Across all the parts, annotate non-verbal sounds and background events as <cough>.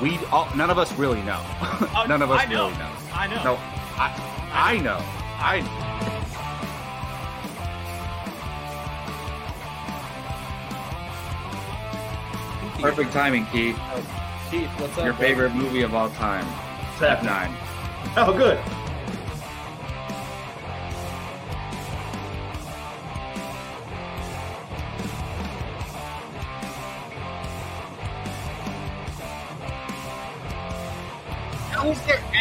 We all, none of us really know. <laughs> none of us I know. really know. I know. No, I, I know. I. Perfect timing, Keith. Keith, what's up? Your favorite movie of all time, Step nine. Oh, good.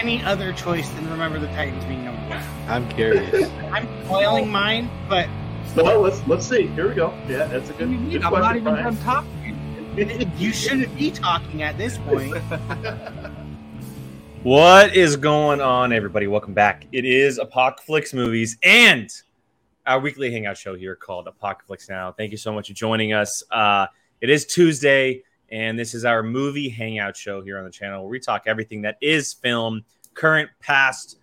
Any other choice than Remember the Titans being number one? I'm curious. <laughs> I'm spoiling mine, but Well, let's let's see. Here we go. Yeah, that's a good, good I'm question, not even Brian. done talking. <laughs> you shouldn't be talking at this point. <laughs> What is going on, everybody? Welcome back. It is Apocalypse Movies and our weekly hangout show here called Apocalypse Now. Thank you so much for joining us. Uh, it is Tuesday, and this is our movie hangout show here on the channel where we talk everything that is film, current, past,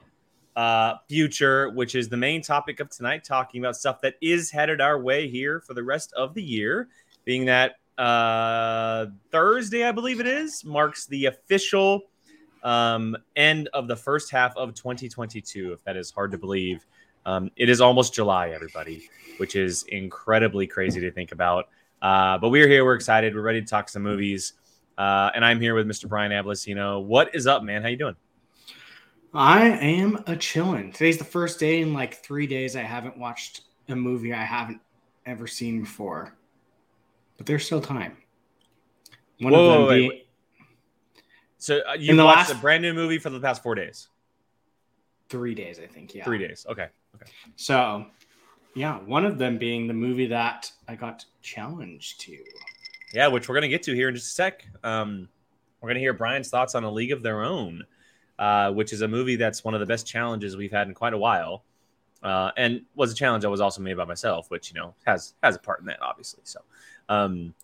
uh, future, which is the main topic of tonight, talking about stuff that is headed our way here for the rest of the year, being that uh, Thursday, I believe it is, marks the official um, end of the first half of 2022, if that is hard to believe. Um, it is almost July, everybody, which is incredibly crazy to think about. Uh, but we're here. We're excited. We're ready to talk some movies. Uh, and I'm here with Mr. Brian Ablicino. What is up, man? How you doing? I am a chillin'. Today's the first day in like three days I haven't watched a movie I haven't ever seen before. But there's still time. One Whoa, of them wait, wait. So uh, you watched last- a brand new movie for the past four days, three days, I think. Yeah. three days. Okay. Okay. So, yeah, one of them being the movie that I got challenged to. Yeah, which we're gonna get to here in just a sec. Um, we're gonna hear Brian's thoughts on A League of Their Own, uh, which is a movie that's one of the best challenges we've had in quite a while, uh, and was a challenge that was also made by myself, which you know has has a part in that, obviously. So, um,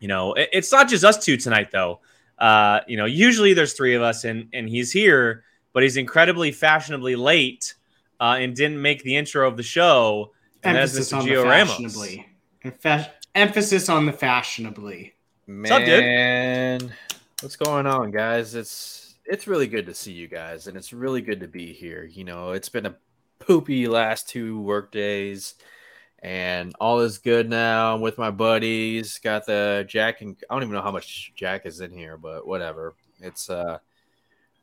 you know, it- it's not just us two tonight, though. Uh, you know, usually there's three of us, and and he's here, but he's incredibly fashionably late, uh, and didn't make the intro of the show. And that's Emphasis Mr. on Gio the fashionably. Fa- emphasis on the fashionably. What's up, dude? What's going on, guys? It's it's really good to see you guys, and it's really good to be here. You know, it's been a poopy last two work days, and all is good now. I'm with my buddies. Got the Jack and I don't even know how much Jack is in here, but whatever. It's uh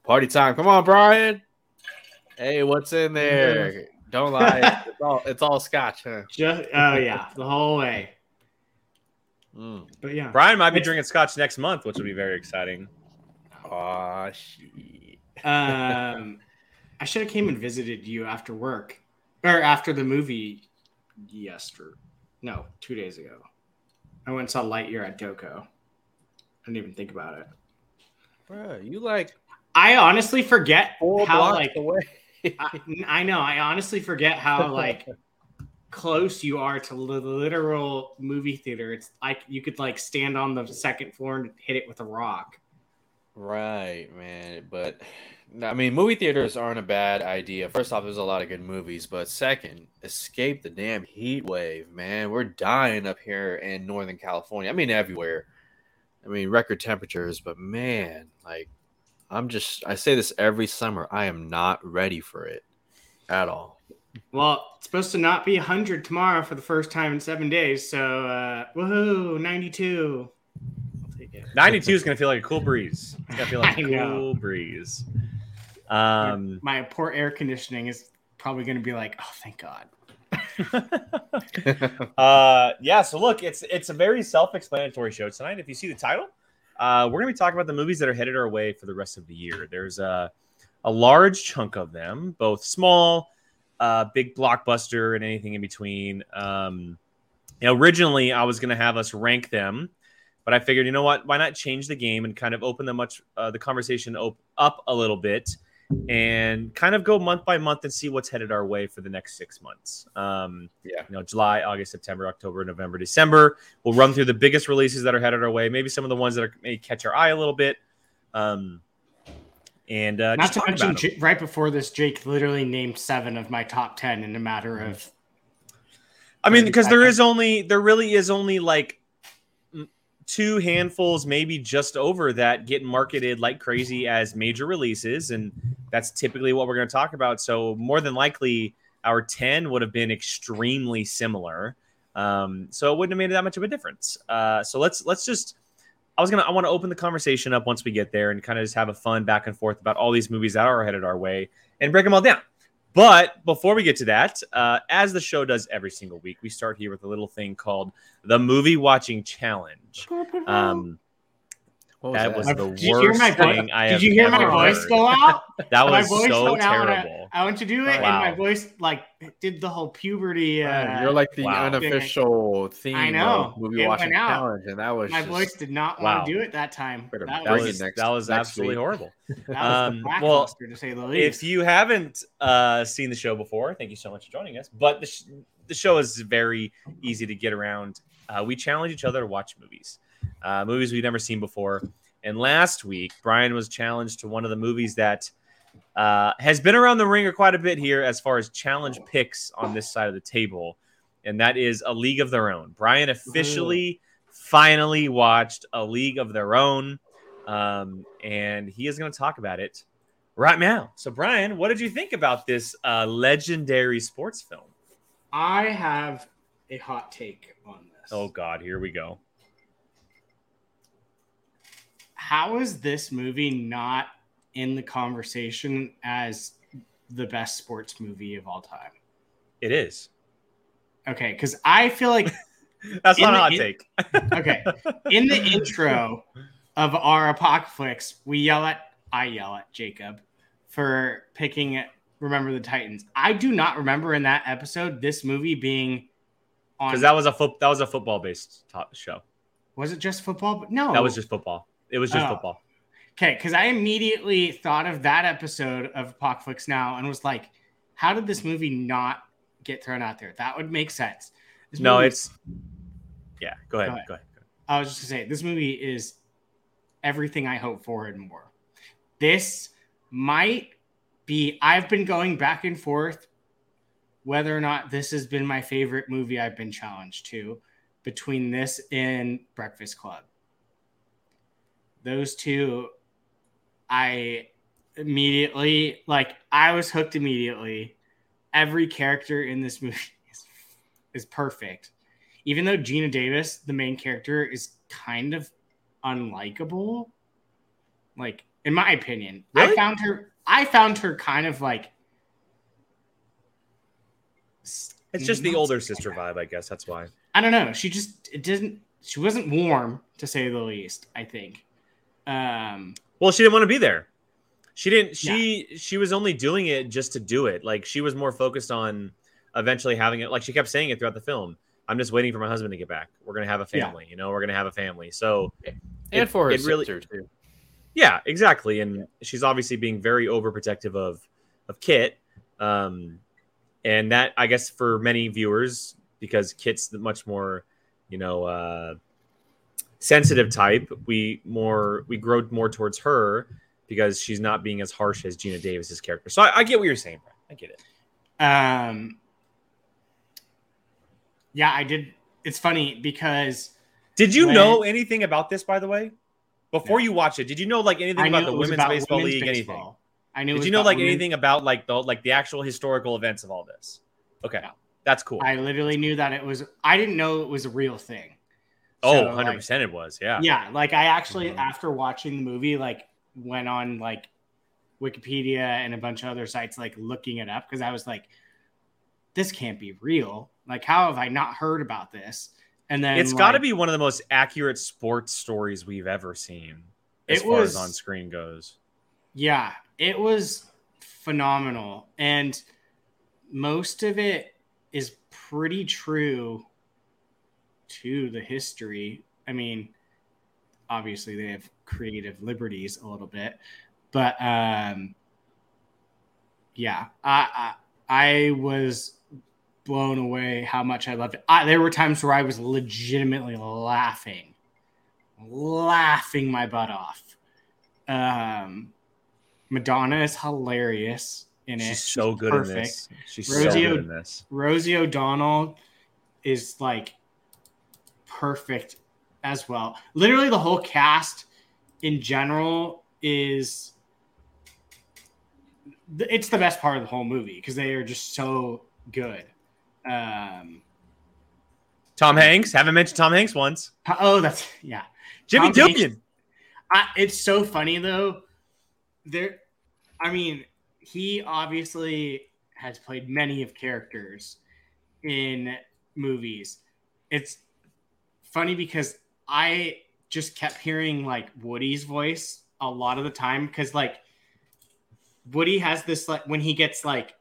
party time. Come on, Brian. Hey, what's in there? Don't lie. <laughs> It's all it's all scotch, huh? Just oh yeah, the whole way. Mm. But yeah, Brian might be It's- drinking scotch next month, which will be very exciting. Aw, shit. um, <laughs> I should have came and visited you after work or after the movie yesterday. No, two days ago. I went and saw Lightyear at Doco. I didn't even think about it. Bruh, you like I honestly forget how blocks like away. I, I know. I honestly forget how like <laughs> close you are to the literal movie theater. It's like you could like stand on the second floor and hit it with a rock. Right, man. But I mean, movie theaters aren't a bad idea. First off, there's a lot of good movies, but second, escape the damn heat wave, man. We're dying up here in Northern California. I mean, everywhere. I mean, record temperatures, but man, like, I'm just, I say this every summer. I am not ready for it at all. Well, it's supposed to not be 100 tomorrow for the first time in seven days. So, uh, woohoo, 92. I'll take it. 92 is going to feel like a cool breeze. It's going to feel like <laughs> I a know. cool breeze. Um, My poor air conditioning is probably going to be like, oh, thank God. <laughs> <laughs> uh, yeah. So look, it's it's a very self-explanatory show tonight. If you see the title, uh, we're going to be talking about the movies that are headed our way for the rest of the year. There's a a large chunk of them, both small, uh, big blockbuster, and anything in between. Um, originally I was going to have us rank them, but I figured, you know what? Why not change the game and kind of open the much uh, the conversation op- up a little bit, and kind of go month by month and see what's headed our way for the next six months. Um, Yeah. you know, July, August, September, October, November, December. We'll run through the biggest releases that are headed our way, maybe some of the ones that are, may catch our eye a little bit. Um, and uh, Not just to talk mention, about 'em. J- right before this, Jake literally named seven of my top 10 in a matter Mm-hmm. of. I mean, because there is only, there really is only like two handfuls, maybe just over that, get marketed like crazy as major releases, and that's typically what we're going to talk about. So more than likely, our ten would have been extremely similar. Um, so it wouldn't have made that much of a difference. Uh, so let's let's just. I was gonna. I want to open the conversation up once we get there and kind of just have a fun back and forth about all these movies that are headed our way and break them all down. But before we get to that, uh, as the show does every single week, we start here with a little thing called the movie watching challenge. Um, that that? was the did you hear worst my voice? thing I Did you hear my voice heard. go <laughs> out? That my was voice so went out and I- terrible. I, went to do it, Wow. and my voice like did the whole puberty. Uh, Man, You're like the wow. unofficial theme I know. movie It watching challenge, and that was my just, voice did not Wow. want to do it that time. That That was, was next- that was absolutely week. horrible. <laughs> that was Um, the well, to say the least. If you haven't uh, seen the show before, thank you so much for joining us. But the, sh- the show is very easy to get around. Uh, we challenge each other to watch movies, uh, movies we've never seen before. And last week, Brian was challenged to one of the movies that uh, has been around the ringer quite a bit here as far as challenge picks on this side of the table, and that is A League of Their Own. Brian officially, finally watched A League of Their Own, um, and he is going to talk about it right now. So, Brian, what did you think about this uh, legendary sports film? I have a hot take on this. Oh God, here we go. How is this movie not in the conversation as the best sports movie of all time? It is. Okay, because I feel like <laughs> That's not a hot in- take. <laughs> okay in the intro of our apocalypse, we yell at I yell at Jacob for picking Remember the Titans. I do not remember in that episode this movie being on. Because that was a foot. That was a football based top show. was it just football? No, That was just football. It was just Oh. football. Okay, because I immediately thought of that episode of Apocalypse Now and was like, how did this movie not get thrown out there? That would make sense. This No, movie- it's. Yeah, go ahead. Go ahead. Go ahead. I was just gonna say this movie is everything I hope for and more. This might be I've been going back and forth whether or not this has been my favorite movie I've been challenged to between this and Breakfast Club. Those two I immediately like I was hooked immediately. Every character in this movie <laughs> is, is perfect. Even though Geena Davis, the main character, is kind of unlikable. Like, in my opinion, I found her I found her kind of like It's just the older sister vibe, I guess. That's why. I don't know. She just it didn't she wasn't warm to say the least, I think. Um Well, she didn't want to be there. She didn't. She she was only doing it just to do it. Like she was more focused on eventually having it. Like she kept saying it throughout the film. I'm just waiting for my husband to get back. We're gonna have a Yeah. family. You know, we're gonna have a family. So and it- for her it really- sister too. yeah, exactly. And she's obviously being very overprotective of of Kit. Um, and that I guess for many viewers, because Kit's the much more, you know, uh, sensitive type, we more we grow more towards her because she's not being as harsh as Geena Davis's character. So I, I get what you're saying. I get it. um Yeah, I did it's funny because Did you When- know anything about this, by the way? Before No. you watch it, did you know like anything about the women's about baseball women's league? Anything? I knew Did you know like women- anything about like the like the actual historical events of all this? Okay, No. that's cool. I literally knew that it was I didn't know it was a real thing. Oh, So, 100 like, percent it was. Yeah. yeah like i actually Mhm. after watching the movie like went on like wikipedia and a bunch of other sites like looking it up because i was like this can't be real like how have i not heard about this and then It's got to be one of the most accurate sports stories we've ever seen, as It far was- as on screen goes. yeah it was phenomenal and most of it is pretty true to the history i mean obviously they have creative liberties a little bit but um yeah i i, I was blown away how much i loved it I, there were times where i was legitimately laughing laughing my butt off um madonna is hilarious in it She's so good in this. She's Rosie so good O- in this. Rosie O'Donnell is like perfect as well. Literally, the whole cast in general is it's the best part of the whole movie because they are just so good. Um, Tom Hanks. Haven't mentioned Tom Hanks once. oh, that's yeah. Jimmy Tom I, it's so funny though. There, I mean, he obviously has played many of characters in movies. It's funny because I just kept hearing like Woody's voice a lot of the time because like Woody has this like when he gets like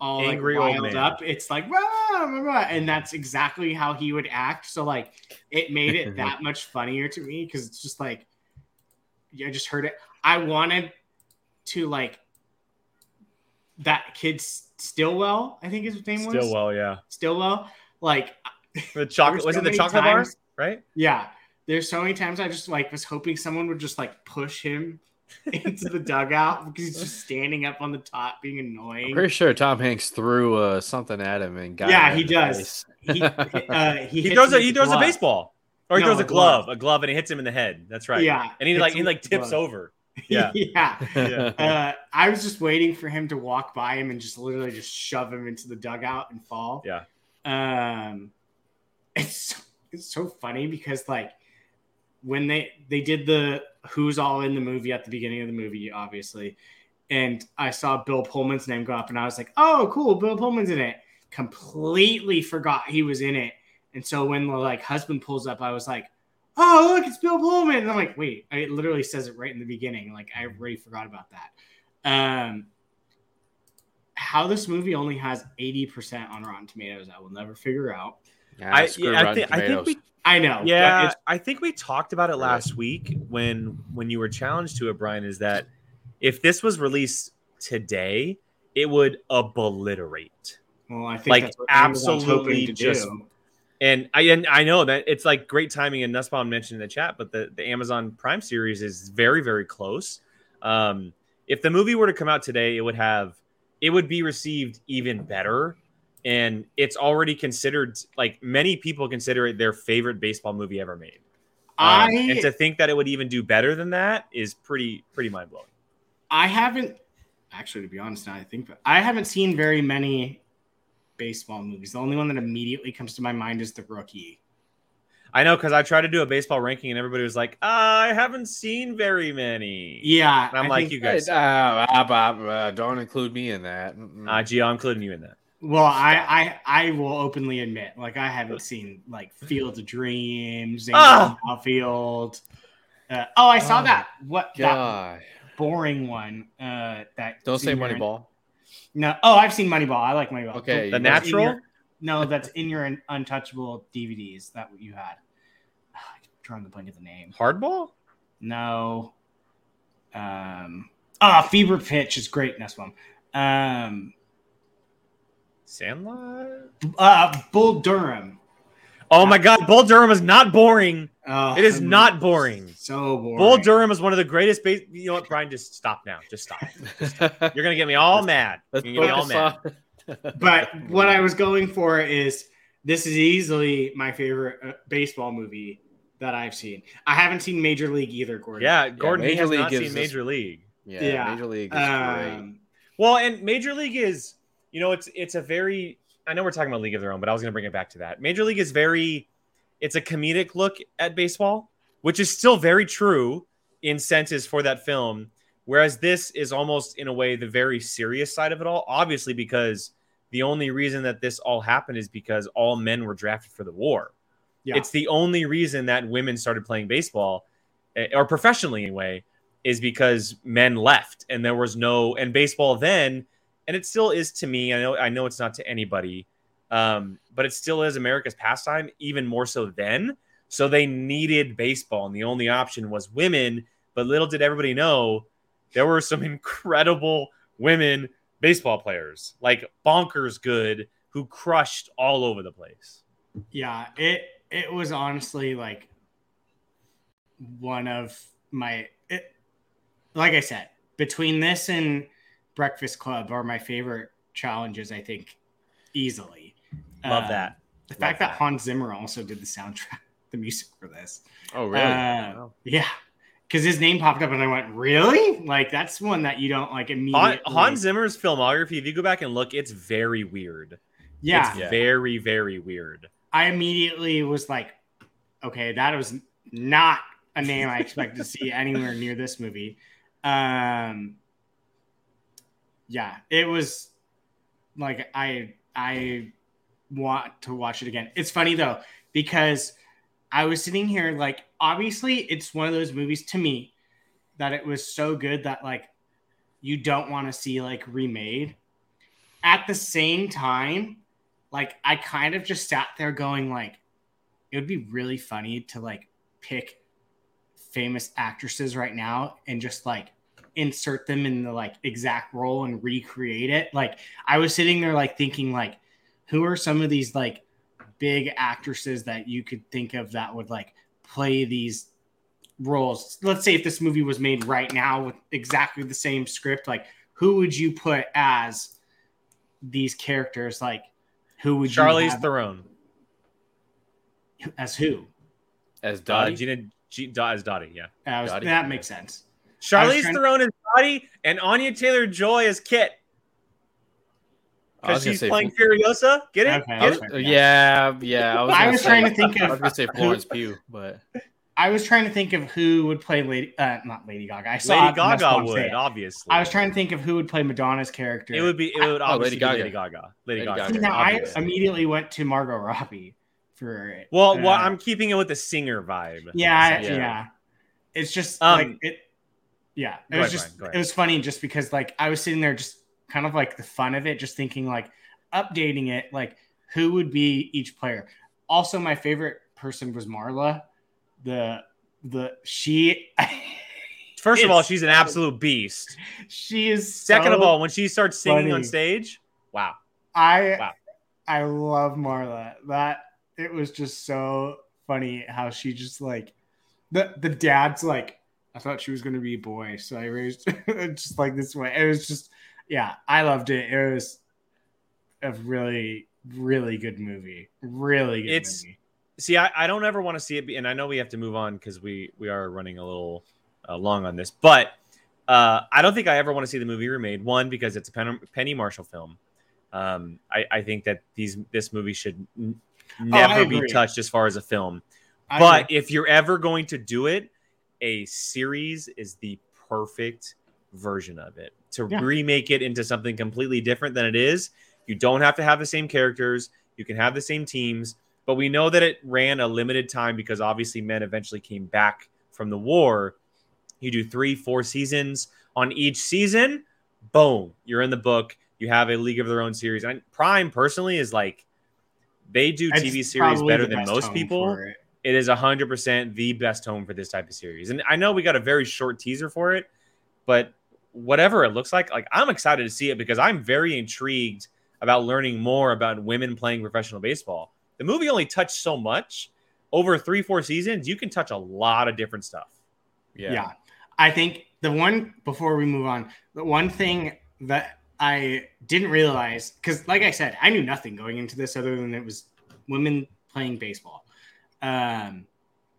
all Angry like, riled up, it's like rah, rah, rah, and that's exactly how he would act. So like it made it <laughs> that much funnier to me because it's just like I just heard it. I wanted to like that kid Stillwell, I think his name was Stillwell, yeah. Stillwell. Like, The <laughs> chocolate was so it the chocolate times- bar? Right? yeah, there's so many times I just like was hoping someone would just like push him <laughs> into the dugout because he's just standing up on the top, being I'm annoying. pretty sure Tom Hanks threw uh, something at him and got Yeah, him he does. He uh, <laughs> he, He throws a he the throws a baseball. Or he No, throws a a glove, glove. a glove, and he hits him in the head. That's right. Yeah, And he like he like tips glove. over. <laughs> Yeah. yeah. Yeah. Uh, I was just waiting for him to walk by him and just literally just shove him into the dugout and fall. Yeah. Um, it's it's so funny because like when they they did the who's all in the movie at the beginning of the movie, obviously, and I saw Bill Pullman's name go up, and I was like, oh, cool, Bill Pullman's in it. Completely forgot he was in it, and so when the like husband pulls up, I was like. Oh, look, it's Bill Pullman. And I'm like, wait, it literally says it right in the beginning. Like, I already forgot about that. Um, how this movie only has 80% on Rotten Tomatoes, I will never figure out. Yeah, I, yeah, I, Rotten think, I think we I know. yeah, I think we talked about it last week when when you were challenged to it, Brian. Is that if this was released today, it would obliterate. well, I think like, that's what absolutely to just- do. And I and I know that it's like great timing, and Nussbaum mentioned in the chat, but the, the Amazon Prime series is very, very close. Um, if the movie were to come out today, it would have it would be received even better. And it's already considered like many people consider it their favorite baseball movie ever made. Um, I and to think that it would even do better than that is pretty pretty mind blowing. I haven't actually, to be honest, now I think, I haven't seen very many baseball movies. The only one that immediately comes to my mind is The Rookie. I know because I tried to do a baseball ranking and everybody was like, I haven't seen very many. Yeah, And I'm I like, you guys, uh, uh, uh, uh, don't include me in that. Mm-mm. uh, Gio, I'm including you in that. Well, I, I I will openly admit, like I haven't seen like Field of Dreams! Outfield. Uh, oh, I saw Oh, that. What that boring one? Uh, that Don't say Moneyball. No. Oh, I've seen Moneyball. I like Moneyball. Okay, The That's Natural? your- no, that's in your untouchable DVDs. That you had. <sighs> I'm trying to blank at the name. Hardball? No. Um. Ah, Fever Pitch is great in this one. Um. Sandlot? Uh, Bull Durham. Oh my God, Bull Durham is not boring. Oh, It is I'm not boring. So boring. Bull Durham is one of the greatest base. You know what, Brian? Just stop now. Just stop. <laughs> You're gonna get me all mad. You're gonna get me all mad. <laughs> But what I was going for is this is easily my favorite uh, baseball movie that I've seen. I haven't seen Major League either, Gordon. Yeah, Gordon, he Major has League not gives seen us- Major League. yeah, Yeah. Major League is great. Um, Well, and Major League is, you know, it's it's a very. I know we're talking about League of Their Own, but I was going to bring it back to that. Major League is very. It's a comedic look at baseball, which is still very true in senses for that film. Whereas this is almost in a way the very serious side of it all. Obviously, because the only reason that this all happened is because all men were drafted for the war. Yeah. It's the only reason that women started playing baseball, eh, or professionally anyway, is because men left and there was no and baseball then, and it still is to me. I know I know it's not to anybody, um, but it still is America's pastime, even more so then. So they needed baseball, and the only option was women. But little did everybody know, there were some <laughs> incredible women baseball players, like bonkers good, who crushed all over the place. yeah, it it was honestly like one of my it, like I said, between this and Breakfast Club are my favorite challenges, I think, easily. Love Um, that. The fact that that. Hans Zimmer also did the soundtrack. <laughs> the music for this. Oh, really? Uh, Wow. Yeah, because his name popped up, and I went, "Really? Like that's one that you don't like Han, immediately." Hans Zimmer's filmography, if you go back and look, it's very weird. yeah, It's Yeah. very, very weird. I immediately was like, "Okay, that was not a name I expected to see <laughs> anywhere near this movie." Um, yeah, it was like I I want to watch it again. It's funny though because I was sitting here like obviously it's one of those movies to me that it was so good that like you don't want to see like remade. At the same time, like I kind of just sat there going like it would be really funny to like pick famous actresses right now and just like insert them in the like exact role and recreate it. Like I was sitting there like thinking like who are some of these like big actresses that you could think of that would like play these roles? Let's say if this movie was made right now with exactly the same script, like who would you put as these characters? Like who would Charlize you have Theron. as who? As Uh, Dottie? Geena, G, as Dottie, yeah. I was- Dottie? that makes sense. Charlize trying- Theron as Dottie and Anya Taylor Joy is Kit. Because she's say playing Furiosa. Get it? Okay, Get it? Uh, yeah, yeah. I was, I was say- trying to think of. I of was gonna say Florence Pugh, but I was trying to think of who would play Lady, uh, not Lady Gaga. I saw Lady Gaga I'm would, saying. obviously. I was trying to think of who would play Madonna's character. It would be. It would Oh, obviously Lady be Lady Gaga. Gaga. Lady, Lady Gaga. Gaga. Now, I immediately went to Margot Robbie for it. Well, Uh, well, I'm keeping it with the singer vibe. yeah, Yeah. yeah, It's just Um, like it. Yeah, it go was ahead, just Brian, it was funny just because like I was sitting there just kind of like the fun of it, just thinking like updating it, like who would be each player. Also, my favorite person was Marla. The the she. <laughs> First of all, she's an absolute beast. she is Second of all, when she starts singing on stage, wow. I Wow. I love Marla. That it was just so funny how she just like the the dad's like I thought she was gonna be a boy, so I raised <laughs> just like this way. It was just yeah, I loved it. It was a really really good movie. Really good It's- movie. See, I, I don't ever want to see it, be, and I know we have to move on because we we are running a little uh, long on this, but uh, I don't think I ever want to see the movie remade. One because it's a Pen- Penny Marshall film. Um, I, I think that these this movie should n- never be touched as far as a film. I But agree. if you're ever going to do it, a series is the perfect version of it. To Yeah. remake it into something completely different than it is, you don't have to have the same characters. You can have the same teams, but we know that it ran a limited time because obviously men eventually came back from the war. You do three, four seasons on each season, boom, you're in the book. You have a League of Their Own series. And Prime personally is like they do It's TV series better than most people it. it is 100% the best home for this type of series. And I know we got a very short teaser for it, but whatever it looks like, like I'm excited to see it because I'm very intrigued about learning more about women playing professional baseball. The movie only touched so much. Over three, four seasons, you can touch a lot of different stuff. yeah. yeah. I think the one before we move on, the one thing that I didn't realize because, like I said, I knew nothing going into this other than it was women playing baseball. Um,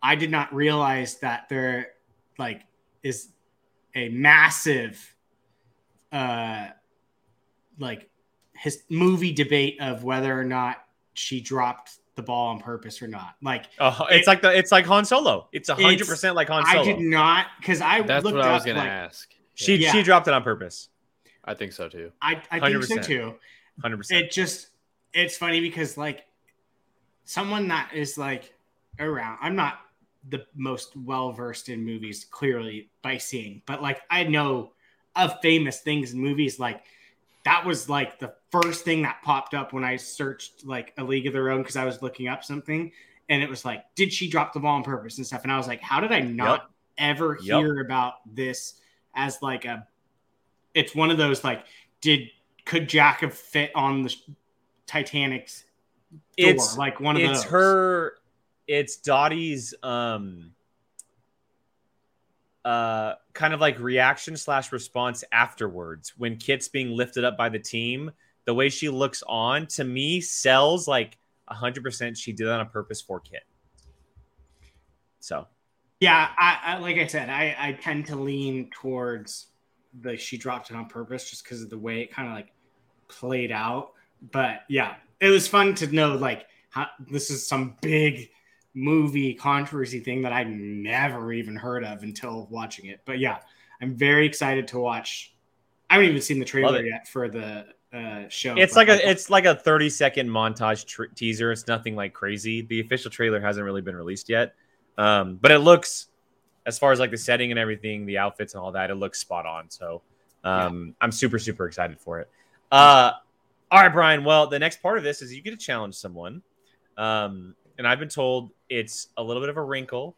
I did not realize that there like is a massive, uh, like his movie debate of whether or not she dropped the ball on purpose or not. Like Uh, it's like the it's like Han Solo. It's 100% like Han Solo. I did not because I That's looked what I was up, gonna like, ask. She Yeah. she dropped it on purpose. I think so too. I, I think so 100%. too. 100%. It just it's funny because like someone that is like around I'm not the most well versed in movies clearly by seeing, but like I know of famous things in movies like that was like the first thing that popped up when I searched like a league of their own because I was looking up something and it was like, did she drop the ball on purpose and stuff? And I was like, how did I not Yep. ever Yep. hear about this as like a it's one of those like did could Jack have fit on the Titanic's door? It's- like one of it's those. her it's dottie's um uh kind of like reaction slash response afterwards when kit's being lifted up by the team. The way she looks on to me sells like 100% she did on purpose for kit. So. Yeah, I, I like I said, I, I tend to lean towards the she dropped it on purpose just because of the way it kind of like played out. But yeah, it was fun to know like how this is some big movie controversy thing that I never even heard of until watching it. But yeah, I'm very excited to watch. I haven't even seen the trailer yet for the uh, show. it's like a it's like a 30 second montage tr- teaser. It's nothing like crazy. The official trailer hasn't really been released yet, um, but it looks as far as like the setting and everything, the outfits and all that, it looks spot on. So um, I'm super super excited for it. Uh, all right, Brian. Well, the next part of this is you get to challenge someone, um, and I've been told it's a little bit of a wrinkle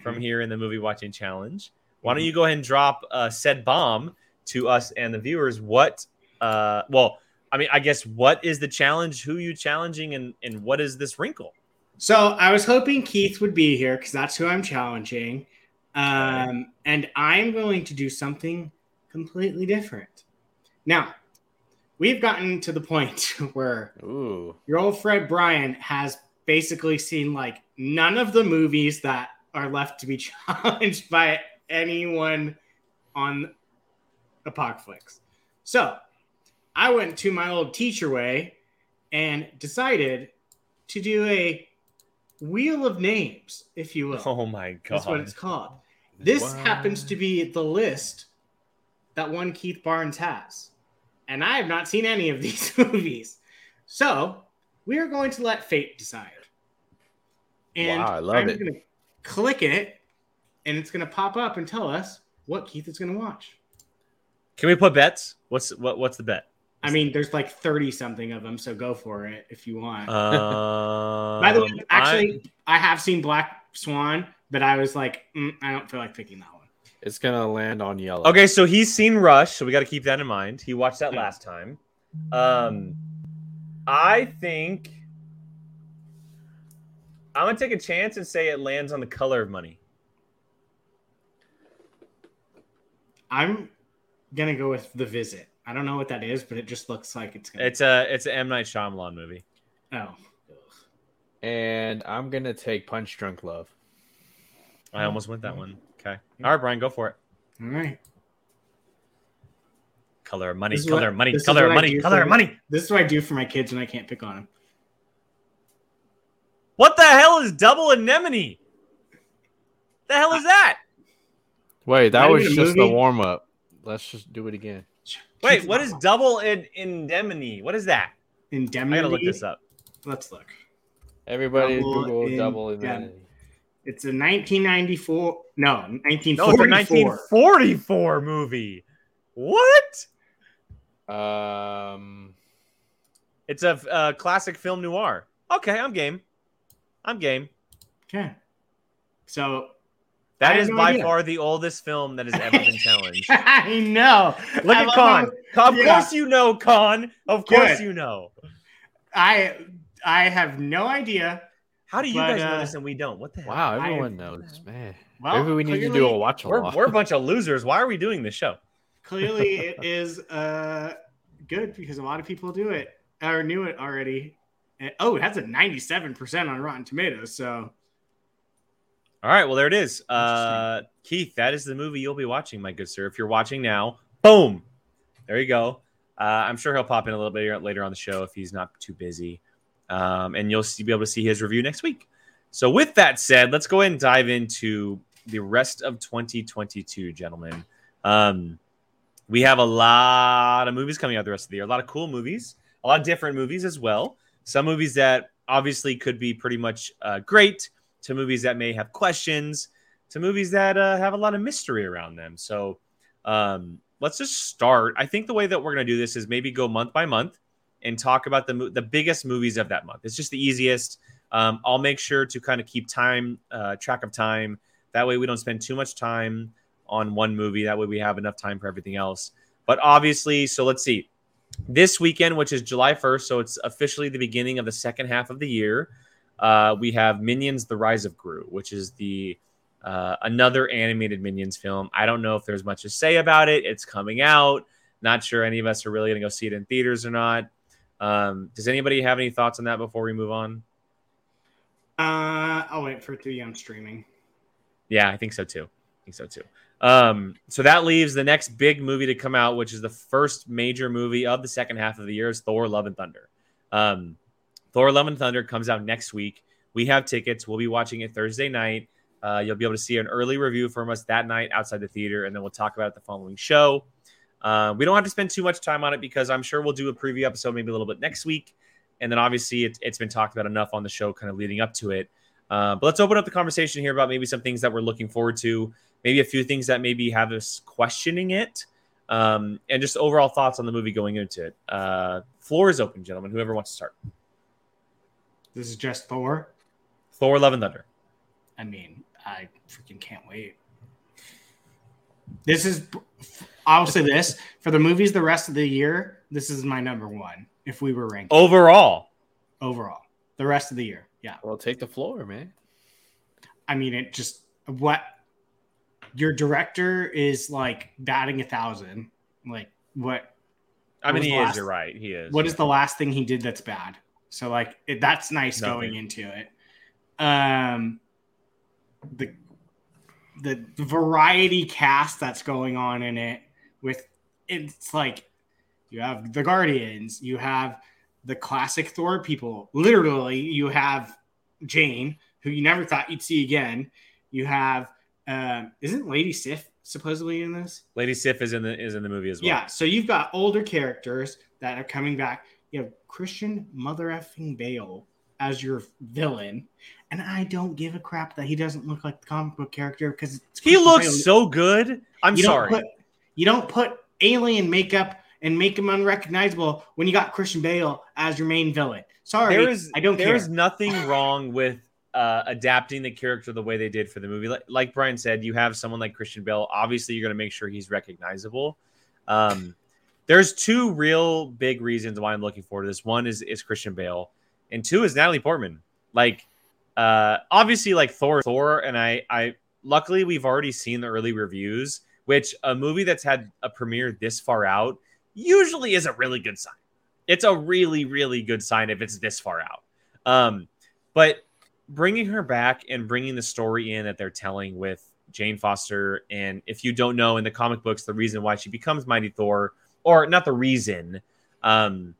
from Mhm. here in the movie watching challenge. Why don't you go ahead and drop uh, said bomb to us and the viewers? What, uh, well, I mean, I guess what is the challenge? Who you challenging, and and what is this wrinkle? So I was hoping Keith would be here because that's who I'm challenging. Um, and I'm going to do something completely different. Now, we've gotten to the point <laughs> where Ooh. your old Fred Bryan has basically seen like none of the movies that are left to be <laughs> challenged by anyone on Apocalypse. So I went to my old teacher way and decided to do a wheel of names, if you will. Oh my god! That's what it's called. This What? happens to be the list that one Keith Barnes has. And I have not seen any of these <laughs> movies. So we are going to let fate decide. And Wow, I love I'm it. going to click it, and it's going to pop up and tell us what Keith is going to watch. Can we put bets? What's what? What's the bet? I mean, there's like 30 something of them, so go for it if you want. Um, <laughs> By the way, actually, I, have seen Black Swan, but I was like, mm, I don't feel like picking that one. It's gonna land on yellow. okay, so he's seen Rush, so we got to keep that in mind. He watched that last time. Um, I think I'm gonna take a chance and say it lands on the color of money. I'm gonna go with the visit. I don't know what that is, but it just looks like it's gonna. It's a it's an M Night Shyamalan movie. oh, And I'm gonna take Punch Drunk Love. I almost went that one. Okay, all right, Brian, go for it. all right. Color of money, This is color what- of money, this is color of what I money, do color for- of money. This is what I do for my kids when I can't pick on them. What the hell is double anemone? The hell is that? Wait, that was even a just the warm up. Let's just do it again. Wait, what is double in indemnity? What is that? Indemnity. I gotta look this up. Let's look. Everybody Double Google in- double yeah. indemnity. It's a 1994. No, No, it's a 1944. 1944 movie. What? Um, It's a uh, classic film noir. Okay, I'm game. I'm game. Okay. So That I have is no by idea. far the oldest film that has ever been <laughs> challenged. I know. Look I at love Con. Of Yeah. course you know, Con. Of course Good. you know. I I have no idea. How do you But, guys know uh, this and we don't? What the hell? wow, I- everyone knows, man. Well, Maybe we need to do a watch We're, we're a bunch of losers. Why are we doing this show? Clearly, <laughs> it is uh good because a lot of people do it or knew it already. And- oh, it has a 97% on Rotten Tomatoes. So All right, well there it is. Uh, Keith, that is the movie you'll be watching, my good sir. If you're watching now, boom, there you go. Uh, I'm sure he'll pop in a little bit later on the show if he's not too busy, um, and you'll see, be able to see his review next week. So, with that said, let's go ahead and dive into the rest of 2022, gentlemen. Um, we have a lot of movies coming out the rest of the year. A lot of cool movies, a lot of different movies as well. Some movies that obviously could be pretty much uh, great, to movies that may have questions, to movies that uh, have a lot of mystery around them. So um, let's just start. I think the way that we're going to do this is maybe go month by month and talk about the the biggest movies of that month. It's just the easiest. Um, I'll make sure to kind of keep time uh, track of time. That way we don't spend too much time on one movie. That way we have enough time for everything else. But obviously, so let's see. This weekend, which is July 1st, so it's officially the beginning of the second half of the year uh, we have Minions: The Rise of Gru, which is the uh, another animated Minions film. I don't know if there's much to say about it. It's coming out. Not sure any of us are really going to go see it in theaters or not. Um, does anybody have any thoughts on that before we move on? uh, I'll wait for it to be on streaming. Yeah, I think so too. I think so too. Um, so that leaves the next big movie to come out, which is the first major movie of the second half of the year, is Thor: Love and Thunder. Um, Thor: Love and Thunder comes out next week. We have tickets. We'll be watching it Thursday night. Uh, you'll be able to see an early review from us that night outside the theater, and then we'll talk about it the following show. Uh, we don't have to spend too much time on it because I'm sure we'll do a preview episode maybe a little bit next week, and then obviously it, it's been talked about enough on the show, kind of leading up to it. Uh, but let's open up the conversation here about maybe some things that we're looking forward to, maybe a few things that maybe have us questioning it, um, and just overall thoughts on the movie going into it. Uh, floor is open, gentlemen. Whoever wants to start. This is just Thor. Thor: Love and Thunder. I mean, I freaking can't wait. This is, I'll say this for the movies the rest of the year. This is my number one if we were ranked Overall, overall the rest of the year. Yeah, Well, take the floor, man. I mean, it just what your director is like batting a thousand. Like what? I mean, he the is. last- You're right. He is. What is the last thing he did that's bad? So like it, that's nice Nothing. going into it. Um, the the variety cast that's going on in it with it's like you have the Guardians, you have the classic Thor people. Literally, you have Jane, who you never thought you'd see again. You have um, isn't Lady Sif supposedly in this? Lady Sif is in the is in the movie as well. Yeah, so you've got older characters that are coming back. You have Christian mother effing Bale as your villain, and I don't give a crap that he doesn't look like the comic book character because He looks so good. I'm you don't sorry. Put, you don't put alien makeup and make him unrecognizable when you got Christian Bale as your main villain. Sorry, there is I don't there care. is nothing wrong with uh, adapting the character the way they did for the movie. Like, like Brian said, you have someone like Christian Bale. Obviously, you're going to make sure he's recognizable. Um, there's two real big reasons why I'm looking forward to this. One is is Christian Bale, and two is Natalie Portman. Like, uh, obviously, like Thor, Thor, and I, I luckily we've already seen the early reviews, which a movie that's had a premiere this far out usually is a really good sign. It's a really, really good sign if it's this far out. Um, but bringing her back and bringing the story in that they're telling with Jane Foster, and if you don't know in the comic books, the reason why she becomes Mighty Thor, or not the reason, um,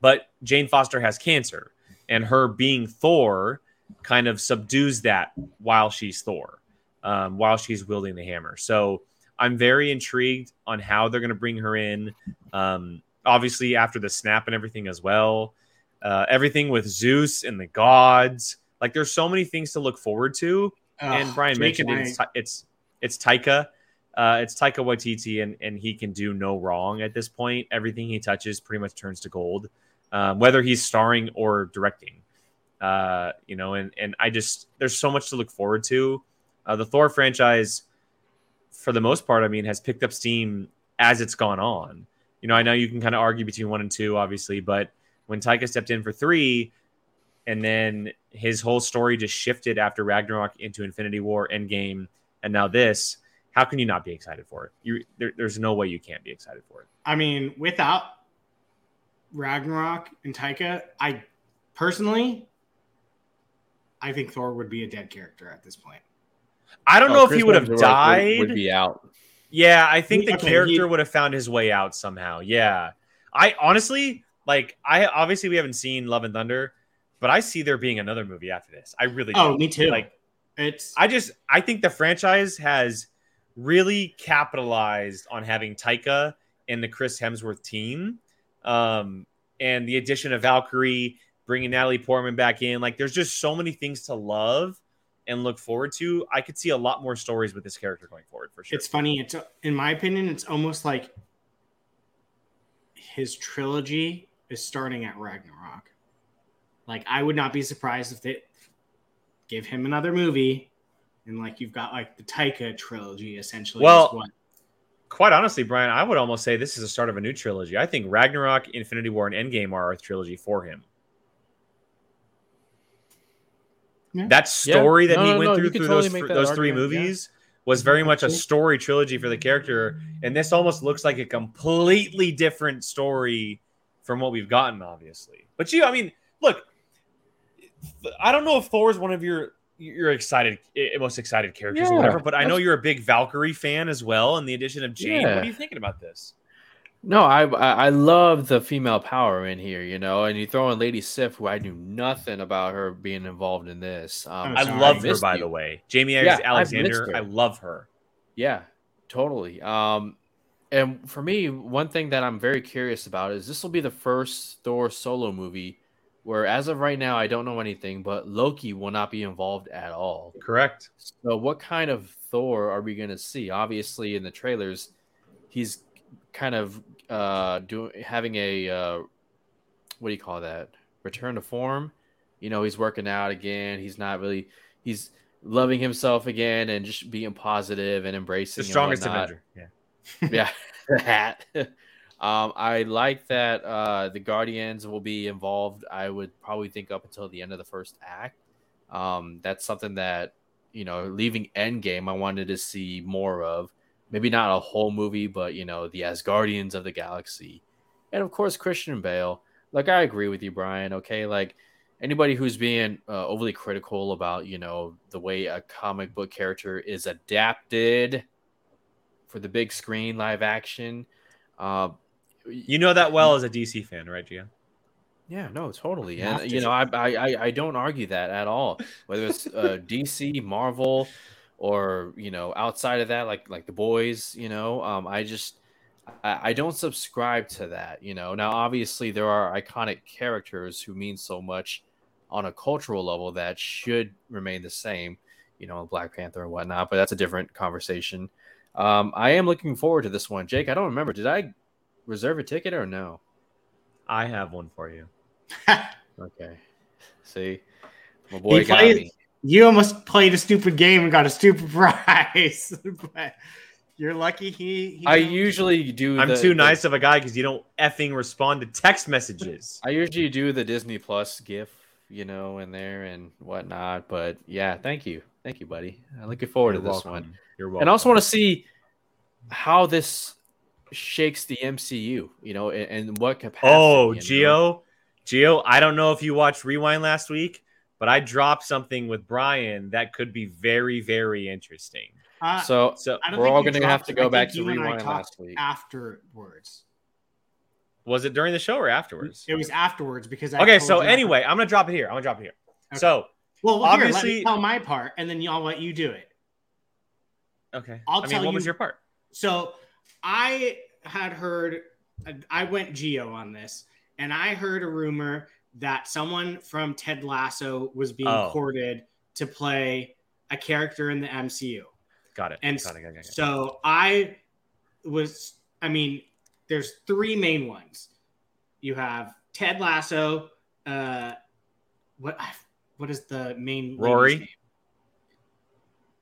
but Jane Foster has cancer, and her being Thor kind of subdues that while she's Thor, um, while she's wielding the hammer. So I'm very intrigued on how they're going to bring her in. Um, obviously, after the snap and everything as well, uh, everything with Zeus and the gods. Like, there's so many things to look forward to. and Brian mentioned it, it's, it's it's Taika. Uh, it's Taika Waititi, and, and he can do no wrong at this point. Everything he touches pretty much turns to gold, um, whether he's starring or directing. Uh, you know, and and I just there's so much to look forward to. Uh, the Thor franchise, for the most part, I mean, has picked up steam as it's gone on. You know, I know you can kind of argue between one and two, obviously, but when Taika stepped in for three, and then his whole story just shifted after Ragnarok into Infinity War, Endgame, and now this. How can you not be excited for it? You, there, there's no way you can't be excited for it. I mean, without Ragnarok and Taika, I personally, I think Thor would be a dead character at this point. I don't Oh, know if Chris he would have Hemsworth died. Would, be out. Yeah, I think He- the okay, character he- would have found his way out somehow. Yeah. I honestly like I obviously we haven't seen Love and Thunder, but I see there being another movie after this. I really do. Oh, me too. Like It's I just I think the franchise has really capitalized on having Taika and the Chris Hemsworth team, um, and the addition of Valkyrie, bringing Natalie Portman back in. Like, there's just so many things to love and look forward to. I could see a lot more stories with this character going forward for sure. it's funny. It's in my opinion, it's almost like his trilogy is starting at Ragnarok. Like I would not be surprised if they give him another movie, and like you've got like the Taika trilogy essentially. is Well, what- Quite honestly, Brian, I would almost say this is the start of a new trilogy. I think Ragnarok, Infinity War, and Endgame are a trilogy for him. Yeah. That story that No, he no, went no, through through totally those make fr- those three argument, yeah. movies was very much a story trilogy for the character, and this almost looks like a completely different story from what we've gotten, obviously. But you, I mean, look, I don't know if Thor is one of your you're excited, eh, most excited characters Yeah, or whatever. But I know you're a big Valkyrie fan as well, and the addition of Jane. What are you thinking about this? No, I, I I love the female power in here, you know, and you throw in Lady Sif, who I knew nothing about her being involved in this. Um, I sorry. love her, by you. the way. Jaimie Yeah, Alexander. I love her. Yeah, totally. Um, and for me, one thing that I'm very curious about is this will be the first Thor solo movie where, as of right now, I don't know anything, but Loki will not be involved at all. Correct. So, what kind of Thor are we going to see? Obviously, in the trailers, he's kind of uh doing having a uh what do you call that? Return to form. You know, he's working out again. He's not really. He's loving himself again and just being positive and embracing The strongest. Avenger. Yeah. yeah, <laughs> that. Um, I like that uh, the Guardians will be involved. I would probably think up until the end of the first act. Um, that's something that you know, leaving Endgame, I wanted to see more of. Maybe not a whole movie, but you know, the Asgardians of the galaxy, and of course Christian Bale. Like I agree with you, Brian. Okay, like anybody who's being uh, overly critical about you know the way a comic book character is adapted for the big screen live action. Uh, You know that well as a DC fan, right, Gio? yeah, no, totally, Have and to. you know, I, I I- I don't argue that at all. Whether it's uh, <laughs> DC, Marvel, or you know, outside of that, like like the boys, you know, um, I just I, I don't subscribe to that. You know, now obviously there are iconic characters who mean so much on a cultural level that should remain the same. You know, Black Panther and whatnot, but that's a different conversation. Um, I am looking forward to this one, Jake. I don't remember. Did I reserve a ticket or no? I have one for you. <laughs> Okay. See, my boy He got plays- me. You almost played a stupid game and got a stupid <laughs> prize. but you're lucky he. he I usually do. I'm the- too the- nice of a guy because you don't effing respond to text messages. <laughs> I usually do the Disney Plus GIF, you know, in there and whatnot. But yeah, thank you, thank you, buddy. I'm looking forward You're to this welcome. one, You're welcome. and I also want to see how this shakes the MCU, you know, and, and what capacity. Oh, Gio, know? Gio, Gio, I don't know if you watched Rewind last week, but I dropped something with Brian that could be very, very interesting. Uh, So, So we're all going to have to go I back to you and I rewind last week. afterwards. was it during the show or afterwards? It was afterwards because I Okay, so anyway, I'm gonna drop it here. I'm gonna drop it here. Okay. So well, well here, let obviously- me tell my part, and then y'all let you do it. okay, I'll I mean, tell what was you- your part? So I had heard, I went Geo on this, and I heard a rumor that someone from Ted Lasso was being Oh. courted to play a character in the MCU. Got it. And got it, got it, got it. So I was, I mean, there's three main ones. You have Ted Lasso. Uh, what what is the main Rory?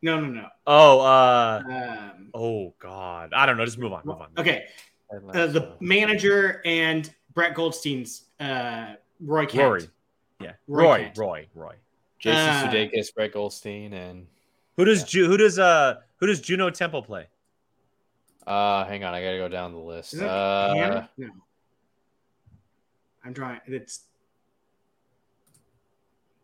Name? No, no, no. Oh, uh, Um, oh God, I don't know. Just move on. Move on. okay, uh, the manager and Brett Goldstein's uh, Roy Kent. Rory. Yeah, Roy Roy, Kent. Roy, Roy. Jason Uh, Sudeikis, Brett Goldstein, and Who does Ju- who does uh who does Juno Temple play? uh, hang on, I gotta go down the list. Is it Uh, No. I'm trying. It's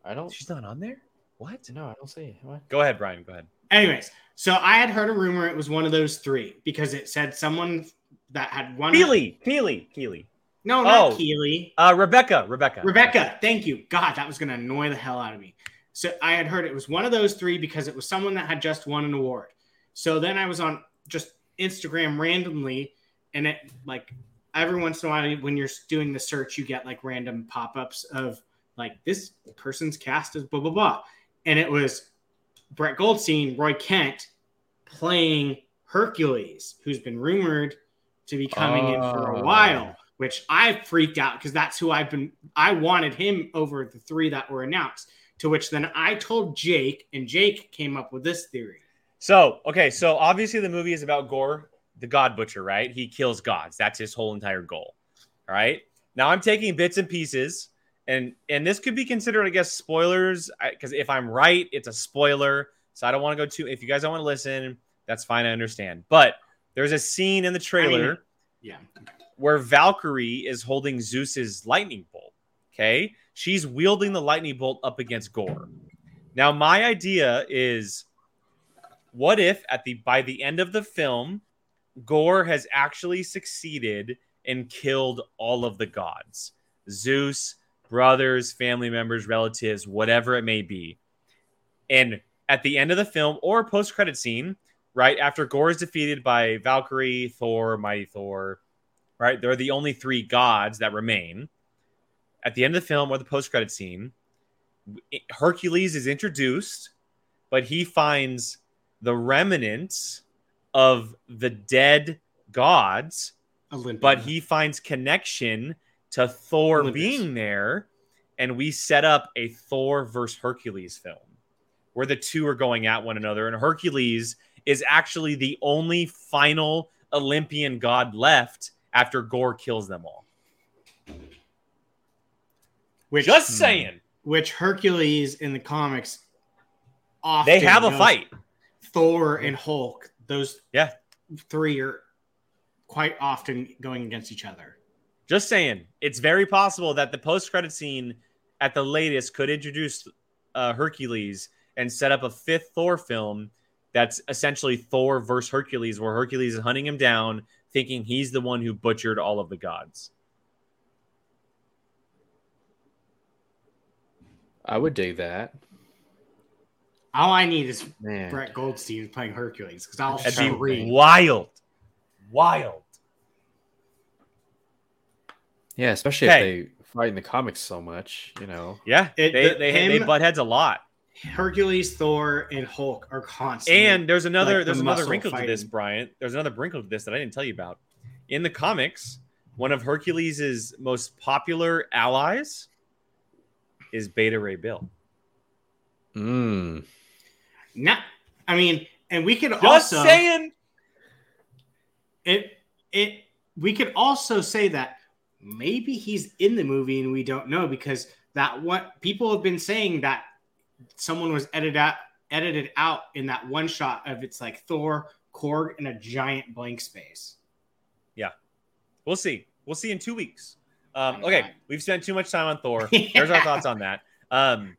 I don't. She's not on there. What? No, I don't see. What? Go ahead, Brian. Go ahead. anyways. So I had heard a rumor it was one of those three because it said someone that had one. Keely, Keely, Keely. No, not Oh. Keely. Uh, Rebecca, Rebecca, Rebecca, thank you. God, that was going to annoy the hell out of me. So I had heard it was one of those three because it was someone that had just won an award. So then I was on just Instagram randomly, and it like every once in a while when you're doing the search, you get like random pop ups of like this person's cast is blah blah blah, and it was Brett Goldstein, Roy Kent playing Hercules, who's been rumored to be coming in for a Oh. while which I freaked out because that's who I've been. I wanted him over the three that were announced. To which then I told Jake, and Jake came up with this theory. So, okay, so obviously the movie is about Gorr, the God Butcher, right? He kills gods. That's his whole entire goal. All right. Now I'm taking bits and pieces, and and this could be considered, I guess, spoilers. Because if I'm right, it's a spoiler. So I don't want to go too. If you guys don't want to listen, that's fine. I understand. But there's a scene in the trailer Yeah, where Valkyrie is holding Zeus's lightning bolt. Okay. She's wielding the lightning bolt up against Gorr. Now, my idea is what if at the by the end of the film, Gorr has actually succeeded and killed all of the gods. Zeus, brothers, family members, relatives, whatever it may be. And at the end of the film or post credit scene, right after Gorr is defeated by Valkyrie, Thor, Mighty Thor, right? They're the only three gods that remain. At the end of the film or the post credit scene, Hercules is introduced, but he finds the remnants of the dead gods, Olympia. but he finds connection to Thor Olympus. being there, and we set up a Thor versus Hercules film where the two are going at one another, and Hercules is actually the only final Olympian god left after Gorr kills them all. which Just hmm. saying, which Hercules in the comics often they have a fight. Thor and Hulk, those Yeah. three are quite often going against each other. Just saying, it's very possible that the post-credit scene at the latest could introduce uh, Hercules and set up a fifth Thor film that's essentially Thor versus Hercules, where Hercules is hunting him down, thinking he's the one who butchered all of the gods. I would dig that. All I need is Man. Brett Goldstein playing Hercules because I'll That'd be read. wild, wild. Yeah, especially Okay. if they fight in the comics so much, you know. Yeah, It- they, the- they, they him- butt heads a lot. Hercules, Thor, and Hulk are constant. And there's another like the there's another muscle wrinkle to this, fighting. Bryant. There's another wrinkle to this that I didn't tell you about. In the comics, one of Hercules' most popular allies is Beta Ray Bill. Mm. not. I mean, and we could Just also saying. it it we could also say that maybe he's in the movie and we don't know because that what people have been saying that someone was edited out edited out in that one shot of it's like Thor, Korg, and a giant blank space. Yeah. We'll see. We'll see in two weeks. Um, okay, fine. we've spent too much time on Thor. <laughs> There's our thoughts on that. Um,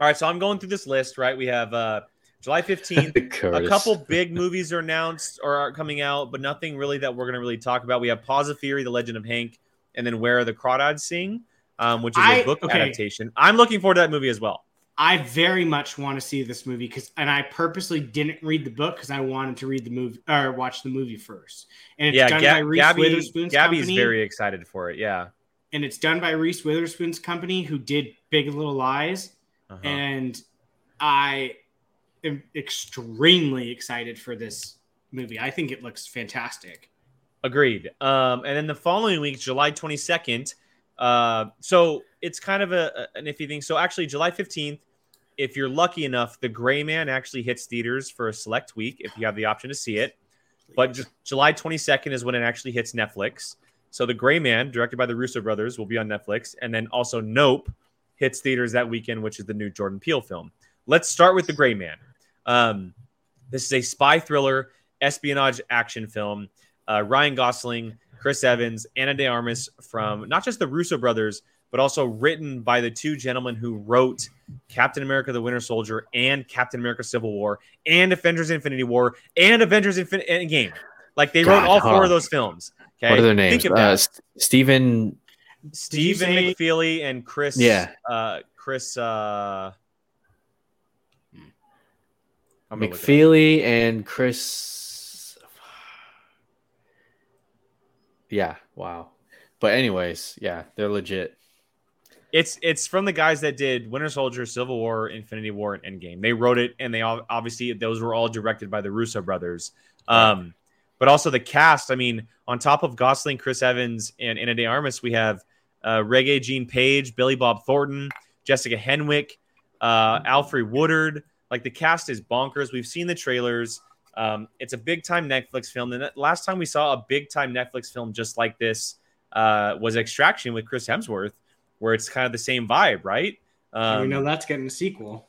all right, so I'm going through this list. Right, we have uh, July 15th. <laughs> a couple big movies are announced or are coming out, but nothing really that we're going to really talk about. We have Paws of Fury, The Legend of Hank, and then Where Are the Crawdads Sing, um, which is a I- book okay. adaptation. I'm looking forward to that movie as well. I very much want to see this movie because, and I purposely didn't read the book because I wanted to read the movie or watch the movie first. And it's yeah, done Ga- by Reese Gabby, Witherspoon's Gabby's company, very excited for it. Yeah. and it's done by Reese Witherspoon's company, who did Big Little Lies. Uh-huh. and I am extremely excited for this movie. I think it looks fantastic. Agreed. Um, and then the following week, July 22nd. Uh, so it's kind of a, an iffy thing. So actually, July 15th, if you're lucky enough, The Gray Man actually hits theaters for a select week if you have the option to see it. But Ju- July 22nd is when it actually hits Netflix. So The Gray Man, directed by the Russo brothers, will be on Netflix. And then also Nope hits theaters that weekend, which is the new Jordan Peele film. Let's start with The Gray Man. Um, this is a spy thriller, espionage action film. Uh, Ryan Gosling, Chris Evans, Ana De Armas from not just the Russo brothers, but also written by the two gentlemen who wrote Captain America: The Winter Soldier and Captain America: Civil War and Avengers: Infinity War and Avengers: Infinite Endgame. Like they wrote God, all four of those films. Okay, What are their names? Think of Uh, that. Stephen. Stephen say- McFeely and Chris. Yeah. Uh, Chris. Uh, I'm gonna look it up. McFeely and Chris. Yeah, wow. But anyways, yeah, they're legit. It's it's from the guys that did Winter Soldier, Civil War, Infinity War, and Endgame. They wrote it, and they all obviously those were all directed by the Russo brothers. Um, but also the cast. I mean, on top of Gosling, Chris Evans, and Ana De Armas, we have uh, Regé-Jean Page, Billy Bob Thornton, Jessica Henwick, uh, Alfred Woodard. Like the cast is bonkers. We've seen the trailers. Um, it's a big time Netflix film. And last time we saw a big time Netflix film just like this uh, was Extraction with Chris Hemsworth, where it's kind of the same vibe, right? And we Um, know that's getting a sequel.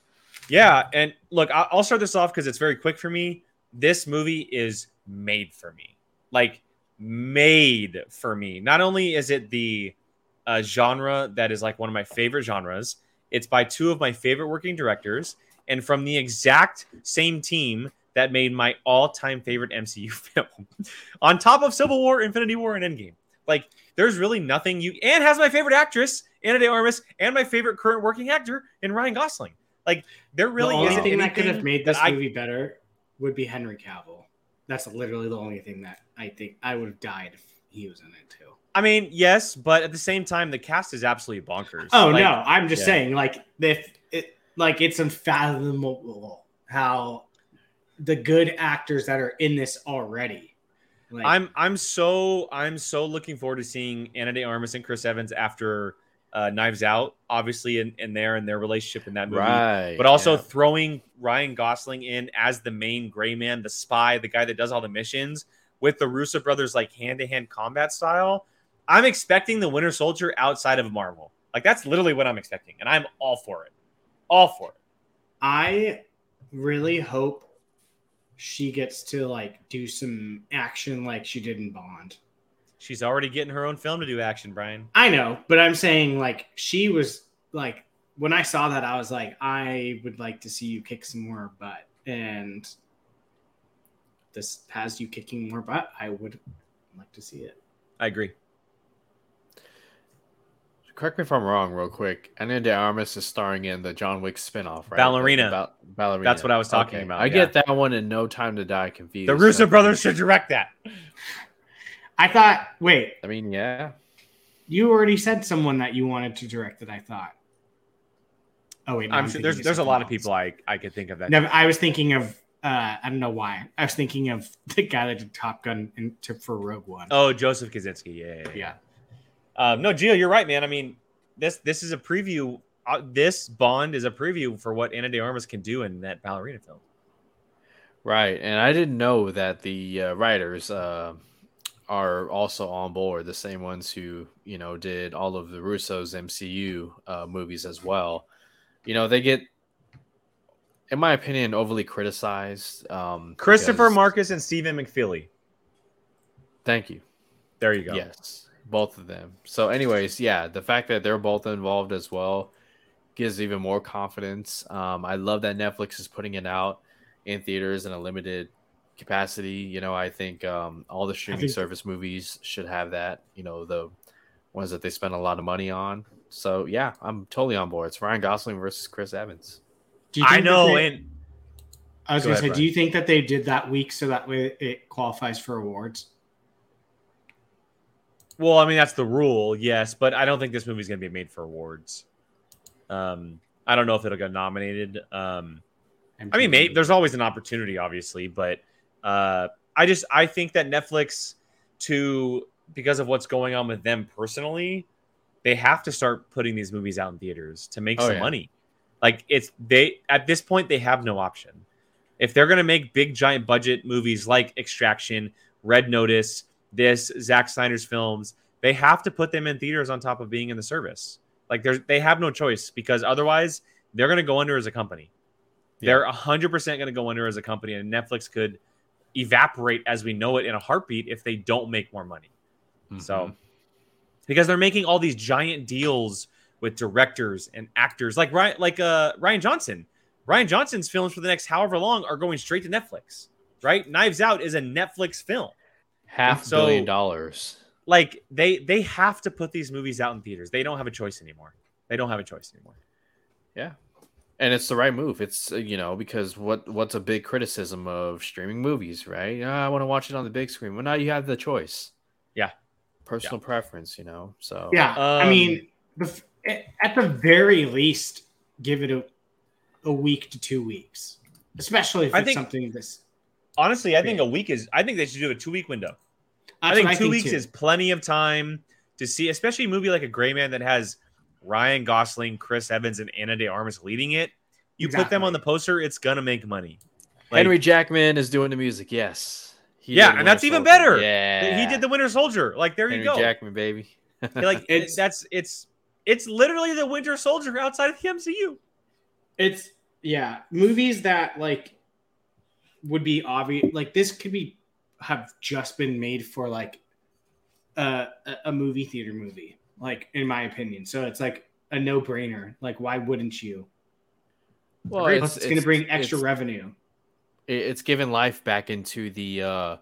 yeah, and look, I'll start this off because it's very quick for me. This movie is made for me, like made for me. Not only is it the uh, genre that is like one of my favorite genres, It's by two of my favorite working directors and from the exact same team that made my all-time favorite MCU <laughs> film. On top of Civil War, Infinity War, and Endgame. Like, there's really nothing you and has my favorite actress, Ana de Armas, and my favorite current working actor in Ryan Gosling. Like, there really the only isn't thing that could have made this that I- movie better would be Henry Cavill. That's literally the only thing that I think I would have died if he was in it too. I mean, yes, but at the same time, the cast is absolutely bonkers. Oh Like, no, I'm just yeah. saying, like if it, like it's unfathomable how the good actors that are in this already. Like, I'm I'm so I'm so looking forward to seeing Ana De Armas and Chris Evans after uh, Knives Out, obviously in, in there and their relationship in that movie. Right. But also yeah. throwing Ryan Gosling in as the main gray man, the spy, the guy that does all the missions with the Russo brothers like hand to hand combat style. I'm expecting the Winter Soldier outside of Marvel. Like that's literally what I'm expecting, and I'm all for it. All for it. I really hope she gets to like do some action like she did in Bond. She's already getting her own film to do action, Brian. I know, but I'm saying like she was like when I saw that I was like I would like to see you kick some more butt and this has you kicking more butt. I would like to see it. I agree. Correct me if I'm wrong, real quick. Ana de Armas is starring in the John Wick spinoff, right? Ballerina. The ballerina. That's what I was talking about, I yeah. get that one in No Time to Die confused. The Russo Okay. brothers should direct that. I thought wait, I mean, yeah. you already said someone that you wanted to direct that I thought. Oh wait, no, I'm, I'm sure there's there's a something lot of people I I could think of that. No, I was thinking of uh I don't know why. I was thinking of <laughs> the guy that did Top Gun and took for Rogue One. Oh, Joseph Kosinski. Yeah, yeah, yeah. yeah. Um, no, Gio, you're right, man. I mean, this this is a preview. Uh, this Bond is a preview for what Ana De Armas can do in that ballerina film. Right. And I didn't know that the uh, writers uh, are also on board, the same ones who, you know, did all of the Russo's MCU uh, movies as well. You know, they get, in my opinion, overly criticized. Um, Christopher because- Markus and Stephen McFeely. Thank you. There you go. Yes, both of them. So, anyways, yeah, the fact that they're both involved as well gives even more confidence. Um, I love that Netflix is putting it out in theaters in a limited capacity. You know, I think um, all the streaming think- service movies should have that. You know, the ones that they spend a lot of money on. So, yeah, I'm totally on board. It's Ryan Gosling versus Chris Evans. Do you I think that know, they- and I was Go gonna ahead, say, Brian. do you think that they did that week so that way it qualifies for awards? Well, I mean that's the rule, yes, but I don't think this movie's gonna be made for awards. Um, I don't know if it'll get nominated. Um, I mean, maybe there's always an opportunity, obviously, but uh, I just I think that Netflix, to because of what's going on with them personally, they have to start putting these movies out in theaters to make Oh, some yeah. money. Like it's they at this point they have no option. If they're gonna make big giant budget movies like Extraction, Red Notice, this Zack Snyder's films, they have to put them in theaters on top of being in the service. Like there's they have no choice because otherwise they're gonna go under as a company. They're hundred percent gonna go under as a company, and Netflix could evaporate as we know it in a heartbeat if they don't make more money. Mm-hmm. So because they're making all these giant deals with directors and actors like Ryan like uh Rian Johnson. Rian Johnson's films for the next however long are going straight to Netflix. Right? Knives Out is a Netflix film. Half So- billion dollars. Like they they have to put these movies out in theaters. They don't have a choice anymore. They don't have a choice anymore. Yeah. And it's the right move. It's uh, you know because what what's a big criticism of streaming movies, right? "Ah, I want to watch it on the big screen. Well, now you have the choice. Yeah. Personal preference, you know. So Yeah, I Um, mean, the, at the very least, give it a, a week to two weeks, especially if I it's think- something this. Honestly, I think a week is I think they should do a two week window. I That's think what two weeks too. is plenty of time to see, especially a movie like a Gray Man that has Ryan Gosling, Chris Evans, and Ana De Armas leading it. You put them on the poster, it's gonna make money. Like, Henry Jackman is doing the music. Yes. He Yeah, did and that's Winter even better. Yeah. he did the Winter Soldier. Like there Henry you go. Jackman, baby. Like <laughs> It's- that's it's it's literally the Winter Soldier outside of the MCU. It's yeah, movies that like would be obvious. Like this could be have just been made for like a a- movie theater movie, like in my opinion. So it's like a no brainer. Like, why wouldn't you? Well, Plus, it's, going to bring extra it's- revenue. it's given life back into the uh,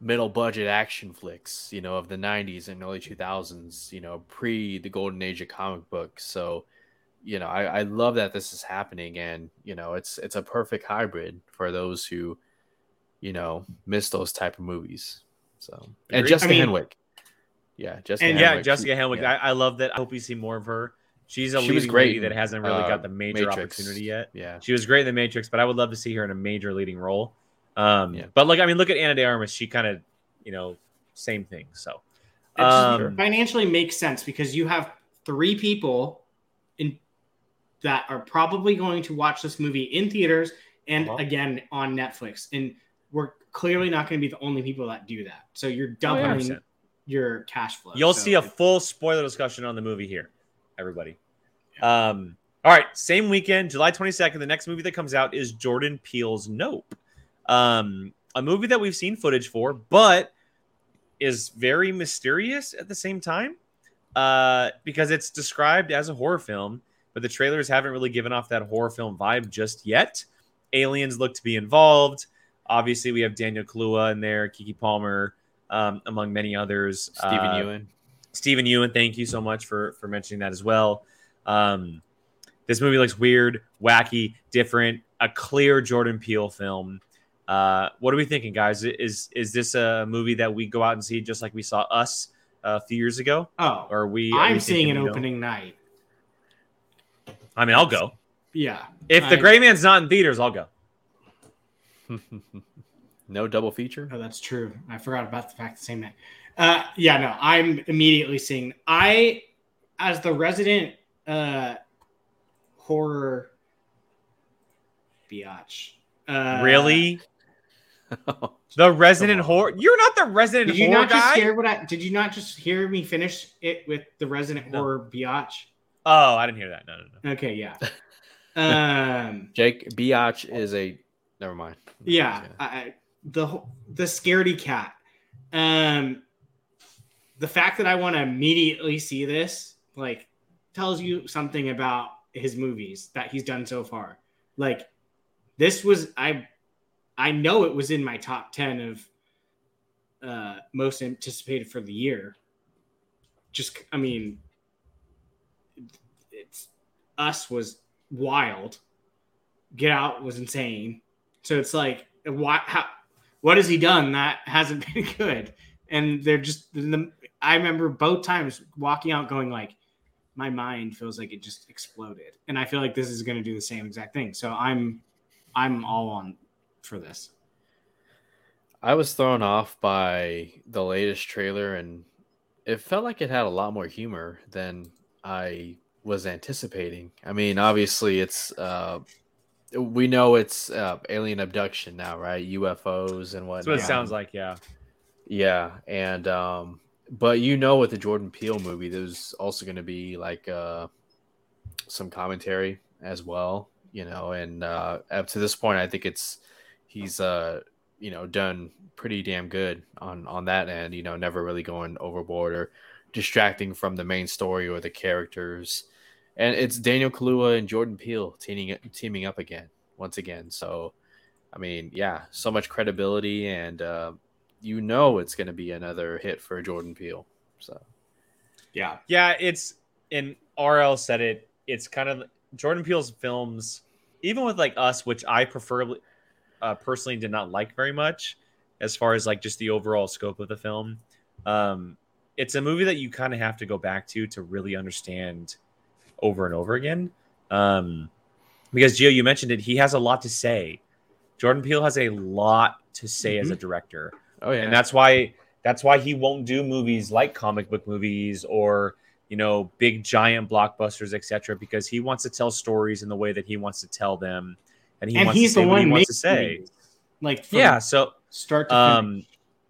middle budget action flicks, you know, of the 90s and early 2000s, you know, pre the golden age of comic books. So, you know, I, I love that this is happening and, you know, it's it's a perfect hybrid for those who, you know, miss those type of movies. So, and Agreed. Jessica I mean- Henwick. Yeah, Jessica And- yeah, Henwick, Jessica she- Henwick. yeah. I, I love that. I hope we see more of her. She's a She was leading great lady that hasn't really uh, got the major Matrix. opportunity yet. Yeah. She was great in the Matrix, but I would love to see her in a major leading role. Um, Yeah. But like, I mean, look at Ana De Armas. She kind of, you know, same thing. So, It um, financially makes sense because you have three people in that are probably going to watch this movie in theaters and Uh-huh. again on Netflix. And we're clearly not going to be the only people that do that. So you're Oh, yeah, doubling 100%. your cash flow. You'll So see a full spoiler discussion on the movie here, everybody. Um, all right, same weekend, July 22nd. The next movie that comes out is Jordan Peele's Nope, um, a movie that we've seen footage for, but is very mysterious at the same time uh, because it's described as a horror film, but the trailers haven't really given off that horror film vibe just yet. Aliens look to be involved. Obviously, we have Daniel Kaluuya in there, Keke Palmer, um, among many others. Stephen Uh, Ewan. Steven Yeun, thank you so much for for mentioning that as well. Um, this movie looks weird, wacky, different, a clear Jordan Peele film. Uh, what are we thinking, guys? Is is this a movie that we go out and see just like we saw Us a few years ago? Oh, Or are we? are I'm we seeing an opening night. I mean, I'll go Yeah. if the Gray Man's not in theaters. I'll go. <laughs> no double feature. Oh, that's true. I forgot about the fact the same night. Uh, yeah, no, I'm immediately seeing. I, as the resident uh, horror biatch. Uh, really, <laughs> the resident horror? You're not the resident Did you horror not just guy. hear what I? Did you not just hear me finish it with the resident No. horror biatch? Oh, I didn't hear that. No, no, no. Okay, yeah. <laughs> um, Jake Biatch is a. Never mind. yeah, I, I- the the scaredy cat. Um, the fact that I want to immediately see this, like, tells you something about his movies that he's done so far. Like, this was I, I know it was in my top ten of uh, most anticipated for the year. Just, I mean, it's us was wild. Get Out was insane. So it's like, what? How? What has he done that hasn't <laughs> been good? And they're just. The, I remember both times walking out, going like, my mind feels like it just exploded, and I feel like this is going to do the same exact thing. So I'm, I'm all on for this. I was thrown off by the latest trailer, and it felt like it had a lot more humor than I was anticipating. I mean, obviously, it's uh, we know it's uh, alien abduction now, right? UFOs and whatnot. That's what it sounds like. Yeah. Yeah, and um, but you know, with the Jordan Peele movie, there's also going to be like uh, some commentary as well, you know. And uh, up to this point, I think it's he's uh, you know done pretty damn good on on that end. You know, never really going overboard or distracting from the main story or the characters. And it's Daniel Kaluuya and Jordan Peele teaming teaming up again once again. So, I mean, yeah, so much credibility and. Uh, you know it's going to be another hit for Jordan Peele. So Yeah. Yeah, it's and RL said it. It's kind of Jordan Peele's films, even with like Us, which I preferably, uh, personally did not like very much, as far as like just the overall scope of the film. Um, it's a movie that you kind of have to go back to to really understand over and over again. Um, because Gio, you mentioned it, he has a lot to say. Jordan Peele has a lot to say as a director oh yeah, and that's why that's why he won't do movies like comic book movies or you know big giant blockbusters etc because he wants to tell stories in the way that he wants to tell them and he and wants he's to say the what one he wants to say movies, like yeah so start to um finish.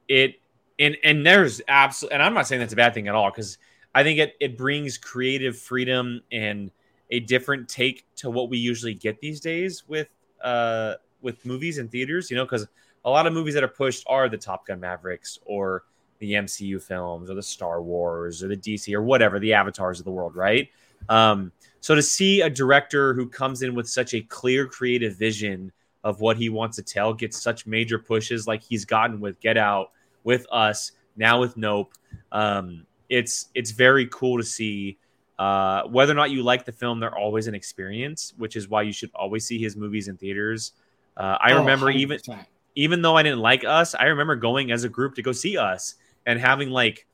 it and and there's absolutely and i'm not saying that's a bad thing at all because i think it it brings creative freedom and a different take to what we usually get these days with uh with movies and theaters you know because a lot of movies that are pushed are the top gun mavericks or the mcu films or the star wars or the dc or whatever the avatars of the world right Um, so to see a director who comes in with such a clear creative vision of what he wants to tell gets such major pushes like he's gotten with Get Out, with Us, now with Nope. Um, it's it's very cool to see. Uh, whether or not you like the film, they're always an experience, which is why you should always see his movies in theaters. Uh, I Oh, remember even 100%. even though I didn't like Us, I remember going as a group to go see Us and having like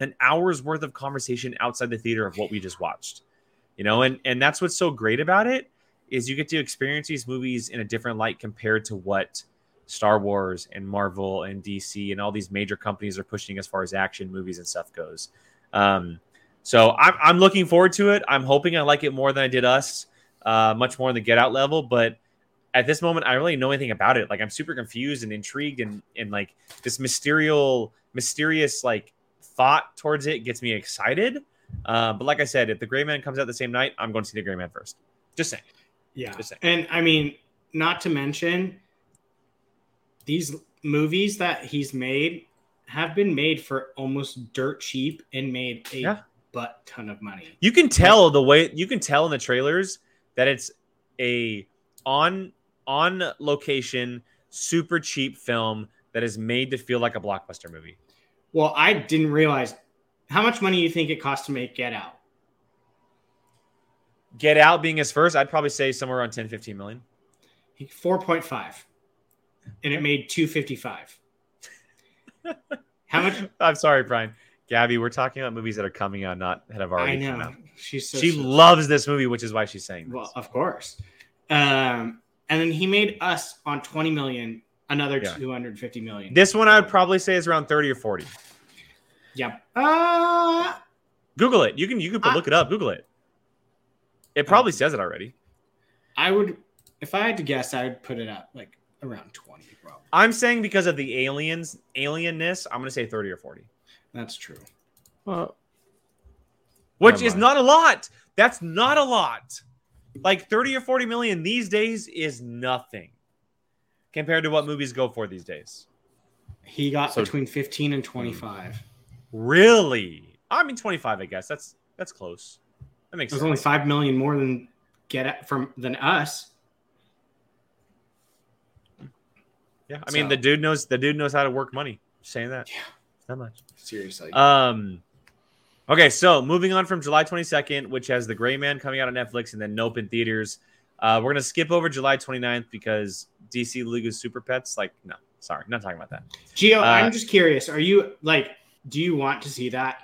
an hour's worth of conversation outside the theater of what we just watched. You know, and and that's what's so great about it is you get to experience these movies in a different light compared to what Star Wars and Marvel and DC and all these major companies are pushing as far as action movies and stuff goes. Um, so I'm, I'm looking forward to it. I'm hoping I like it more than I did Us, uh, much more on the Get Out level. But at this moment, I don't really know anything about it. Like I'm super confused and intrigued, and and like this mysterious, mysterious like thought towards it gets me excited. Uh, but like I said, if the Gray Man comes out the same night, I'm going to see the Gray Man first. Just saying. Yeah. Just saying. And I mean, not to mention these movies that he's made have been made for almost dirt cheap and made a Yeah. butt ton of money. You can tell the way you can tell in the trailers that it's a on on location, super cheap film that is made to feel like a blockbuster movie. Well, I didn't realize how much money you think it cost to make Get Out. Get Out being his first, I'd probably say somewhere around 10, 15 million. Four point five, and it made two fifty five. How much? <laughs> I'm sorry, Brian. Gabby, we're talking about movies that are coming out, not that have I already come know out. she's so she so- loves this movie, which is why she's saying this. Well, of course. Um, and then he made us on 20 million, another Yeah. 250 million. this one I would probably say is around 30 or 40. yeah. Uh, Google it. You can you can I- look it up. Google it. It probably says it already. I would, if I had to guess, I would put it up like around 20, probably. I'm saying because of the aliens, alienness, I'm gonna say 30 or 40. That's true. Well, Which is not a lot. That's not a lot. Like 30 or 40 million these days is nothing compared to what movies go for these days. He got So- between 15 and 25. Really? I mean 25, I guess. That's that's close. That makes It was sense. only 5 million more than get it from than us. Yeah. I mean So- the dude knows the dude knows how to work money. Just saying that. Yeah. Not much. Seriously. Um. Okay, so moving on from July 22nd, which has The Gray Man coming out on Netflix and then Nope in theaters. Uh, we're gonna skip over July 29th because DC League of Super Pets. Like, no, sorry, not talking about that. Gio, uh, I'm just curious. Are you like, do you want to see that?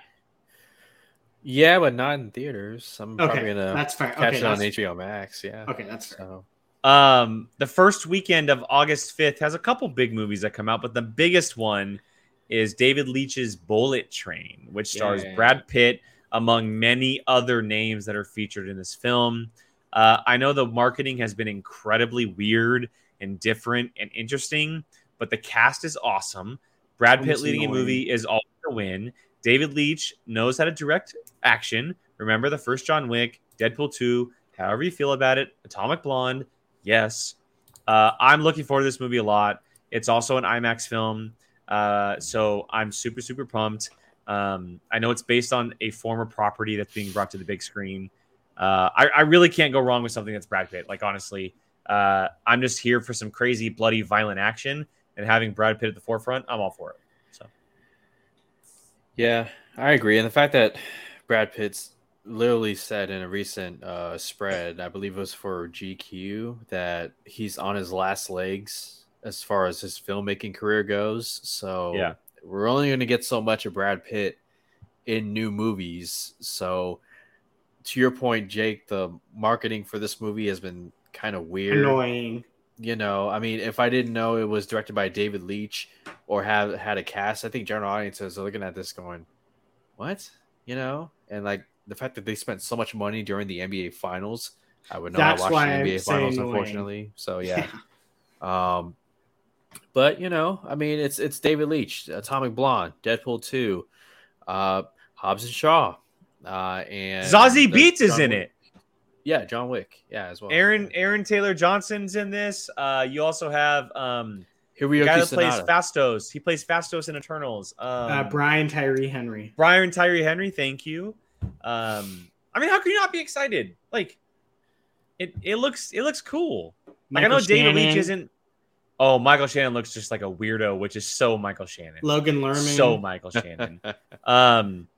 yeah, but not in theaters. I'm Okay, probably gonna that's fair. catch Okay, it on that's, HBO Max. Yeah. okay, that's fair. So Um, the first weekend of August 5th has a couple big movies that come out, but the biggest one is David Leitch's Bullet Train, which stars Yeah. Brad Pitt among many other names that are featured in this film. Uh, I know the marketing has been incredibly weird and different and interesting, but the cast is awesome. Brad Pitt leading a movie is always a win. David Leitch knows how to direct action. Remember the first John Wick, Deadpool 2, however you feel about it, Atomic Blonde, yes. Uh, I'm looking forward to this movie a lot. It's also an IMAX film, uh, so I'm super, super pumped. Um, I know it's based on a former property that's being brought to the big screen. Uh, I, I really can't go wrong with something that's Brad Pitt. Like, honestly, uh, I'm just here for some crazy, bloody, violent action, and having Brad Pitt at the forefront, I'm all for it. So, yeah, I agree. And the fact that Brad Pitt's literally said in a recent uh, spread, I believe it was for GQ, that he's on his last legs as far as his filmmaking career goes. So Yeah. we're only going to get so much of Brad Pitt in new movies. So to your point, Jake, the marketing for this movie has been kind of weird Annoying. you know, I mean, if I didn't know it was directed by David Leitch or have had a cast, I think general audiences are looking at this going, "What?" You know, and like the fact that they spent so much money during the NBA Finals, I would not That's I watched the I'm NBA Finals, annoying. unfortunately. So <laughs> yeah, um, but you know, I mean, it's it's David Leitch, Atomic Blonde, Deadpool two, uh, Hobbs and Shaw, uh, and Zazie the Beetz is in Wick- it. Yeah, John Wick. Yeah, as well. Aaron Aaron Taylor Johnson's in this. Uh, you also have um, the Hiroyuki guy that plays Sanada. Phastos. He plays Phastos in Eternals. Um, uh, Brian Tyree Henry. Brian Tyree Henry. Thank you. Um, I I mean, how can you not be excited? Like, it it looks it looks cool. Like I Michael know David Leitch isn't. Oh, Michael Shannon looks just like a weirdo, which is so Michael Shannon. Logan Lerman. So Michael Shannon. um,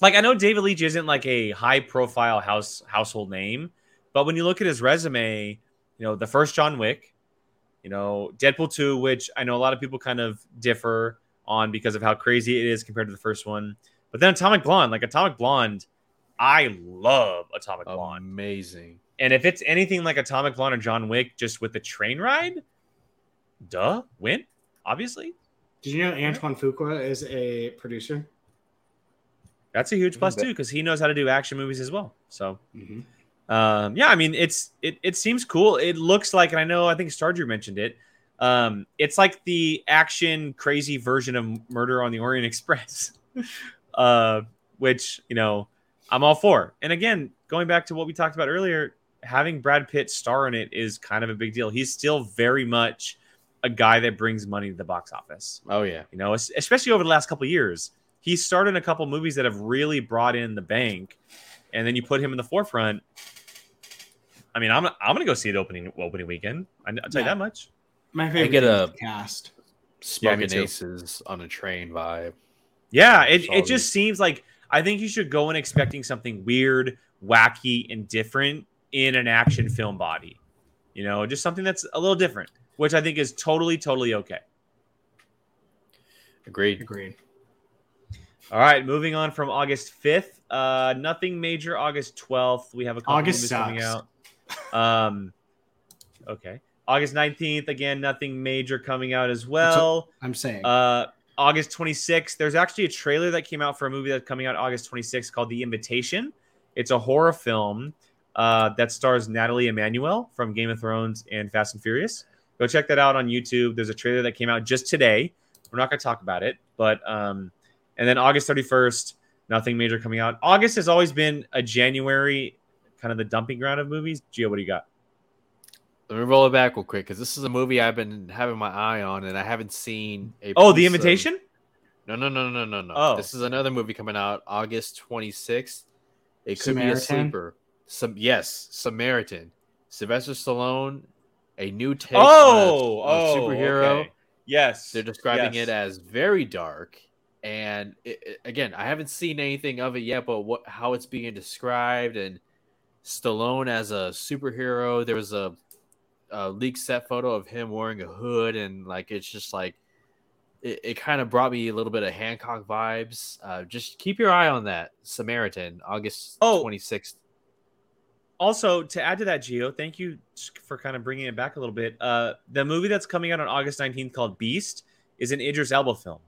like I know David Leitch isn't like a high profile house household name, but when you look at his resume, you know the first John Wick, you know Deadpool two, which I know a lot of people kind of differ on because of how crazy it is compared to the first one. But then Atomic Blonde, like Atomic Blonde, I love Atomic Blonde. Amazing. And if it's anything like Atomic Blonde or John Wick, just with the train ride, duh, win, obviously. Did you know Antoine Fuqua is a producer? That's a huge plus too, because he knows how to do action movies as well. So Mm-hmm. um, yeah, I mean it's it, it seems cool. It looks like, and I know I think Stardew mentioned it. Um, it's like the action crazy version of Murder on the Orient Express, <laughs> uh, which you know I'm all for. And again, going back to what we talked about earlier, having Brad Pitt star in it is kind of a big deal. He's still very much a guy that brings money to the box office. Oh yeah. You know, especially over the last couple of years, he starred in a couple movies that have really brought in the bank, and then you put him in the forefront. I mean, I'm I'm gonna go see it opening opening weekend. I- I'll tell you that much. My favorite I get a- cast. Yeah, me Smoking too. aces on a train vibe. Yeah, it, Solid. it just seems like I think you should go in expecting something weird, wacky, and different in an action film body. You know, just something that's a little different, which I think is totally, totally okay. Agreed. Agreed. All right, moving on from August 5th. Uh, nothing major. August 12th. We have a couple August movies coming out. Um, okay. August 19th. Again, nothing major coming out as well. I'm saying. Uh, August 26th. There's actually a trailer that came out for a movie that's coming out August 26th called The Invitation. It's a horror film uh, that stars Natalie Emmanuel from Game of Thrones and Fast and Furious. Go check that out on YouTube. There's a trailer that came out just today. We're not going to talk about it, but um, and then August 31st, nothing major coming out. August has always been a January kind of the dumping ground of movies. Gio, what do you got? Let me roll it back real quick because this is a movie I've been having my eye on and I haven't seen. A Oh, The piece of- Invitation. No, no, no, no, no, no. Oh. This is another movie coming out August 26th. It could be a sleeper. Some yes, Samaritan. Sylvester Stallone, a new take Oh, on a, oh, on a oh, superhero. okay. Yes, They're describing yes. it as very dark. And it, it- again, I haven't seen anything of it yet, but what how it's being described and Stallone as a superhero. There was a, a leaked set photo of him wearing a hood, and like it's just like it, it kind of brought me a little bit of Hancock vibes. Uh, just keep your eye on that Samaritan, August Oh. twenty sixth. also to add to that gio thank you for kind of bringing it back a little bit uh the movie that's coming out on august 19th called beast is an idris elba film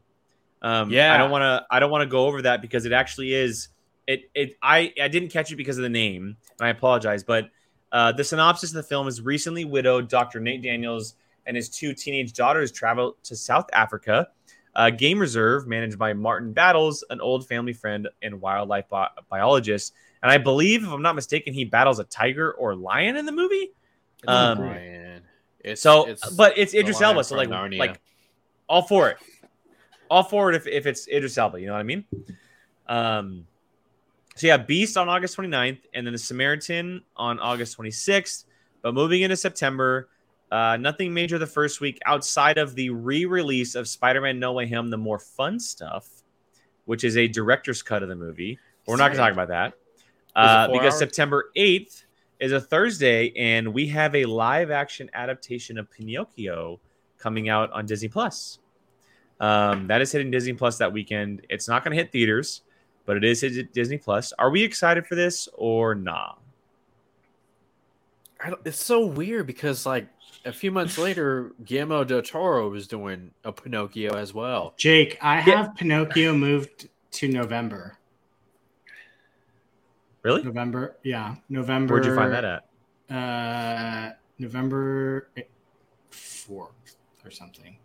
um Yeah. i don't want to i don't want to go over that because it actually is it it i i didn't catch it because of the name and i apologize but uh the synopsis of the film is recently widowed dr nate daniels and his two teenage daughters travel to south africa a game reserve managed by martin battles an old family friend and wildlife bi- biologist and I believe, if I'm not mistaken, he battles a tiger or lion in the movie. Um, Brian. It's, So, but it's Idris Elba, so like, Narnia. like, all for it, all for it. If, if it's Idris Elba, you know what I mean. Um, so yeah, Beast on August 29th, and then the Samaritan on August 26th. But moving into September, uh, nothing major the first week outside of the re-release of Spider-Man: No Way Home, the more fun stuff, which is a director's cut of the movie. We're not going to talk about that uh, because hours? September 8th is a Thursday, and we have a live action adaptation of Pinocchio coming out on Disney Plus. Um, that is hitting Disney Plus that weekend. It's not going to hit theaters, but it is Disney Plus. Are we excited for this or nah? I don't, it's so weird because like a few months <laughs> later, Guillermo del Toro was doing a Pinocchio as well. Jake, I Yeah. have Pinocchio moved to November. Really? November, yeah, November. Where'd you find that at? Uh, November fourth or something.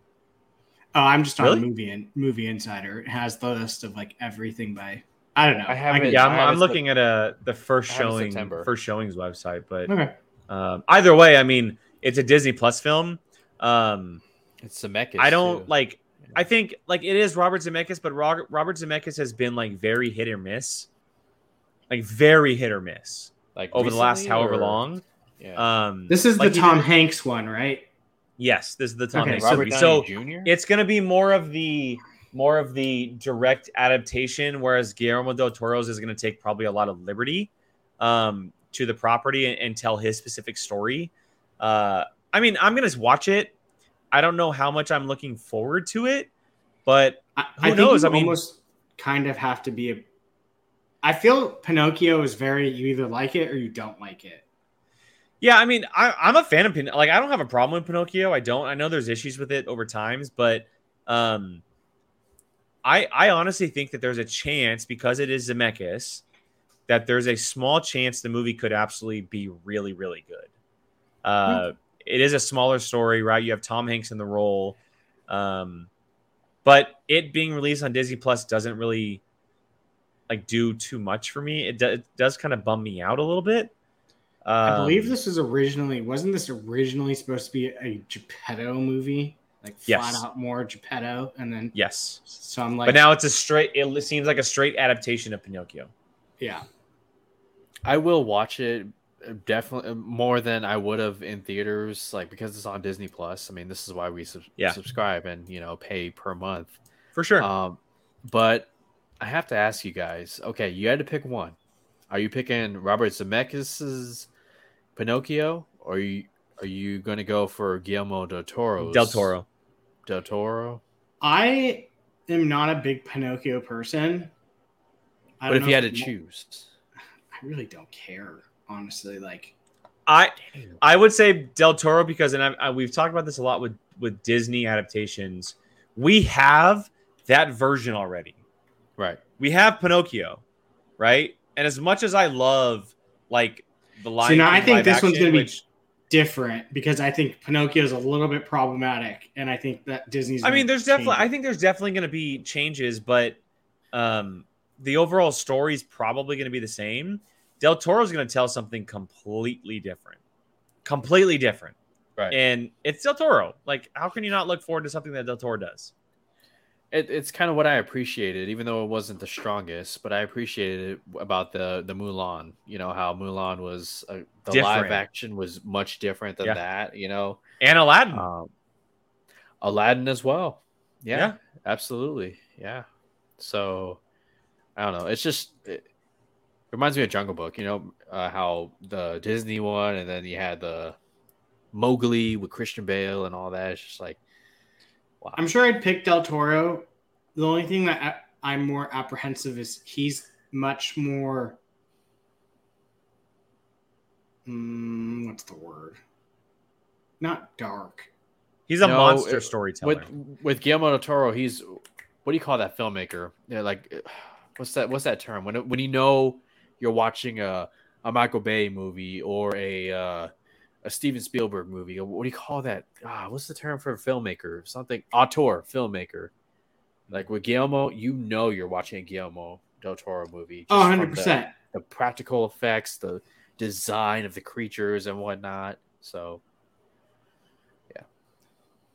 Oh, I'm just on Really? movie in, movie insider. It has the list of like everything by. I don't know. I have can- it- Yeah, I I'm, have I'm looking at a the first I have it showing, September. first showings website, but Okay. um, either way, I mean, it's a Disney Plus film. Um, It's Zemeckis. I don't too. like. I think like it is Robert Zemeckis, but Ro- Robert Zemeckis has been like very hit or miss. like very hit or miss Like over the last recently, however or- long. Yeah. Um, This is like the Tom did- Hanks one, right? Yes, this is the Tom Okay, Hanks movie. So Jr. it's going to be more of the more of the direct adaptation, whereas Guillermo del Toro's is going to take probably a lot of liberty um, to the property and, and tell his specific story. Uh, I mean, I'm going to watch it. I don't know how much I'm looking forward to it, but I, Who I knows? I mean- almost kind of have to be a. I feel Pinocchio is very you either like it or you don't like it. Yeah, I mean, I, I'm a fan of Pin. Like, I don't have a problem with Pinocchio. I don't. I know there's issues with it over times, but um, I I honestly think that there's a chance because it is Zemeckis that there's a small chance the movie could absolutely be really really good. Uh, it is a smaller story, right? You have Tom Hanks in the role, um, but it being released on Disney Plus doesn't really like do too much for me. It, do, it does kind of bum me out a little bit. I believe Um, this was originally wasn't this originally supposed to be a Geppetto movie, like Yes. flat out more Geppetto, and then Yes. so I'm like, but now it's a straight. It seems like a straight adaptation of Pinocchio. yeah, I will watch it uh, definitely more than I would have in theaters, like because it's on Disney Plus. I mean, this is why we sub- Yeah. subscribe and you know pay per month. For sure. Um, but I have to ask you guys. Okay, you had to pick one. Are you picking Robert Zemeckis's Pinocchio, or are you are you going to go for Guillermo del Toro? Del Toro. Del Toro? I am not a big Pinocchio person. I But if you had to mo- choose, I really don't care, honestly. Like, I I would say Del Toro because, and I, I, we've talked about this a lot with with Disney adaptations. We have that version already. right? We have Pinocchio, right? And as much as I love like the Lion so now I think live this one's going to be which- different because I think Pinocchio is a little bit problematic, and I think that Disney's. I mean, there's change definitely. I think there's definitely going to be changes, but um, the overall story is probably going to be the same. Del Toro's going to tell something completely different, completely different, Right. and it's Del Toro. Like, how can you not look forward to something that Del Toro does? It, it's kind of what I appreciated, even though it wasn't the strongest. But I appreciated it about the the Mulan. You know how Mulan was uh, the live action was much different than Yeah. that. You know, And Aladdin. um, Aladdin as well. Yeah, Yeah. absolutely. Yeah. So I don't know. It's just it reminds me of Jungle Book. You know uh, how the Disney one, and then you had the Mowgli with Christian Bale and all that. It's just like wow. I'm sure I'd pick Del Toro. The only thing that I, I'm more apprehensive is he's much more. Mm, what's the word? Not dark. He's a No, monster it- storyteller. with with Guillermo del Toro, he's what do you call that filmmaker? Yeah, like <sighs> what's that? What's that term? When when you know you're watching a a Michael Bay movie or a uh, a Steven Spielberg movie. What do you call that? Ah, what's the term for a filmmaker? Something auteur filmmaker. Like with Guillermo, you know you're watching a Guillermo del Toro movie. Oh, just 100 percent. The practical effects, the design of the creatures and whatnot. So yeah.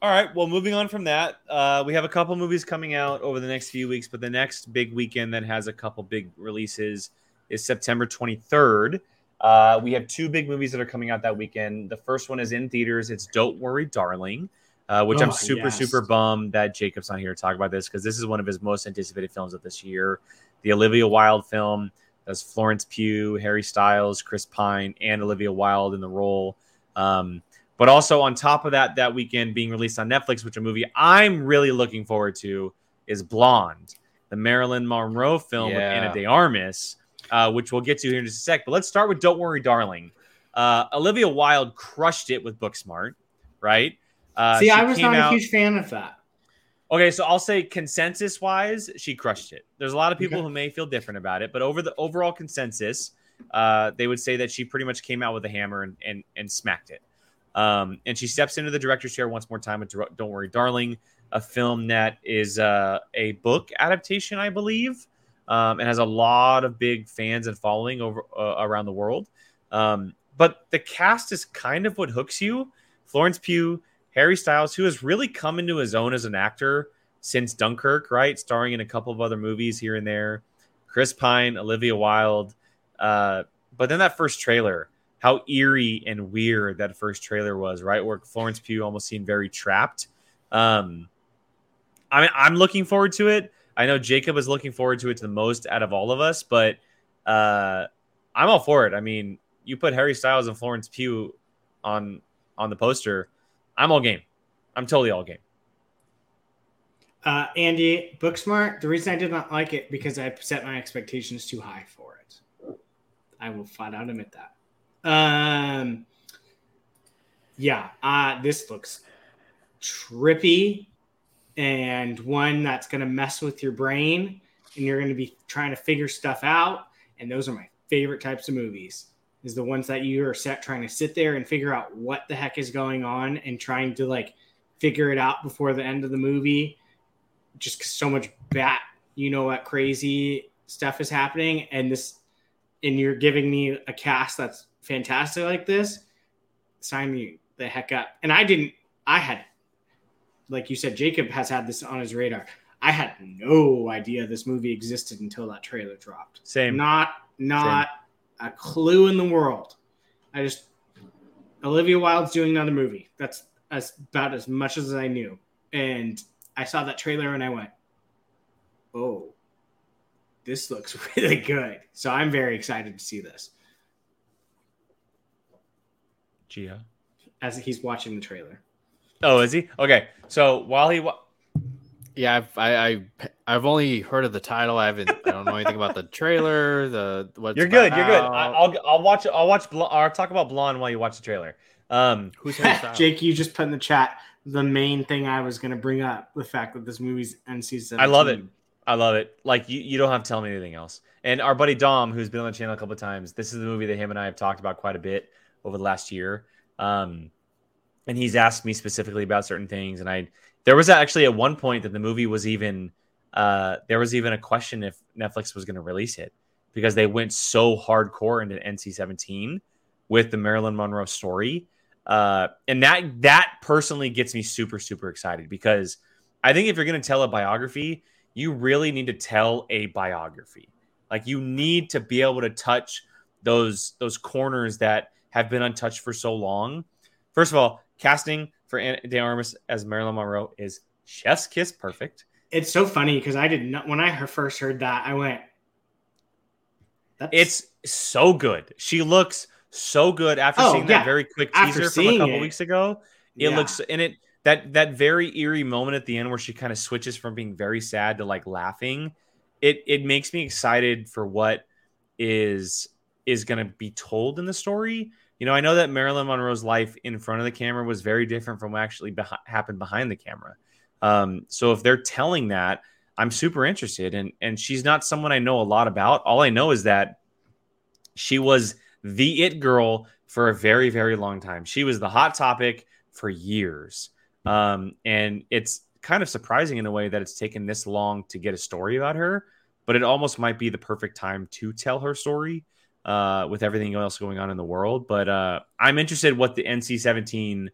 All right. Well, moving on from that, uh, we have a couple movies coming out over the next few weeks, but the next big weekend that has a couple big releases is September 23rd. Uh, we have two big movies that are coming out that weekend. The first one is in theaters. It's Don't Worry, Darling, uh, which I'm Oh, super, yes. super bummed that Jacob's not here to talk about this because this is one of his most anticipated films of this year. The Olivia Wilde film. That's Florence Pugh, Harry Styles, Chris Pine, and Olivia Wilde in the role. Um, but also on top of that, that weekend being released on Netflix, which a movie I'm really looking forward to is Blonde, the Marilyn Monroe film with Ana De Armas, uh, which we'll get to here in just a sec. But let's start with Don't Worry, Darling. Uh, Olivia Wilde crushed it with Booksmart, right? Uh, See, I was not out- a huge fan of that. Okay, so I'll say consensus wise, she crushed it. There's a lot of people Okay. who may feel different about it, but over the overall consensus, uh, they would say that she pretty much came out with a hammer and and, and smacked it. Um, and she steps into the director's chair once more time with Don't Worry, Darling, a film that is uh, a book adaptation, I believe, um, and has a lot of big fans and following over uh, around the world. Um, but the cast is kind of what hooks you. Florence Pugh, Harry Styles, who has really come into his own as an actor since Dunkirk, right? Starring in a couple of other movies here and there. Chris Pine, Olivia Wilde, Uh, but then that first trailer, how eerie and weird that first trailer was, right? Where Florence Pugh almost seemed very trapped. Um, I mean, I'm looking forward to it. I know Jacob is looking forward to it the most out of all of us, but uh, I'm all for it. I mean, you put Harry Styles and Florence Pugh on on the poster, I'm all game. I'm totally all game. Uh, Andy, Booksmart. The reason I did not like it because I set my expectations too high for it. I will flat out admit that. Um, yeah, uh, this looks trippy and one that's going to mess with your brain, and you're going to be trying to figure stuff out. And those are my favorite types of movies. Is the ones that you are set trying to sit there and figure out what the heck is going on and trying to like figure it out before the end of the movie just so much bat, you know what crazy stuff is happening, and this, and you're giving me a cast that's fantastic like this. Sign me the heck up. And I didn't. I had, like you said, Jacob has had this on his radar. I had no idea this movie existed until that trailer dropped. Same. Not not a clue in the world. I just Olivia Wilde's doing another movie. That's as about as much as I knew. And I saw that trailer and I went, "Oh, this looks <laughs> really good." So I'm very excited to see this Gio. as he's watching the trailer. Oh, is he? Okay. So while he wa- Yeah, I've I, I I've only heard of the title. I haven't. I don't know anything about the trailer. The what you're good, you're good. I, I'll I'll watch I'll watch Bl- or talk about Blonde while you watch the trailer. Um, Who's <laughs> Jake, you just put in the chat the main thing I was going to bring up: the fact that this movie's NC-17. I love it. I love it. Like you, you don't have to tell me anything else. And our buddy Dom, who's been on the channel a couple of times, this is the movie that him and I have talked about quite a bit over the last year. Um, and he's asked me specifically about certain things. And I, there was actually at one point that the movie was even, uh, there was even a question if Netflix was going to release it because they went so hardcore into NC-17 with the Marilyn Monroe story. Uh, and that that personally gets me super super excited because I think if you're going to tell a biography, you really need to tell a biography. Like you need to be able to touch those those corners that have been untouched for so long. First of all, casting for Ana De Armas as Marilyn Monroe is chef's kiss perfect. It's so funny because I did not when I first heard that I went, "That's It's so good. She looks so good after Oh, seeing yeah. that very quick After teaser from a couple it, weeks ago. It yeah. looks and it that that very eerie moment at the end where she kind of switches from being very sad to like laughing. It it makes me excited for what is is going to be told in the story. You know, I know that Marilyn Monroe's life in front of the camera was very different from what actually happened behind the camera. Um, so if they're telling that, I'm super interested. And and she's not someone I know a lot about. All I know is that she was the it girl for a very very long time. She was the hot topic for years. Um, and it's kind of surprising in a way that it's taken this long to get a story about her, but it almost might be the perfect time to tell her story uh, with everything else going on in the world. But uh, I'm interested what the NC-17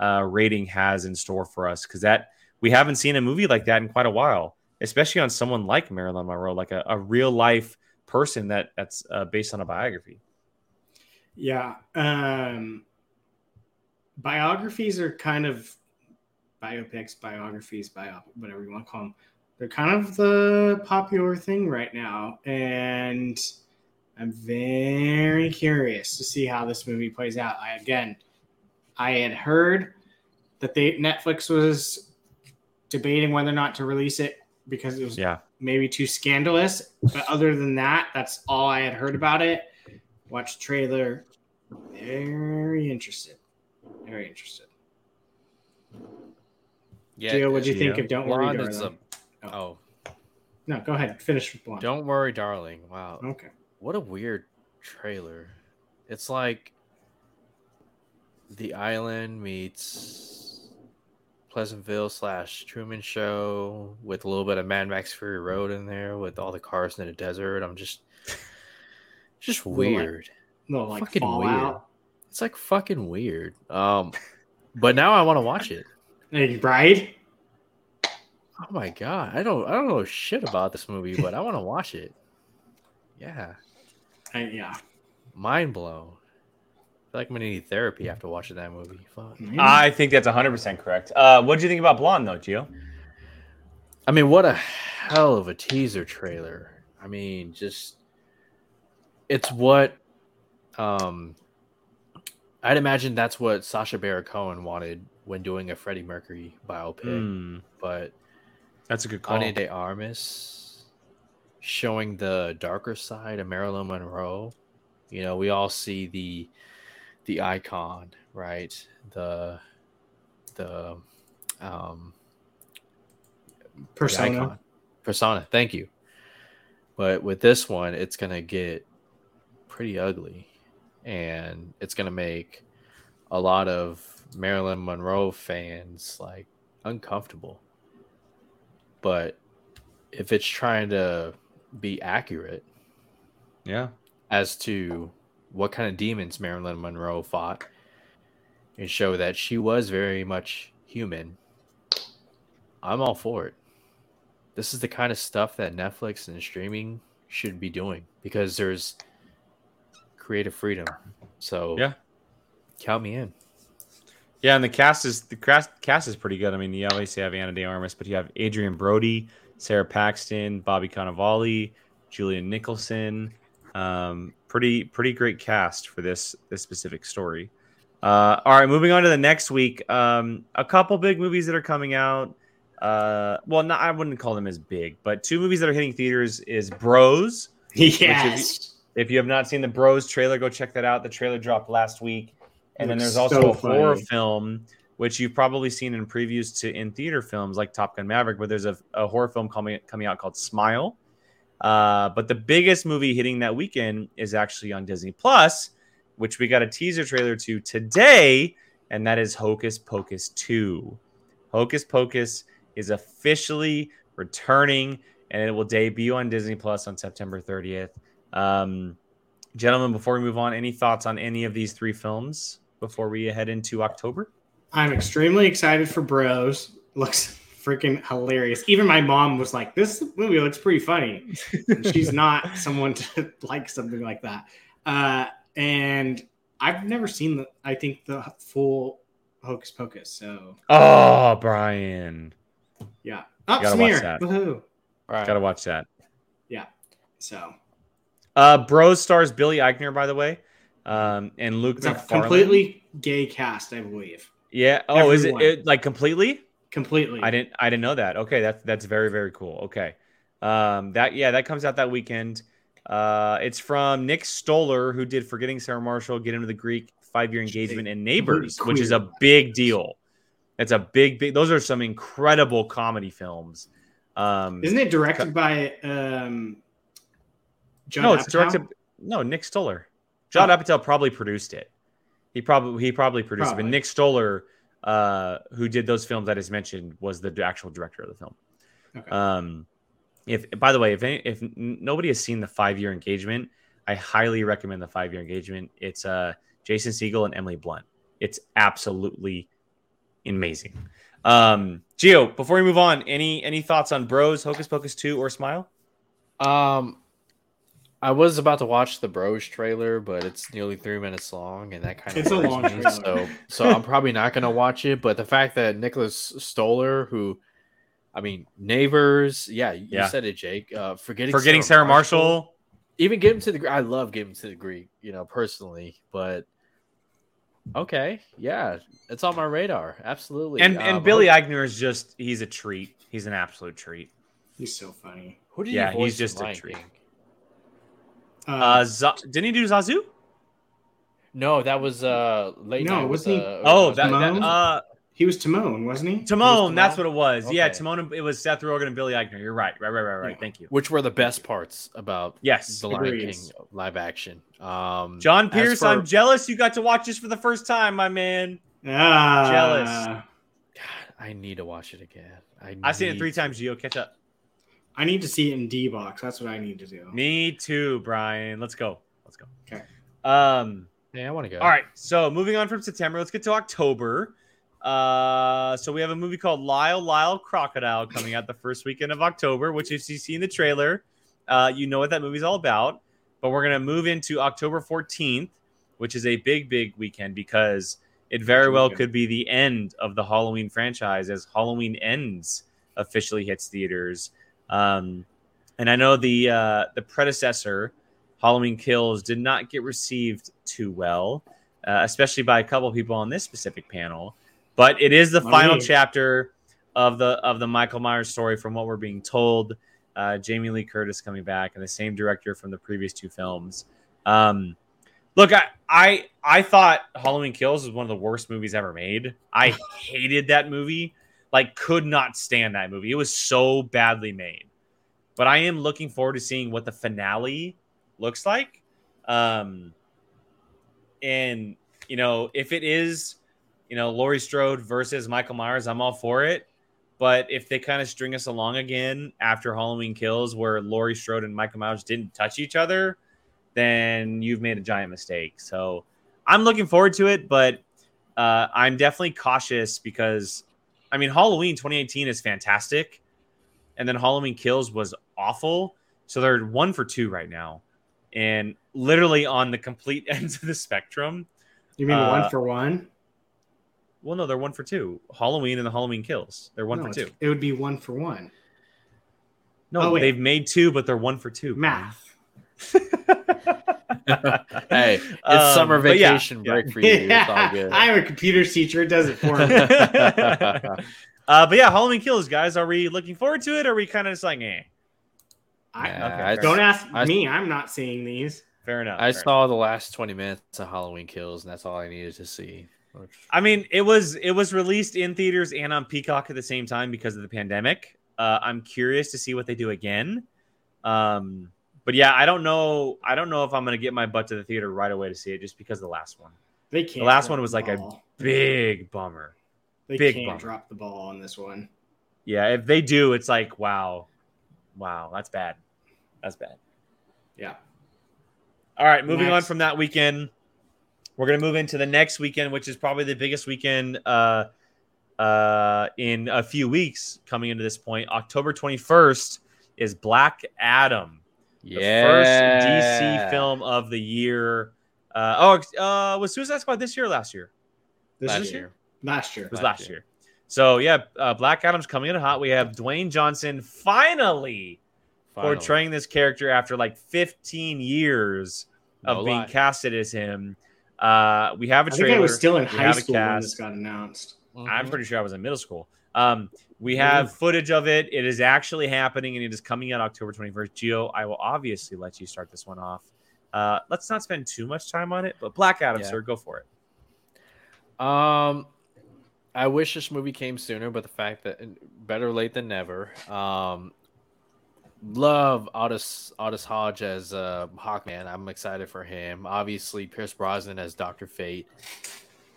uh, rating has in store for us because that we haven't seen a movie like that in quite a while, especially on someone like Marilyn Monroe, like a, a real life person that that's uh, based on a biography. Yeah. Um, biographies are kind of biopics, biographies, bio, whatever you want to call them. They're kind of the popular thing right now. And I'm very curious to see how this movie plays out. I, again, I had heard that they Netflix was debating whether or not to release it because it was Yeah. maybe too scandalous. But other than that, that's all I had heard about it. Watch trailer. Very interested. Very interested. Yeah, Gio, what'd you think yeah. of Don't Worry, Blonde is Darling? a- oh. oh, No, go ahead. Finish with Blonde. don't worry, darling. Wow, Okay. What a weird trailer. It's like The Island meets Pleasantville slash Truman Show with a little bit of Mad Max Fury Road in there with all the cars in the desert. I'm just, <laughs> just like, weird. No, like Fucking Fallout. It's like fucking weird. Um, but now I want to watch it. Bride. Oh my god, I don't, I don't know shit about this movie, but I want to watch it. Yeah. I, yeah. Mind blown. I feel like I'm gonna need therapy after watching that movie. Fuck. I think that's 100% correct. Uh, what do you think about Blonde, though, Gio? I mean, what a hell of a teaser trailer. I mean, just it's what um I'd imagine that's what Sacha Baron Cohen wanted when doing a Freddie Mercury biopic. Hmm, But that's a good call. Ana de Armas showing the darker side of Marilyn Monroe. You know, we all see the the icon, right? The the um Persona. icon. Persona, thank you. But with this one, it's gonna get pretty ugly, and it's gonna make a lot of Marilyn Monroe fans like uncomfortable. But if it's trying to be accurate Yeah. as to what kind of demons Marilyn Monroe fought and show that she was very much human, I'm all for it. This is the kind of stuff that Netflix and streaming should be doing because there's creative freedom. So Yeah. count me in. Yeah, and the cast is the cast cast is pretty good. I mean, you obviously have Ana De Armas, but you have Adrien Brody, Sara Paxton, Bobby Cannavale, Julianne Nicholson. Um, pretty pretty great cast for this this specific story. Uh, all right, moving on to the next week. Um, a couple big movies that are coming out. Uh, well, not I wouldn't call them as big, but two movies that are hitting theaters is Bros. <laughs> Yes. If you have not seen the Bros trailer, go check that out. The trailer dropped last week. And then there's also so a horror film, which you've probably seen in previews to in theater films like Top Gun Maverick, but there's a, a horror film coming coming out called Smile. Uh, but the biggest movie hitting that weekend is actually on Disney Plus, which we got a teaser trailer to today, and that is Hocus Pocus 2. Hocus Pocus is officially returning, and it will debut on Disney Plus on September 30th. Um, gentlemen, before we move on, any thoughts on any of these three films before we head into October? I'm extremely excited for Bros. Looks <laughs> freaking hilarious. Even my mom was like, "This movie looks pretty funny." And she's <laughs> not someone to <laughs> like something like that. Uh, and I've never seen the. I think the full Hocus Pocus. So Oh, Brian, yeah, up Gotta watch smear. that. Woohoo! All right. gotta watch that. Yeah. So Uh, Bros stars Billy Eichner, by the way, um, and Luke it's a completely gay cast, I believe. Yeah. Oh, is it, it like completely? Completely. I didn't. I didn't know that. Okay, that's that's very very cool. Okay, um, that yeah, that comes out that weekend. Uh, it's from Nick Stoller, who did Forgetting Sarah Marshall, Get Into the Greek, Five Year Engagement, and Neighbors, which is a big deal. It's a big big. Those are some incredible comedy films. Um, Isn't it directed by um? Judd no, it's directed. No, Nick Stoller. John Oh. Apatow probably produced it. He probably he probably produced it, Probably. but Nick Stoller, uh, who did those films that is mentioned, was the actual director of the film. Okay. Um, if by the way, if any, if nobody has seen the five year engagement, I highly recommend the five year engagement. It's uh Jason Segel and Emily Blunt. It's absolutely amazing. Um, Gio, before we move on, any any thoughts on Bros, Hocus Pocus two, or Smile? Um, I was about to watch the Bros trailer, but it's nearly three minutes long, and that kind of It's a long me. trailer. So, so I'm probably not gonna watch it. But the fact that Nicholas Stoller, who, I mean, neighbors, yeah, you Yeah. said it, Jake. Uh, forgetting Forgetting Sarah Marshall. even give him to the. I love giving to the Greek, you know, personally, but. Okay, yeah, it's on my radar. Absolutely, And and Um, Billy who- Eichner is just he's a treat. He's an absolute treat. He's so funny. Who did yeah, he voice he's just a Lion treat. King? Uh, Uh, Za- didn't he do Zazu? No, that was uh late No, night. wasn't he- uh, Oh, that, that uh he was Timon, wasn't he? Timon. That's what it was. Yeah, Okay. Timon. It was Seth Rogen and Billy Eichner. You're right. Right. Right. Right. Right. Yeah. Thank you. which were the best parts about Yes. the Lion King live action. Um, John Pierce. for- I'm jealous you got to watch this for the first time, my man. Ah, Jealous. God, I need to watch it again. I I've seen it three to. times. Gio, catch up. I need to see it in D box. That's what I need to do. Me too, Brian. Let's go. Let's go. Okay. Um. Yeah, I want to go. All right. So moving on from September, let's get to October. Uh, so we have a movie called Lyle Lyle Crocodile coming out the first weekend of October, which if you see in the trailer, uh, you know what that movie's all about. but we're gonna move into October 14th, which is a big, big weekend because it very well could be the end of the Halloween franchise as Halloween Ends officially hits theaters. Um, and I know the uh, the predecessor, Halloween Kills, did not get received too well, uh, especially by a couple of people on this specific panel. But it is the Not final me. chapter of the of the Michael Myers story, from what we're being told. Uh, Jamie Lee Curtis coming back, and the same director from the previous two films. Um, look, I, I I thought Halloween Kills was one of the worst movies ever made. I hated that movie. Like, could not stand that movie. It was so badly made. But I am looking forward to seeing what the finale looks like. Um, and you know, if it is, you know, Laurie Strode versus Michael Myers, I'm all for it. But if they kind of string us along again after Halloween Kills, where Laurie Strode and Michael Myers didn't touch each other, then you've made a giant mistake. So I'm looking forward to it, but uh, I'm definitely cautious because, I mean, Halloween 2018 is fantastic, and then Halloween Kills was awful. So they're one for two right now, and literally on the complete <laughs> ends of the spectrum. You mean Uh, one for one? Well, no, they're one for two. Halloween and the Halloween Kills. They're one No, for two. It would be one for one. No, Oh, they've made two, but they're one for two. Math. <laughs> hey, it's Um, summer but yeah, vacation yeah. break for you. It's all <laughs> good. I'm a computer teacher. It does it for me. <laughs> uh, but yeah, Halloween Kills, guys. Are we looking forward to it? Or are we kind of just like, eh? I, Yeah, okay, I, fair don't ask I- me. I'm not seeing these. Fair enough. I fair saw the last 20 minutes of Halloween Kills, and that's all I needed to see. I mean, it was it was released in theaters and on Peacock at the same time because of the pandemic. Uh, I'm curious to see what they do again. Um, but yeah, I don't know. I don't know if I'm gonna get my butt to the theater right away to see it just because of the last one. They can't. last one was the like a- Big bummer. They big can't bummer. drop the ball on this one. Yeah, if they do, it's like wow, wow, that's bad. That's bad. Yeah. All right, moving on from that weekend, we're gonna move into the next weekend, which is probably the biggest weekend uh, uh, in a few weeks. Coming into this point, October twenty first is Black Adam, the yeah. first DC film of the year. Uh, oh, uh, was Suicide Squad this year or last year? This Last is year. last year. It was Last last year. year. So yeah, uh, Black Adam's coming in hot. We have Dwayne Johnson finally Finally. portraying this character after like 15 years of No being lie. casted as him. Uh, we have a I trailer. think I was still in We high have a school when cast. this got announced. I'm Mhm. pretty sure I was in middle school. Um, we have footage of it. It is actually happening, and it is coming out October 21st. Gio, I will obviously let you start this one off. Uh, let's not spend too much time on it, but Black Adam, Yeah. sir, go for it. Um, I wish this movie came sooner, but the fact that better late than never. Um, love Otis Otis Hodge as uh, Hawkman. I'm excited for him. Obviously, Pierce Brosnan as Doctor Fate,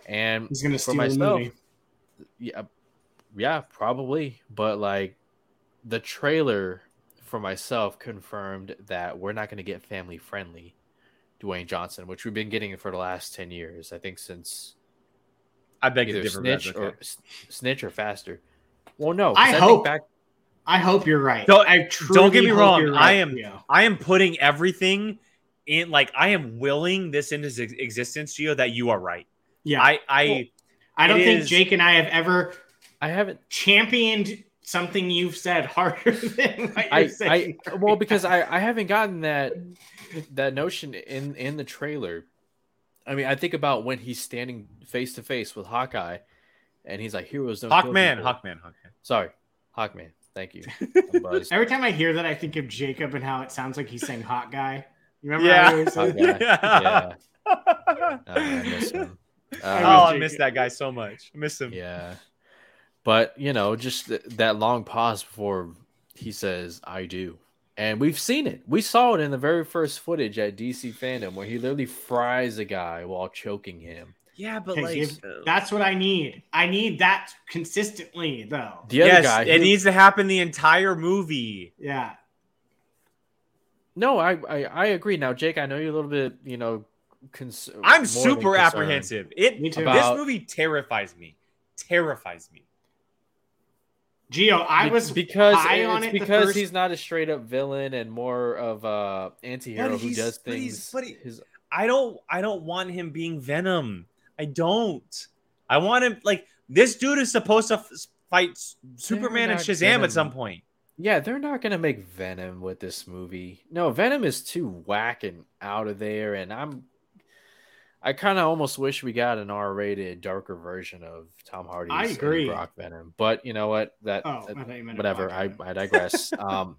and He's gonna for steal the movie. yeah, yeah, probably. But like, the trailer for myself confirmed that we're not going to get family friendly Dwayne Johnson, which we've been getting for the last ten years. I think since I beg to either differ. snitch Brad, or snitch or faster. Well, no, I think hope- back. I hope you're right. Don't- I don't get me wrong, you're I am- Leo. I am putting everything in. Like I am willing this into existence, Gio. That you are right. Yeah, I, I, Well, I don't think is- Jake and I have ever I haven't. championed something you've said harder <laughs> than what you're I, saying. I well because <laughs> I I haven't gotten that that notion in in the trailer. I mean, I think about when he's standing face to face with Hawkeye, and he's like, "Heroes don't." kill Hawkman, people." Hawkman, Hawkman. Sorry, Hawkman. Thank you. <laughs> Every time I hear that, I think of Jacob and how it sounds like he's saying "hot guy." You remember? Yeah. how I always say Hawkeye. that? Yeah. Oh, I miss him. oh, I Um, was I Jake- miss that guy so much. I miss him. Yeah. But, you know, just th- that long pause before he says, I do. And we've seen it. We saw it in the very first footage at DC Fandom where he literally fries a guy while choking him. Yeah, but like, give- uh, That's what I need. I need that consistently, though. The other yes, guy. it who- needs to happen the entire movie. Yeah. no, I, I I agree. Now, Jake, I know you're a little bit, you know, cons- I'm super apprehensive. It Me too. this movie terrifies me. Terrifies me. Gio, I was because high on it's it the because first- he's not a straight up villain and more of a anti-hero who he's- does but he's- things but he- his I don't I don't want him being Venom. I don't. I want him like this dude is supposed to f- fight Superman and Shazam Venom. at some point. Yeah, they're not gonna make Venom with this movie. No, Venom is too whack and out of there, and I'm. I kind of almost wish we got an R-rated, darker version of Tom Hardy's I agree. Brock Venom, but you know what? That Oh, that- I thought you meant whatever. I, I digress. <laughs> um,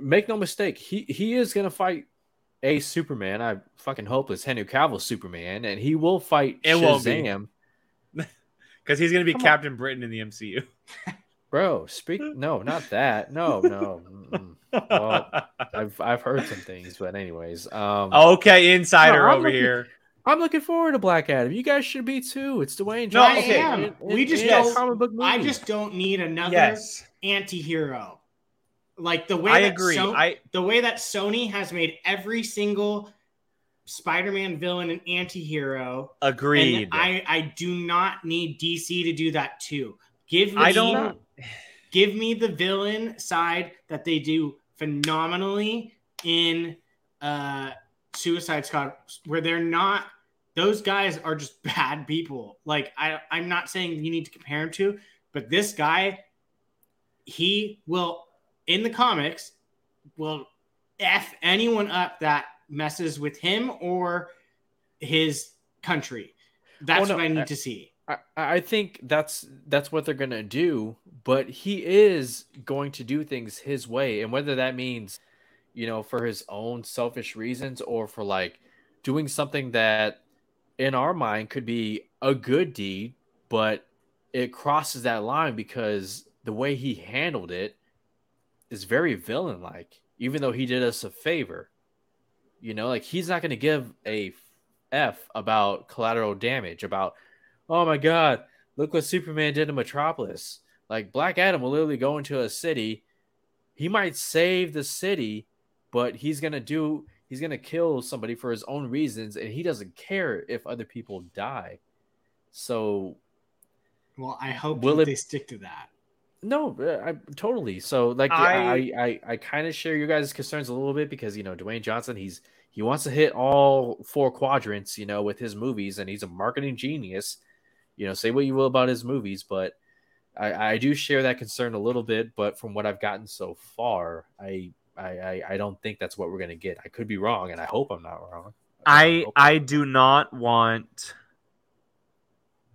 make no mistake, he he is gonna fight a Superman. I fucking hope it's Henry Cavill Superman, and he will fight It. Shazam. <laughs> Because he's gonna be Come on. Captain Britain in the MCU. Bro, speak. No, not that. No, no. <laughs> Well, I've I've heard some things, but anyways, um, okay, insider No, over looking- here. I'm looking forward to Black Adam. You guys should be too. It's Dwayne No, Johnson. okay. I am. in- We in- just in don't- comic book I just don't need another Yes, anti-hero. Like the way I that agree. So- I the way that Sony has made every single Spider-Man villain an anti-hero. agreed. And I, I do not need DC to do that too. Give me I don't. Give me the villain side that they do phenomenally in uh Suicide Squad, where they're not those guys are just <laughs> bad people. Like I I'm not saying you need to compare him to, but this guy, he will in the comics will F anyone up that messes with him or his country. That's no, what I need to see. I, I think that's that's what they're gonna do, but he is going to do things his way, and whether that means, you know, for his own selfish reasons or for like doing something that in our mind could be a good deed, but it crosses that line because the way he handled it is very villain like, even though he did us a favor. You know, like he's not gonna give a F about collateral damage, about oh my god, look what Superman did in Metropolis. Like Black Adam will literally go into a city. He might save the city, but he's gonna do he's gonna kill somebody for his own reasons, and he doesn't care if other people die. So Well, I hope Will that it- they stick to that. no, uh, I totally. So like I- I I, I, kind of share your guys' concerns a little bit because you know Dwayne Johnson he's he wants to hit all four quadrants, you know, with his movies, and he's a marketing genius. You know, say what you will about his movies, but I, I do share that concern a little bit. But from what I've gotten so far, I I I, I don't think that's what we're gonna get. I could be wrong, and I hope I'm not wrong. Uh, I hope- I do not want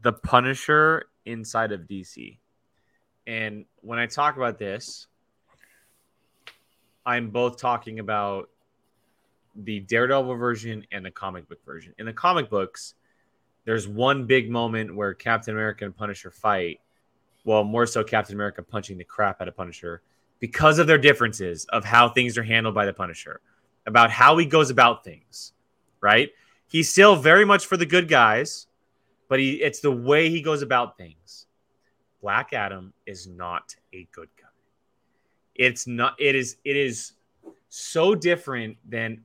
the Punisher inside of DC. And when I talk about this, I'm both talking about the Daredevil version and the comic book version. In the comic books, there's one big moment where Captain America and Punisher fight. Well, more so Captain America punching the crap out of Punisher because of their differences of how things are handled by the Punisher, about how he goes about things right? He's still very much for the good guys, but he it's the way he goes about things. Black Adam is not a good guy. It's not it is it is so different than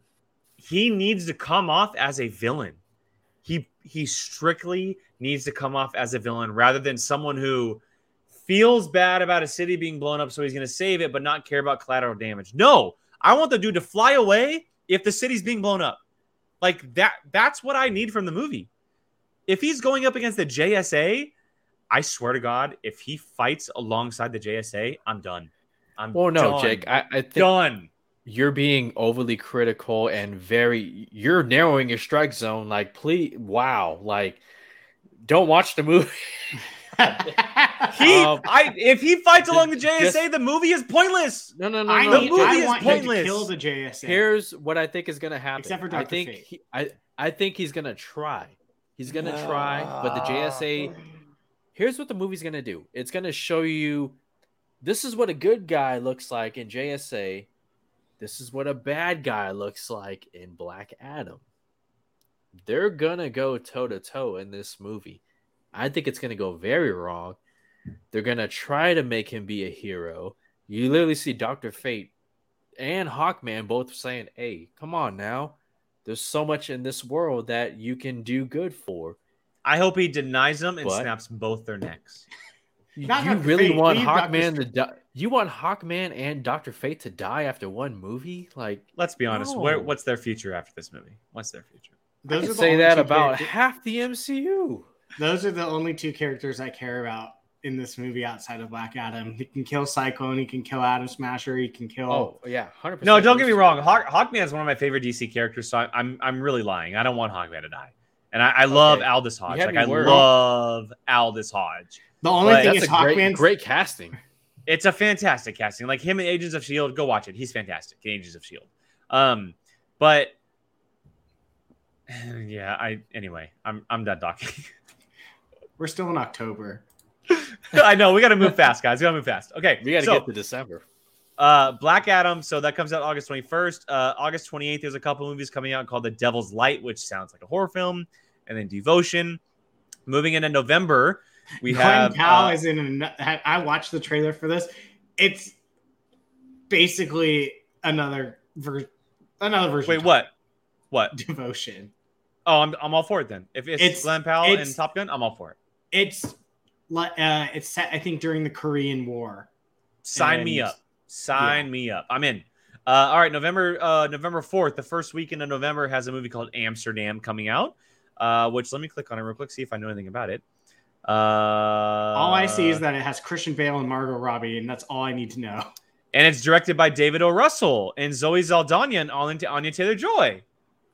he needs to come off as a villain. He strictly needs to come off as a villain rather than someone who feels bad about a city being blown up so he's going to save it but not care about collateral damage. No, I want the dude to fly away if the city's being blown up. Like that that's what I need from the movie. If he's going up against the JSA, I swear to God, if he fights alongside the JSA, I'm done. I'm Well, no, done. Jake, I, I think done. You're being overly critical and very you're narrowing your strike zone like please wow like don't watch the movie <laughs> He, Um, I, if he fights along the JSA, just- the movie is pointless. no no no I, no need, movie I is to pointless. kill the JSA. here's what i think is gonna happen Except for i think Fate. he, i i think he's gonna try he's gonna try but the jsa here's what the movie's gonna do it's gonna show you this is what a good guy looks like in jsa this is what a bad guy looks like in black adam. They're gonna go toe to toe in this movie. I think it's gonna go very wrong. They're gonna try to make him be a hero. You literally see dr fate and hawkman both saying hey come on now. There's so much in this world that you can do good for. I hope he denies them and What? snaps both their necks. You, Not you really Fate, want. Hawkman to die? You want Hawkman and Doctor Fate to die after one movie? Like, Let's be honest. No. Where, what's their future after this movie? What's their future? I Those can are the say that about characters- half the MCU. Those are the only two characters I care about in this movie outside of Black Adam. He can kill Cyclone. He can kill Adam Smasher. He can kill. Oh yeah, hundred percent. No, don't get me wrong. Hawk, Hawkman is one of my favorite DC characters, so I, I'm I'm really lying. I don't want Hawkman to die, and I, I love Okay. Aldis Hodge. Like I me worried. love Aldis Hodge. The only But thing That's is a great, great casting. It's a fantastic casting. Like him in Agents of Shield, go watch it. He's fantastic in Agents of Shield. Um, but <sighs> yeah, I anyway, I'm I'm done talking. <laughs> We're still in October. <laughs> I know we got to move fast, guys. We got to move fast. Okay, We got to so, get to December. Uh, Black Adam. So that comes out August 21st. Uh, August 28th, there's a couple movies coming out called The Devil's Light, which sounds like a horror film, and then Devotion. Moving into November, we Glenn have. Powell uh, is in. An, I watched the trailer for this. It's basically another ver- another version. wait, what? What? Devotion. Oh, I'm, I'm all for it then. If it's, It's- Glen Powell it's- and Top Gun, I'm all for it. It's like uh, it's set. I think during the Korean War. Sign me up. Sign me up. I'm in. Uh, all right, November uh, November 4th, the first weekend of November has a movie called Amsterdam coming out. Uh, which let me click on it real quick, see if I know anything about it. Uh, All I see is that it has Christian Bale and Margot Robbie, and that's all I need to know. <laughs> and it's directed by David O. Russell and Zoe Saldana and Anya Anya Taylor Joy.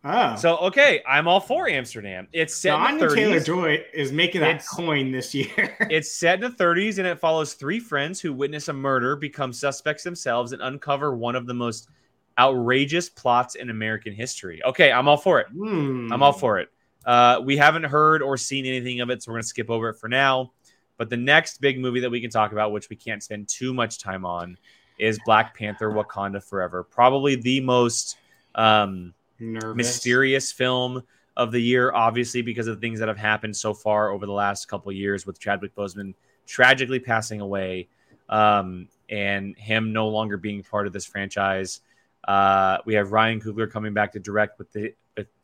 Oh, So okay, I'm all for Amsterdam. It's set in the Anya Taylor 30s. Joy is making that It's- coin this year. <laughs> It's set in the 30s and it follows three friends who witness a murder, become suspects themselves, and uncover one of the most outrageous plots in American history. Okay, I'm all for it. Hmm. I'm all for it. Uh, we haven't heard or seen anything of it, so we're going to skip over it for now. But the next big movie that we can talk about, which we can't spend too much time on, is Black Panther Wakanda Forever. Probably the most um, mysterious film of the year, obviously, because of the things that have happened so far over the last couple of years with Chadwick Boseman tragically passing away um, and him no longer being part of this franchise. Uh, we have Ryan Coogler coming back to direct with the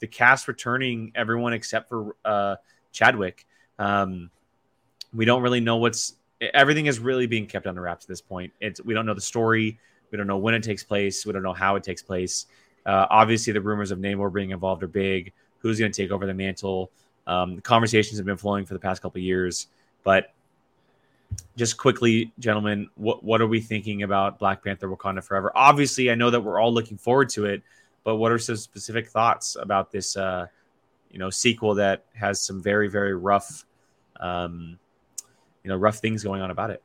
the cast returning, everyone except for uh, Chadwick. Um, we don't really know what's everything is really being kept under wraps at this point. It's we don't know the story, we don't know when it takes place, we don't know how it takes place. Uh, obviously, the rumors of Namor being involved are big. Who's going to take over the mantle? Um, the conversations have been flowing for the past couple years, but just quickly, gentlemen, what what are we thinking about Black Panther: Wakanda Forever? Obviously, I know that we're all looking forward to it, but what are some specific thoughts about this, uh, you know, sequel that has some very very rough, um, you know, rough things going on about it?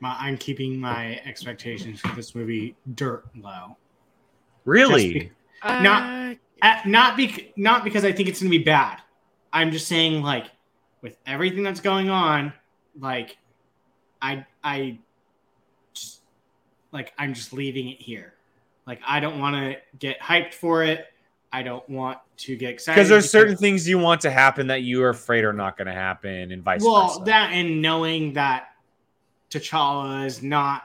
My, I'm keeping my expectations for this movie dirt low. Really? Just be- Not- Uh, not bec- not because I think it's gonna be bad. I'm just saying, like, with everything that's going on, like, I I just like I'm just leaving it here. Like, I don't want to get hyped for it. I don't want to get excited because there's certain things you want to happen that you are afraid are not going to happen, and vice well versa. Well, that and knowing that T'Challa is not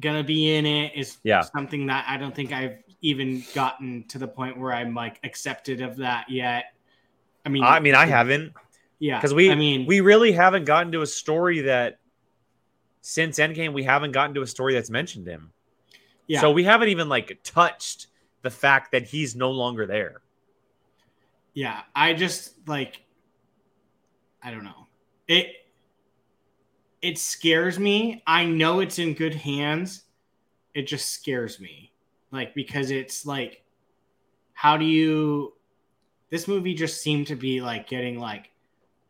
gonna be in it is Yeah. something that I don't think I've even gotten to the point where I'm like accepted of that yet. I mean, I mean, I haven't yeah, because we I mean, we really haven't gotten to a story that since Endgame we haven't gotten to a story that's mentioned him. Yeah, So we haven't even like touched the fact that he's no longer there. yeah. I just like, I don't know. It it scares me. I know it's in good hands. It just scares me, like because it's like, how do you? This movie just seemed to be like getting like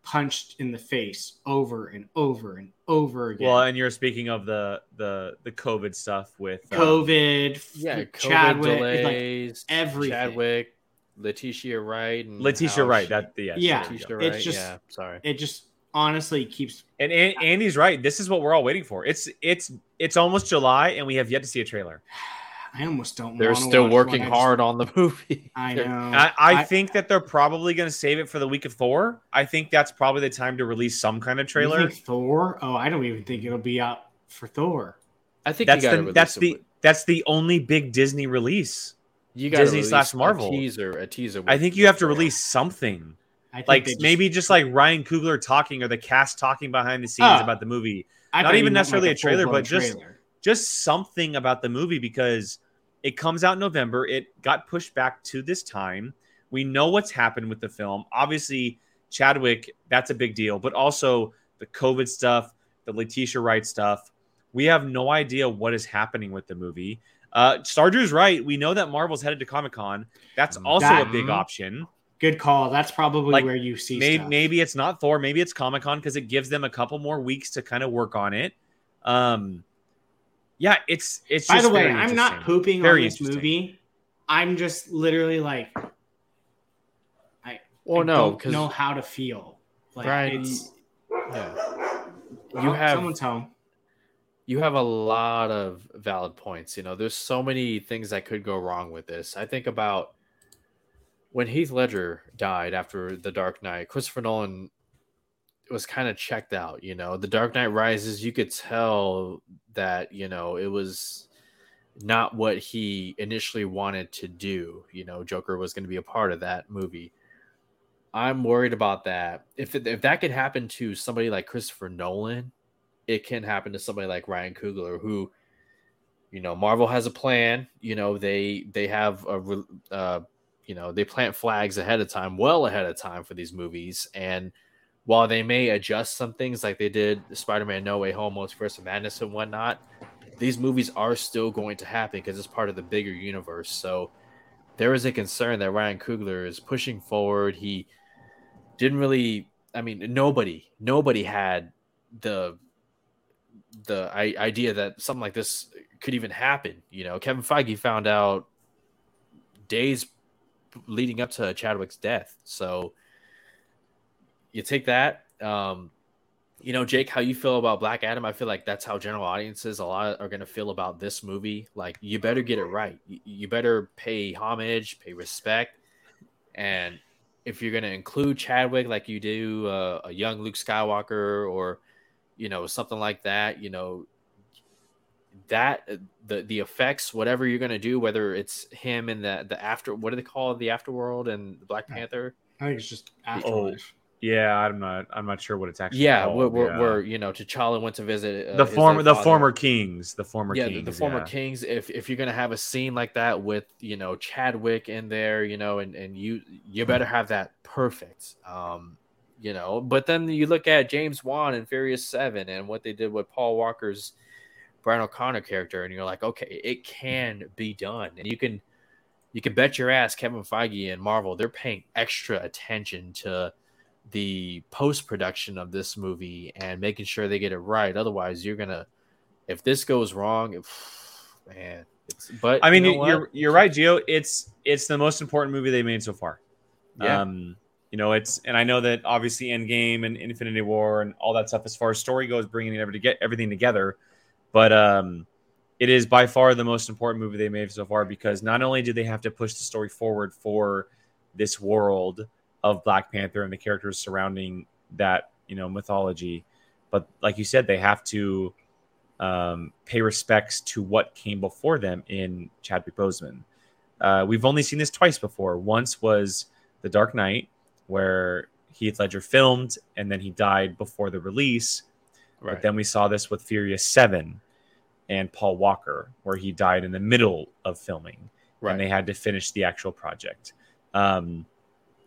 punched in the face over and over and over again. Well, and you're speaking of the the the COVID stuff with um, COVID, yeah, COVID Chadwick, like delays, everything. Chadwick, Letitia Wright, and Letitia Wright. she- That yeah, Yeah. Letitia. Wright. It's just- yeah, sorry. it just honestly keeps And, and Andy's right. This is what we're all waiting for. It's it's it's almost July, and we have yet to see a trailer. I almost don't. They're still watch working one. Just- hard on the <laughs> movie. I know. I, I, I- think that they're probably going to save it for the week of Thor. I think that's probably the time to release some kind of trailer. think Thor. Oh, I don't even think it'll be out for Thor. I think That's you the that's a- the that's the only big Disney release. you gotta Disney release slash a Marvel. teaser. A teaser. I think you have to with Thor. release something. I think Like just- maybe just like Ryan Coogler talking or the cast talking behind the scenes Oh. about the movie. I not even necessarily like, a trailer, but trailer. just something about the movie because it comes out in November. It got pushed back to this time. We know what's happened with the film. Obviously, Chadwick, that's a big deal, but also the COVID stuff, the Letitia Wright stuff. We have no idea what is happening with the movie. Uh, Starger's right. We know that Marvel's headed to Comic Con. That's also That- a big option. Good call. That's probably Like, where you see Maybe, stuff. maybe it's not Thor. Maybe it's Comic Con because it gives them a couple more weeks to kind of work on it. Um, yeah, it's it's. By just the way, I'm not pooping Very on this movie. I'm just literally like, I, Well, I no, don't know how to feel. Like Brian, it's, yeah. oh, you have someone's home. you have a lot of valid points. You know, there's so many things that could go wrong with this. I think about when Heath Ledger died after The Dark Knight, Christopher Nolan was kind of checked out. You know, The Dark Knight Rises, you could tell that, you know, it was not what he initially wanted to do. You know, Joker was going to be a part of that movie. I'm worried about that. If it, if that could happen to somebody like Christopher Nolan, it can happen to somebody like Ryan Coogler, who, you know, Marvel has a plan. You know, they they have a, uh, you know, they plant flags ahead of time, well ahead of time for these movies. And while they may adjust some things, like they did Spider-Man: No Way Home, Multiverse of Madness, and whatnot, these movies are still going to happen because it's part of the bigger universe. So there is a concern that Ryan Coogler is pushing forward. He didn't really. I mean, nobody, nobody had the the idea that something like this could even happen. You know, Kevin Feige found out days leading up to Chadwick's death. So you take that. Um, you know, Jake, how you feel about Black Adam? I feel like that's how general audiences a lot are going to feel about this movie. Like, you better get it right. You, you better pay homage, pay respect, and if you're going to include Chadwick like you do uh, a young Luke Skywalker or you know something like that, you know that uh, the the effects, whatever you're going to do, whether it's him in the the after what do they call it, the afterworld and Black Panther. I think it's just afterlife. Yeah, I'm not. I'm not sure what it's actually. Yeah, called. where, Yeah. where you know T'Challa went to visit uh, the former, the former kings, the former yeah, kings, the, the former yeah. kings. If if you're gonna have a scene like that with you know Chadwick in there, you know, and and you you better have that perfect. Um, you know, but then you look at James Wan and Furious Seven and what they did with Paul Walker's Brian O'Connor character, and you're like, okay, it can be done, and you can you can bet your ass Kevin Feige and Marvel they're paying extra attention to the post production of this movie and making sure they get it right. Otherwise, you're gonna if this goes wrong, <sighs> man. It's but I mean, you know you are you're right, Gio. It's it's the most important movie they made so far. Yeah. Um, you know, it's and I know that obviously Endgame and Infinity War and all that stuff as far as story goes, bringing it ever to get everything together, but um, it is by far the most important movie they made so far because not only do they have to push the story forward for this world of Black Panther and the characters surrounding that you know mythology, but like you said, they have to um, pay respects to what came before them in Chadwick Boseman. Uh, we've only seen this twice before. Once was The Dark Knight, where Heath Ledger filmed and then he died before the release. Right. But then we saw this with Furious 7 and Paul Walker, where he died in the middle of filming right. and they had to finish the actual project. Um,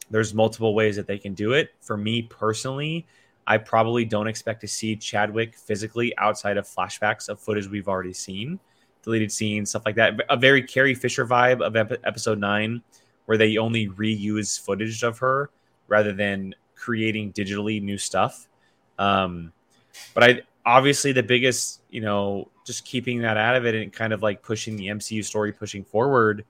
there's multiple ways that they can do it. For me personally, I probably don't expect to see Chadwick physically outside of flashbacks of footage we've already seen, deleted scenes, stuff like that. A very Carrie Fisher vibe of ep- episode nine, where they only reuse footage of her rather than creating digitally new stuff. Um, but I obviously the biggest, you know, just keeping that out of it and kind of like pushing the MCU story pushing forward.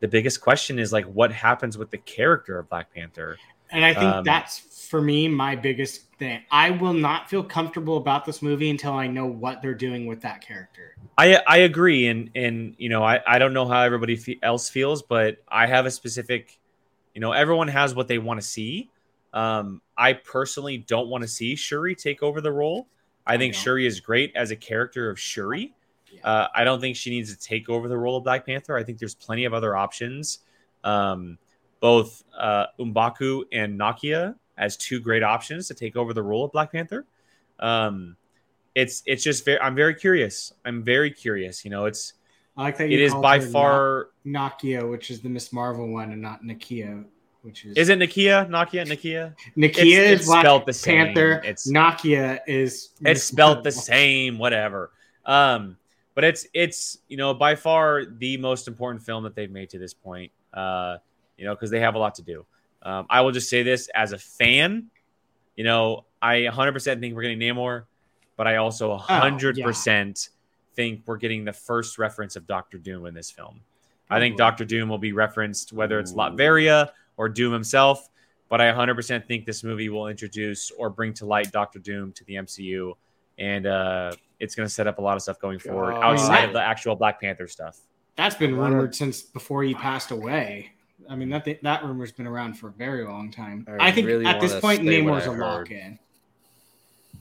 The biggest question is like what happens with the character of Black Panther. And I think Um, that's for me my biggest thing. I will not feel comfortable about this movie until I know what they're doing with that character. I I agree, and and you know I I don't know how everybody else feels, but I have a specific, you know, everyone has what they want to see. Um, I personally don't want to see Shuri take over the role. I I think. Shuri is great as a character of Shuri. Uh, I don't think she needs to take over the role of Black Panther. I think there's plenty of other options. Um, both uh, M'Baku and Nakia as two great options to take over the role of Black Panther. Um, it's it's just very I'm very curious. I'm very curious. You know, it's I like that. it is by far. Na- Nakia, which is the Miss Marvel one, and not Nakia, which is Is it Nakia? Nakia? Nakia? Nakia it's is Black spelled the same. Panther. It's- Nakia is it's spelt the same whatever um but it's it's you know by far the most important film that they've made to this point uh you know because they have a lot to do. Um i will just say this as a fan you know i 100% think we're getting namor but i also 100% think we're getting the first reference of dr doom in this film. I think Probably. dr doom will be referenced whether it's latveria or doom himself but I 100% think this movie will introduce or bring to light Doctor Doom to the MCU, and uh, it's going to set up a lot of stuff going forward God. outside of the actual Black Panther stuff. That's been rumored since before he passed away. I mean that that rumor's been around for a very long time. I I, think really at this point say what Namor's I a lock heard. in.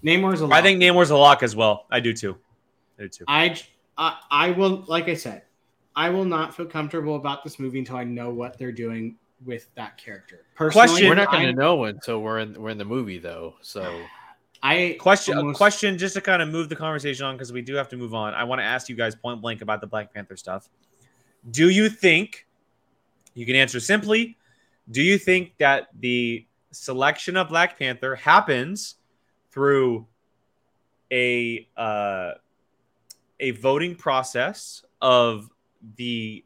Namor's a lock. I think Namor's a lock as well. I do too. I do too. I, I I will like I said, I will not feel comfortable about this movie until I know what they're doing with that character. Personally, Question- We're not going to know until we're in we're in the movie though. So I Question, a almost- question, just to kind of move the conversation on because we do have to move on. I want to ask you guys point blank about the Black Panther stuff. Do you think you can answer simply? Do you think that the selection of Black Panther happens through a uh, a voting process of the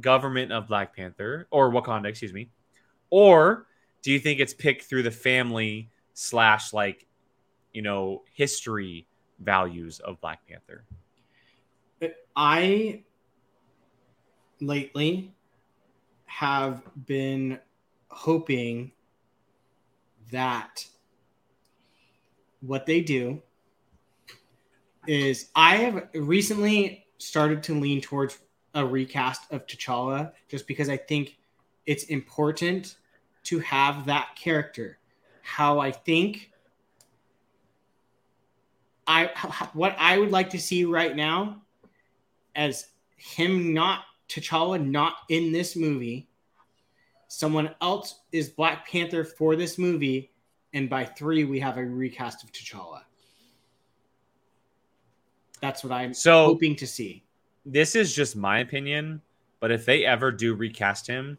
government of Black Panther or Wakanda, excuse me, or do you think it's picked through the family slash like you know history values of Black Panther? I lately have been hoping that what they do is I have recently started to lean towards a recast of T'Challa just because I think it's important to have that character. How I think I what I would like to see right now as him not T'Challa not in this movie. Someone else is Black Panther for this movie, and by three we have a recast of T'Challa. That's what I'm So hoping to see. this is just my opinion, but if they ever do recast him,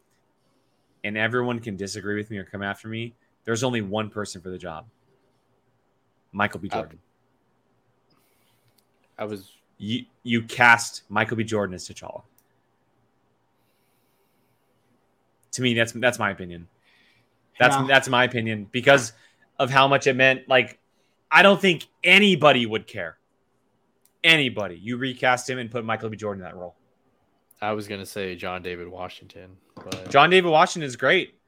and everyone can disagree with me or come after me, there's only one person for the job. Michael B. Jordan. I was you you cast Michael B. Jordan as T'Challa. To me, that's that's my opinion. That's Yeah. that's my opinion because of how much it meant. Like, I don't think anybody would care. Anybody, you recast him and put Michael B. Jordan in that role. I was gonna say John David Washington, but John David Washington is great.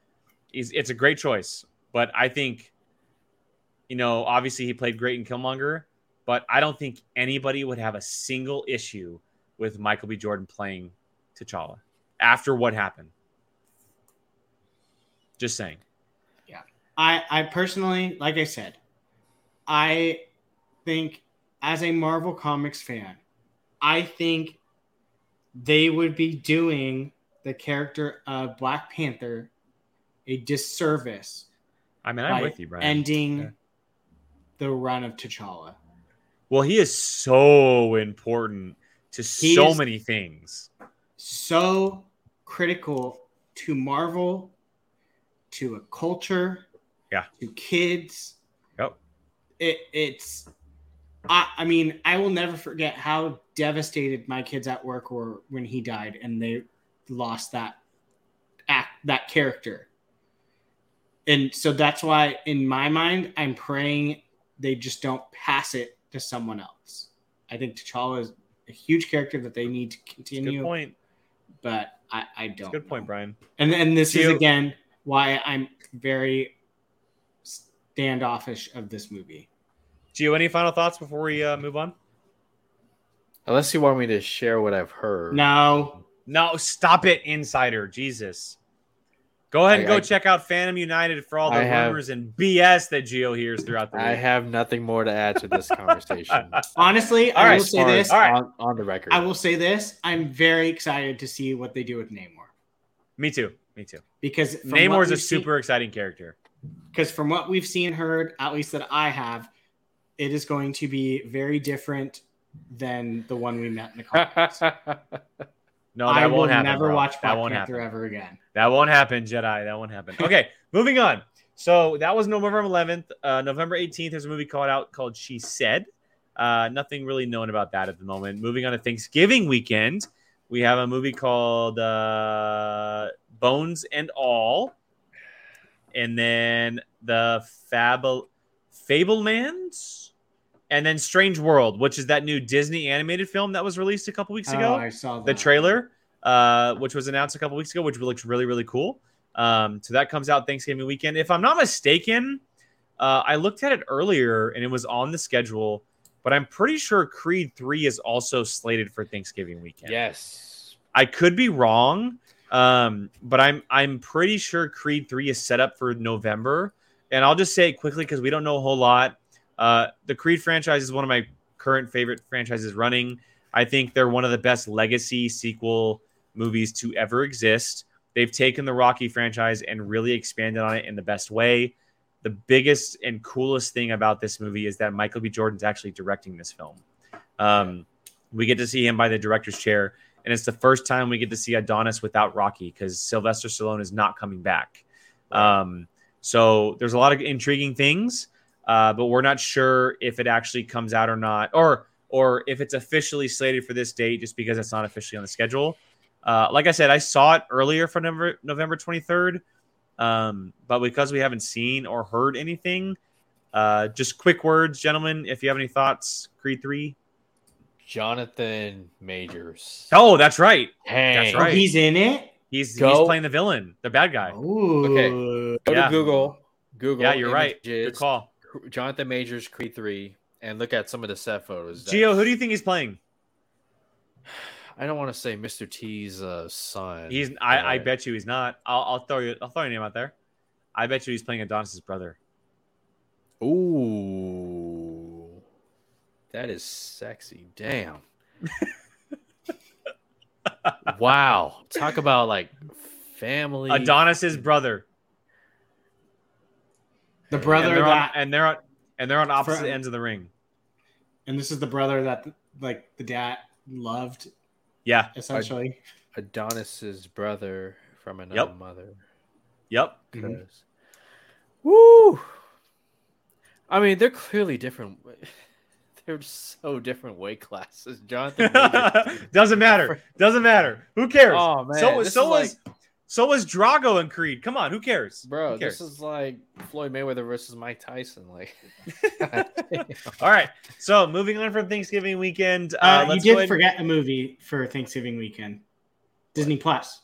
He's it's a great choice, but I think, you know, obviously he played great in Killmonger, but I don't think anybody would have a single issue with Michael B. Jordan playing T'Challa after what happened. Just saying. Yeah. I, I personally, like I said, I think as a Marvel Comics fan, I think they would be doing the character of Black Panther a disservice I mean, I'm with you, Brian. ending Yeah. the run of T'Challa. Well, he is so important to He so many things. So critical to Marvel, to a culture, Yeah. to kids. Yep. it, it's I, I mean i will never forget how devastated my kids at work were when he died and they lost that act that character and so that's why in my mind i'm praying they just don't pass it to someone else i think t'challa is a huge character that they need to Good continue point. but i i It's a don't good point. Brian. and and this is again why i'm very standoffish of this movie Do Gio, any final thoughts before we uh, move on? unless you want me to share what I've heard, no No, stop it, Insider. Jesus. Go ahead and I- go I- check out Fandom United for all the I have- rumors and BS that Gio hears throughout the week. I have nothing more to add to this <laughs> conversation. honestly All i right, will say this as All right. on, on the record. I will say this: I'm very excited to see what they do with Namor. Me too. Me too. because Namor is a we've seen- super exciting character. because from what we've seen heard, at least that I have, it is going to be very different than the one we met in the <laughs> comics. No, that I won't will happen. never bro. watch that Black won't Panther happen. ever again. That won't happen, Jedi. That won't happen. Okay, <laughs> moving on. So that was November 11th. Uh, November 18th, there's a movie called out called She Said. Uh, nothing really known about that at the moment. Moving on to Thanksgiving weekend, we have a movie called uh, Bones and All, and then the Fable Fablemans, and then Strange World, which is that new Disney animated film that was released a couple weeks ago Oh, I saw the trailer, uh, which was announced a couple weeks ago, which looks really, really cool. Um, so that comes out Thanksgiving weekend. If I'm not mistaken, uh, I looked at it earlier and it was on the schedule, but I'm pretty sure Creed 3 is also slated for Thanksgiving weekend. yes. I could be wrong, um, but I'm I'm pretty sure Creed 3 is set up for November. And I'll just say it quickly because we don't know a whole lot. Uh, the Creed franchise is one of my current favorite franchises running. I think they're one of the best legacy sequel movies to ever exist. They've taken the Rocky franchise and really expanded on it in the best way. The biggest and coolest thing about this movie is that Michael B. Jordan's actually directing this film. Um, we get to see him by the director's chair, and it's the first time we get to see Adonis without Rocky because Sylvester Stallone is not coming back. Um, so there's a lot of intriguing things, uh, but we're not sure if it actually comes out or not, or or if it's officially slated for this date, just because it's not officially on the schedule. Uh, like I said, I saw it earlier for November November 23rd, um, but because we haven't seen or heard anything, uh, just quick words, gentlemen. If you have any thoughts, Creed three. Jonathan Majors. Oh, that's right. Hank. Oh, right. he's in it. He's he's playing the villain, the bad guy. Ooh. Okay. Go Yeah. to Google. Google. yeah, you're right. Good call. Jonathan Majors, Creed 3, and look at some of the set photos. Gio, who do you think he's playing? I don't want to say Mr. T's uh, son. He's. I, I bet you he's not. I'll, I'll throw you. I'll throw your name out there. I bet you he's playing Adonis's brother. Ooh. That is sexy. Damn. <laughs> wow. Talk about like family. Adonis's brother. The brother and they're on, that, and they're on and they're on opposite From- ends of the ring. and this is the brother that like the dad loved Yeah. essentially. Adonis's brother from another Yep. mother. Yep. Mhm. 'Cause- Woo! I mean, they're clearly different. <laughs> They're so different weight classes. Jonathan. Majors- <laughs> Doesn't matter. Doesn't matter. Who cares? Oh, man, So this so is was so was Drago and Creed. Come on, who cares? Bro, Who cares? this is like Floyd Mayweather versus Mike Tyson. Like, <laughs> All right. So moving on from Thanksgiving weekend. Uh, Uh, you let's go did ahead- forget a movie for Thanksgiving weekend. Disney Plus.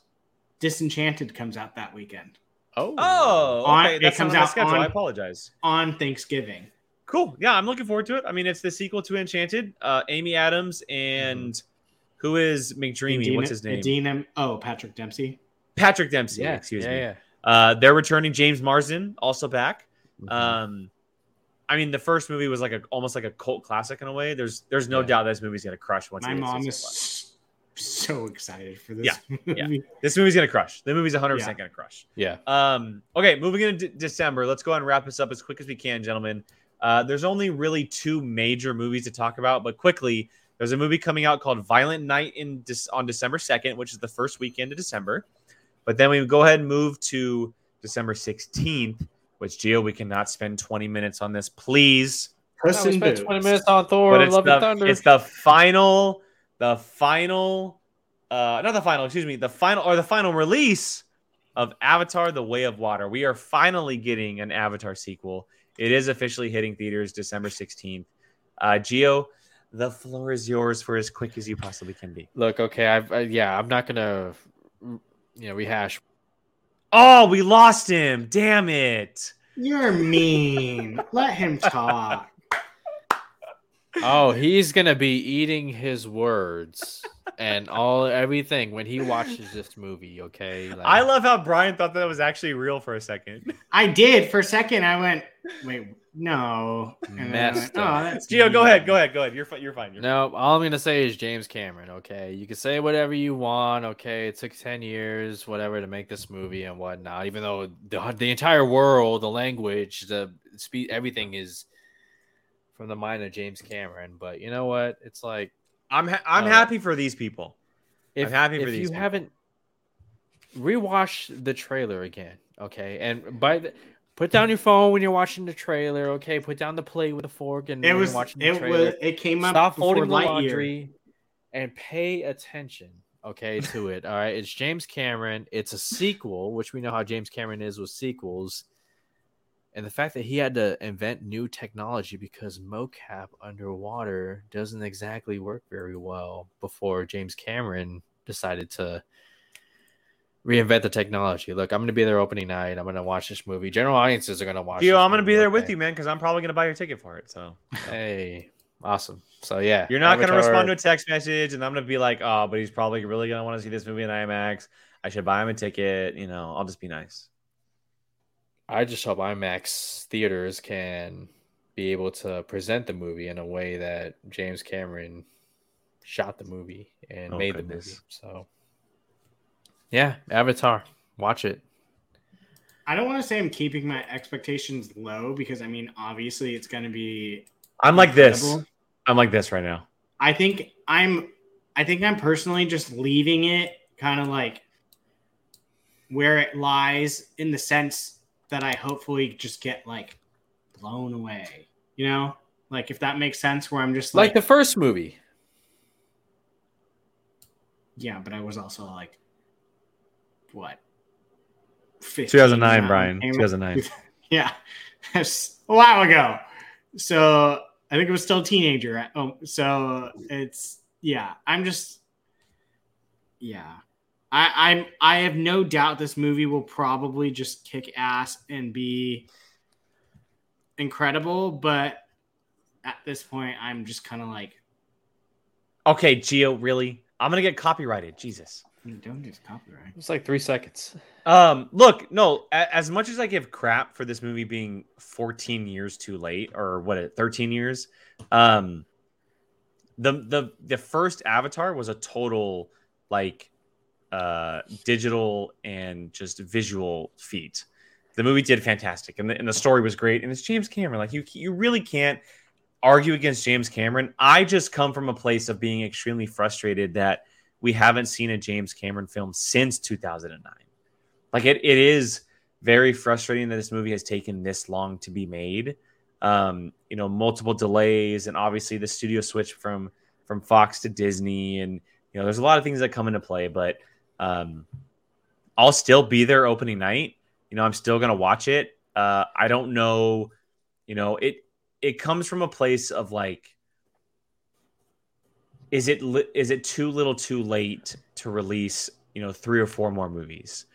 Disenchanted comes out that weekend oh, Oh, On- okay. it That's comes not on out schedule. on- I apologize. on Thanksgiving. Cool. Yeah, I'm looking forward to it. I mean, it's the sequel to Enchanted. Uh, Amy Adams and who is McDreamy? Idina- What's his name? Idina- oh, Patrick Dempsey. Patrick Dempsey. yeah, excuse yeah, me. yeah. Uh, they're returning James Marsden also back. Mhm. Um, I mean, the first movie was like a almost like a cult classic in a way. There's there's no Yeah. doubt this movie's gonna crush once. My mom is Plus. so excited for this Yeah, yeah. <laughs> This movie's gonna crush. The movie's 100 Yeah. percent gonna crush. yeah. Um, okay, moving into D- December. Let's go ahead and wrap this up as quick as we can, gentlemen. Uh, there's only really two major movies to talk about, but quickly, there's a movie coming out called Violent Night in Dec- on December 2nd, which is the first weekend of December. But then we go ahead and move to December 16th, which Gio, we cannot spend 20 minutes on this, please. Puss No, we spent 20 minutes on Thor, But it's Love and the, Thunder. it's the final, the final, uh, not the final, excuse me, the final or the final release of Avatar: The Way of Water. We are finally getting an Avatar sequel. It is officially hitting theaters December 16th. Uh, Gio, the floor is yours for as quick as you possibly can be. Look, okay, I've, I, yeah, I'm not gonna, you know, rehash. Oh, we lost him. Damn it. You're mean. Let him talk. Oh, he's gonna be eating his words and all everything when he watches this movie. Okay, Like, I love how Brian thought that was actually real for a second. <laughs> I did for a second. I went, wait, no. And Messed went, oh, up. that's Gio, go ahead, go ahead, go ahead. You're fine. You're fine. You're No, all I'm gonna say is James Cameron. Okay, you can say whatever you want. Okay, it took ten years, whatever, to make this movie and whatnot. Even though the the entire world, the language, the speed, everything is from the mind of James Cameron. But you know what? It's like I'm ha- I'm Uh, happy for these people. if happy for if these you people. haven't rewatch the trailer again, okay, and by the. Put down your phone when you're watching the trailer, okay? Put down the plate with a fork and It was, watching the it trailer. was, it came up Stop before folding the laundry and pay attention, okay, to it. All right, it's James Cameron. It's a sequel, which we know how James Cameron is with sequels. And the fact that he had to invent new technology because mocap underwater doesn't exactly work very well before James Cameron decided to reinvent the technology. Look, I'm going to be there opening night. I'm going to watch this movie. General audiences are going to watch. This I'm gonna be there with you, man, because I'm probably gonna buy your ticket for it. So Hey, awesome. So yeah, you're not gonna respond to a text message, and I'm gonna be like, oh, but he's probably really gonna want to see this movie in IMAX. I should buy him a ticket. You know, I'll just be nice. I just hope IMAX theaters can be able to present the movie in a way that James Cameron shot the movie and Oh, made the movie. So, yeah, Avatar, watch it. I don't want to say I'm keeping my expectations low because I mean, obviously, it's going to be. I'm like this. I'm like this right now. I think I'm. I think I'm personally just leaving it kind of like where it lies in the sense that I hopefully just get like blown away. You know, like if that makes sense, where I'm just Like like, the first movie. yeah, but I was also like, what? 2009, Brian. it came out? 2009. <laughs> Yeah, that's a while ago. So I think it was still a teenager. Oh, so it's yeah. I'm just yeah. I I'm I have no doubt this movie will probably just kick ass and be incredible. But at this point, I'm just kind of like, Okay, Gio, really? I'm gonna get copyrighted. Jesus. don't just copyright. It's like three seconds. Um, look, no. As much as I give crap for this movie being 14 years too late, or what, it 13 years, um, the the the first Avatar was a total like uh digital and just visual feat. The movie did fantastic, and the, and the story was great, and it's James Cameron. Like you, you really can't argue against James Cameron. I just come from a place of being extremely frustrated that we haven't seen a James Cameron film since 2009. Like it, it is very frustrating that this movie has taken this long to be made. Um, you know, multiple delays, and obviously the studio switch from from Fox to Disney, and you know, there's a lot of things that come into play. But um, I'll still be there opening night. You know, I'm still gonna watch it. Uh, I don't know. You know, it it comes from a place of like is it li- is it too little too late to release you know three or four more movies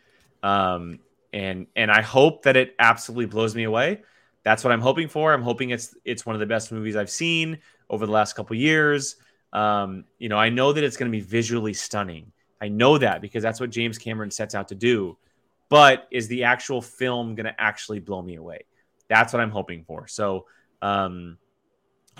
um and and i hope that it absolutely blows me away that's what i'm hoping for i'm hoping it's it's one of the best movies i've seen over the last couple years um you know i know that it's going to be visually stunning i know that because that's what james cameron sets out to do but is the actual film going to actually blow me away that's what i'm hoping for so um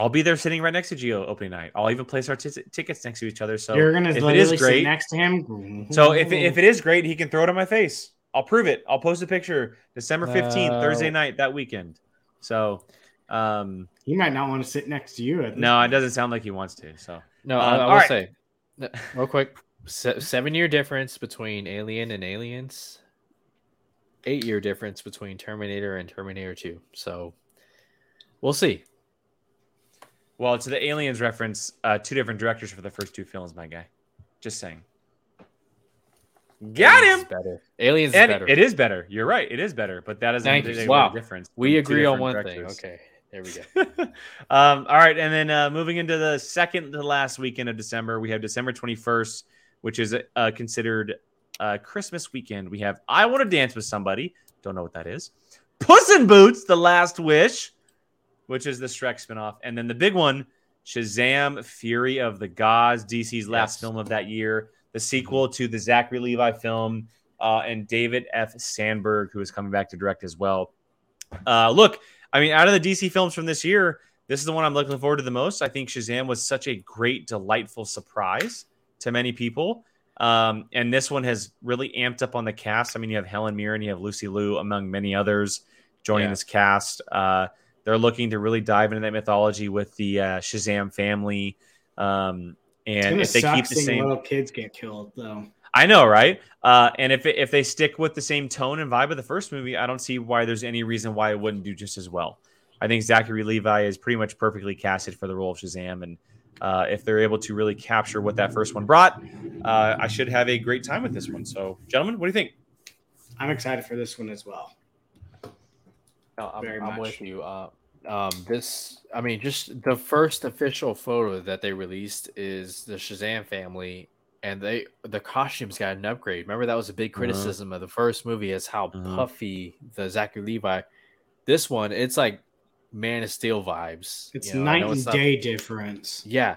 I'll be there sitting right next to Gio opening night. I'll even place our t- tickets next to each other. So You're gonna if it literally is sit great, next to him. so if if it is great, he can throw it on my face. I'll prove it. I'll post a picture December 15th, No. Thursday night that weekend. So um he might not want to sit next to you. At this no, it doesn't sound like he wants to. So No, Um, I, I will right. say, <laughs> real quick, se- seven year difference between Alien and Aliens, eight year difference between Terminator and Terminator Two. So we'll see. well, to the aliens reference, uh two different directors for the first two films, my guy. Just saying. Got Aliens him. better. Aliens And is better. it is better. You're right. It is better, but that is doesn't Thank take you. away Wow. difference. we agree on one directors. thing. Okay, there we go. <laughs> um, all right, and then uh, moving into the second to last weekend of December, we have December 21st, which is uh, considered uh, Christmas weekend. We have I Want to Dance with Somebody. Don't know what that is. Puss in Boots: The Last Wish, which is the Shrek spinoff, and then the big one, Shazam: Fury of the Gods, DC's last Yes. film of that year, the sequel to the Zachary Levi film, uh, and David F. Sandberg, who is coming back to direct as well. Uh, look, I mean, out of the DC films from this year, this is the one I'm looking forward to the most. I think Shazam was such a great, delightful surprise to many people. Um, and this one has really amped up on the cast. I mean, you have Helen Mirren, you have Lucy Liu, among many others, joining Yeah. this cast. Uh, they're looking to really dive into that mythology with the uh, Shazam family. Um, and if they keep the same, little kids get killed though. I know, right? Uh, and if if they stick with the same tone and vibe of the first movie, I don't see why there's any reason why it wouldn't do just as well. I think Zachary Levi is pretty much perfectly casted for the role of Shazam, and uh, if they're able to really capture what that first one brought, uh, I should have a great time with this one. So, gentlemen, what do you think? I'm excited for this one as well. No, I'm, Very I'm much. with you. Uh, um, this, I mean, just the first official photo that they released is the Shazam family, and they the costumes got an upgrade. Remember that was a big Uh-huh. criticism of the first movie is how Uh-huh. puffy the Zachary Levi. This one, it's like Man of Steel vibes. It's you know, night know and it's not- day difference. Yeah.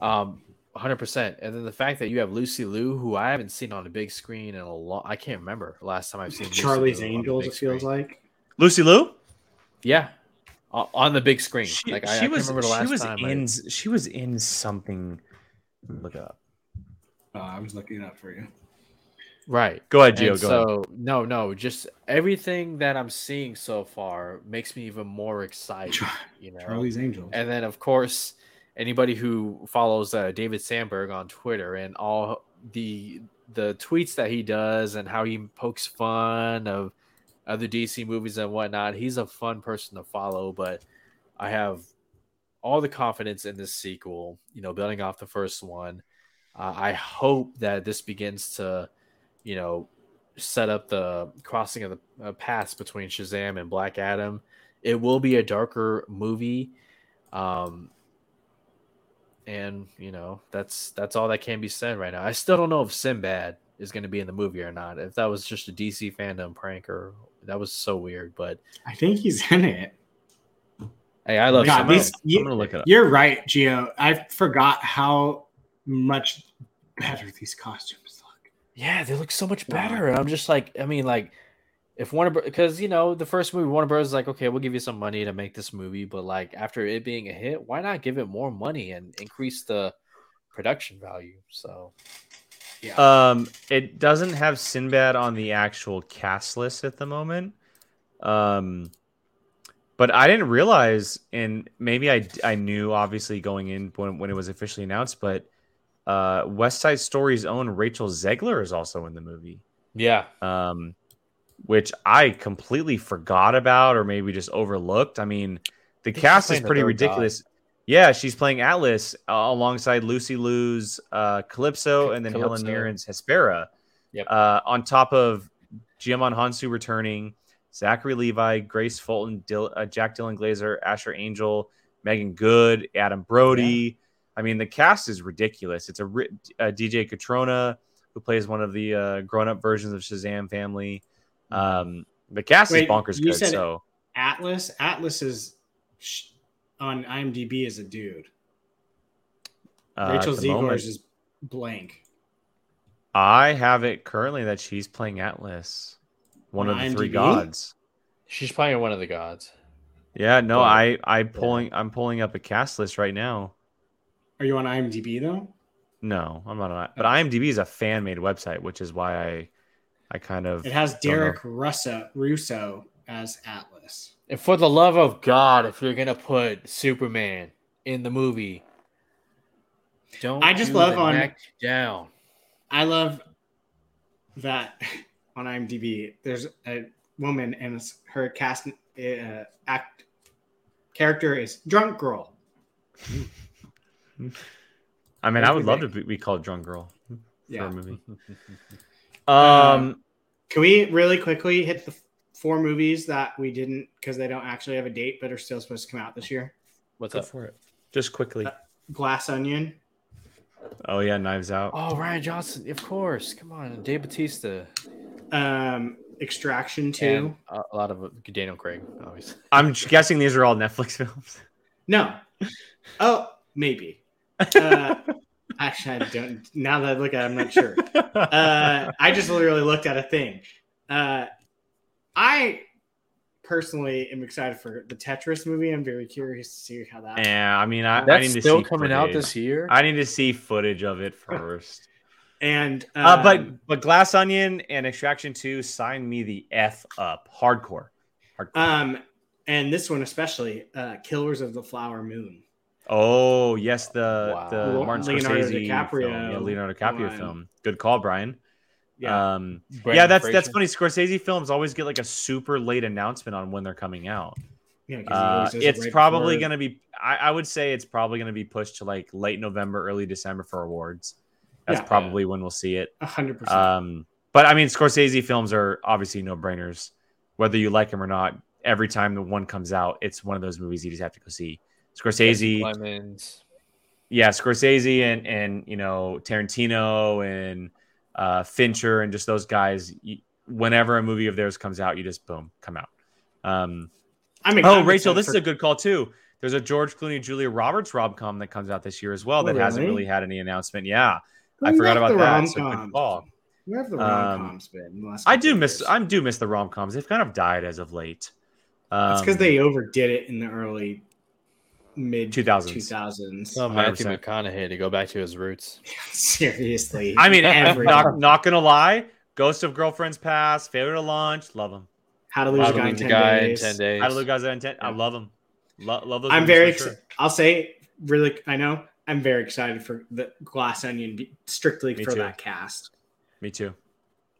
Um, 100%. And then the fact that you have Lucy Liu, who I haven't seen on a big screen in a long I can't remember last time I've seen Charlie's Liu on the Angels. big It feels screen. like. Lucy Liu? Yeah. O- On the big screen. She, like I, she I was remember the she was time. I- in she was in something. Look up. Oh, I was looking up for you. Right. Go ahead, Gio. And Go ahead. so no, no, just everything that I'm seeing so far makes me even more excited. You know, Charlie's Angels. And then, of course, anybody who follows uh, David Sandberg on Twitter and all the the tweets that he does and how he pokes fun of other DC movies and whatnot, he's a fun person to follow. But I have all the confidence in this sequel. You know, building off the first one. Uh, I hope that this begins to, you know, set up the crossing of the uh, paths between Shazam and Black Adam. It will be a darker movie, um, and you know that's that's all that can be said right now. I still don't know if Sinbad is going to be in the movie or not. If that was just a DC fandom prank or that was so weird, but I think he's in it. hey, I love God, Sinbad. you- I'm gonna look it up. You're right, Gio. I forgot how much better these costumes. Yeah, they look so much better. And I'm just like, I mean, like, if Warner, because you know, the first movie, Warner Bros. is like, okay, we'll give you some money to make this movie, but like after it being a hit, why not give it more money and increase the production value? So yeah. Um, it doesn't have Sinbad on the actual cast list at the moment. Um, but I didn't realize, and maybe I I knew obviously going in when when it was officially announced, but uh, West Side Story's own Rachel Zegler is also in the movie. yeah, Um, which I completely forgot about or maybe just overlooked. I mean, the cast is pretty ridiculous. Yeah, she's playing Atlas uh, alongside Lucy Liu's uh, Calypso and then Helen Calypso. Mirren's Hespera. Yep. Uh, on top of Djimon Hounsou returning, Zachary Levi, Grace Fulton, Dil- uh, Jack Dylan Grazer, Asher Angel, Meagan Good, Adam Brody. I mean, the cast is ridiculous. It's a, ri- uh, DJ Cotrona who plays one of the uh, grown-up versions of Shazam family. Um, the cast Wait, is bonkers you good. said- So Atlas. Atlas is sh- on IMDb as a dude. uh, Rachel at Zegers is blank. I have it currently that she's playing Atlas, one On of the three gods. she's playing one of the gods. Yeah, no, But- I I pulling I'm pulling up a cast list right now. Are you on IMDb though? No, I'm not on it. But IMDb is a fan made website, which is why I I kind of It has. Derek Russo Russo as Atlas. And for the love of God, if you're gonna put Superman in the movie, don't I just do love the on- neck down. I love that <laughs> on IMDb. There's a woman and her cast uh, act character is drunk girl. <laughs> I mean, I would you love to think? be, be called Drunk Girl for Yeah. a movie. <laughs> Um, Um, Can we really quickly hit the four movies that we didn't because they don't actually have a date but are still supposed to come out this year? What's go up? for it. Just quickly. Glass Onion. Oh yeah, Knives Out. Oh, Rian Johnson, of course. Come on, Dave Batista. Um, Extraction And Two. a a lot of Daniel Craig, obviously. I'm guessing these are all Netflix <laughs> films. No. Oh, maybe. Uh, actually, I don't. Now that I look at it, I'm not sure. Uh, I just literally looked at a thing. Uh, I personally am excited for the Tetris movie. I'm very curious to see how that. yeah, I mean, I, I That's need to still see coming out footage. this year. I need to see footage of it first. And uh, Uh, but but Glass Onion and Extraction Two sign me the f up, hardcore. Hardcore. um, and this one especially, uh, Killers of the Flower Moon. Oh yes, the Wow. the Martin Leonardo Scorsese DiCaprio film. Yeah, Leonardo DiCaprio one. film. Good call, Brian. Yeah, Um, yeah, Brendan that's that's funny. Scorsese films always get like a super late announcement on when they're coming out. yeah. 'cause he Uh, always does it it's right probably before- going to be. I, I would say it's probably going to be pushed to like late November, early December for awards. That's Yeah. probably when we'll see it. a hundred percent. Um, but I mean, Scorsese films are obviously no brainers, whether you like them or not. Every time the one comes out, it's one of those movies you just have to go see. Scorsese, Lemons. yeah, Scorsese and and you know Tarantino and uh, Fincher and just those guys. Whenever a movie of theirs comes out, you just boom come out. Um, I mean, oh, Rachel, this for- is a good call too. There's a George Clooney, Julia Roberts rom com that comes out this year as well. Oh, that hasn't really? really had any announcement. Yeah, I forgot about the that. So good rom-coms. call. Where have the Um, rom coms been? the last I do miss years? I do miss the rom coms. They've kind of died as of late. Um, It's because they overdid it in the early mid 2000s. 2000s. Oh, Matthew 100%. McConaughey to go back to his roots. <laughs> Seriously. I mean, every not, not gonna lie, Ghost of Girlfriend's Past, Failure to Launch, love him. How to lose How a to guy in 10 Guy in days. 10 days. I love guys that intent. I love them. Lo- love those. I'm very for sure. excited. I'll say really I know I'm very excited for the Glass Onion strictly Me for too. that cast. Me too.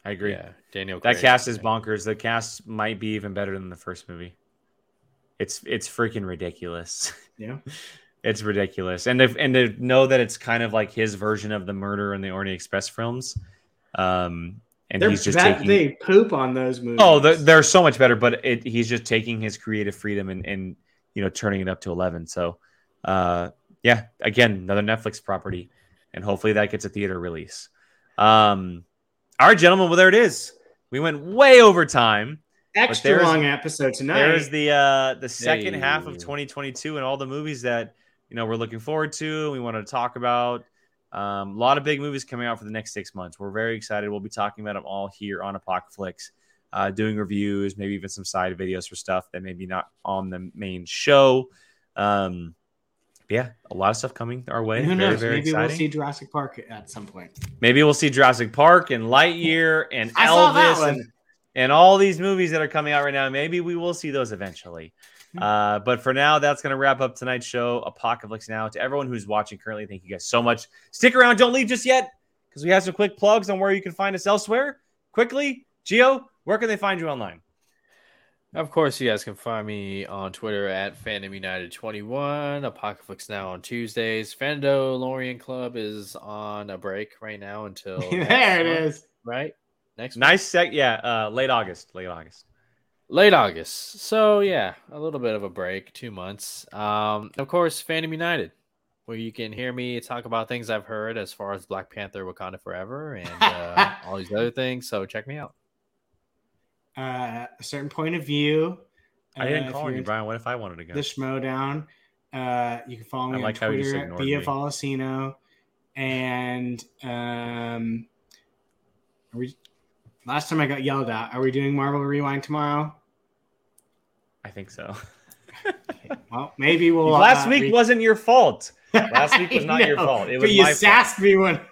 I agree. Yeah, Daniel. That Craig. cast is bonkers. The cast might be even better than the first movie. It's it's freaking ridiculous. <laughs> Yeah. It's ridiculous, and to, and to know that it's kind of like his version of the Murder in the Orient Express films, um, and They're he's just that- taking. they poop on those movies. Oh, they're, they're so much better, but it, he's just taking his creative freedom and, and you know turning it up to eleven. So, uh, yeah, again, another Netflix property, and hopefully that gets a theater release. Um, all right, gentlemen, well there it is. We went way over time. Extra long episode tonight. There's the uh, the second half of 2022 and all the movies that you know we're looking forward to. We wanted to talk about um, a lot of big movies coming out for the next six months. We're very excited. We'll be talking about them all here on Apocalypse, uh, doing reviews, maybe even some side videos for stuff that maybe not on the main show. Um, yeah, a lot of stuff coming our way. Who very knows? very Maybe exciting. we'll see Jurassic Park at some point. maybe we'll see Jurassic Park and Lightyear and I saw that Elvis one. and, and all these movies that are coming out right now. Maybe we will see those eventually. Hmm. Uh, but for now, that's going to wrap up tonight's show, Apocalypse Now. To everyone who's watching currently, thank you guys so much. Stick around, don't leave just yet, because we have some quick plugs on where you can find us elsewhere. Quickly, Gio, where can they find you online? Of course, you guys can find me on Twitter at Fandom United 21, Apocalypse Now on Tuesdays. Fandalorian Club is on a break right now until <laughs> there next it month, is. Right? Next? Nice sec, yeah, uh, late August, late August. late August. So yeah, a little bit of a break, two months. Um, of course, Fandom United, where you can hear me talk about things I've heard as far as Black Panther, Wakanda Forever, and uh, <laughs> all these other things. So check me out. Uh, a certain point of view. I Uh, didn't if call you're Brian. What if I wanted to go? The Schmodown. Uh, you can follow me I like on Twitter at ignored Bia me. And um, are we? Last time I got yelled at. Are we doing Marvel Rewind tomorrow? I think so. Okay, <laughs> well, maybe we'll. Last uh, week re- wasn't your fault. Last <laughs> week was not your fault. It was you my fault. sassed me when. <laughs>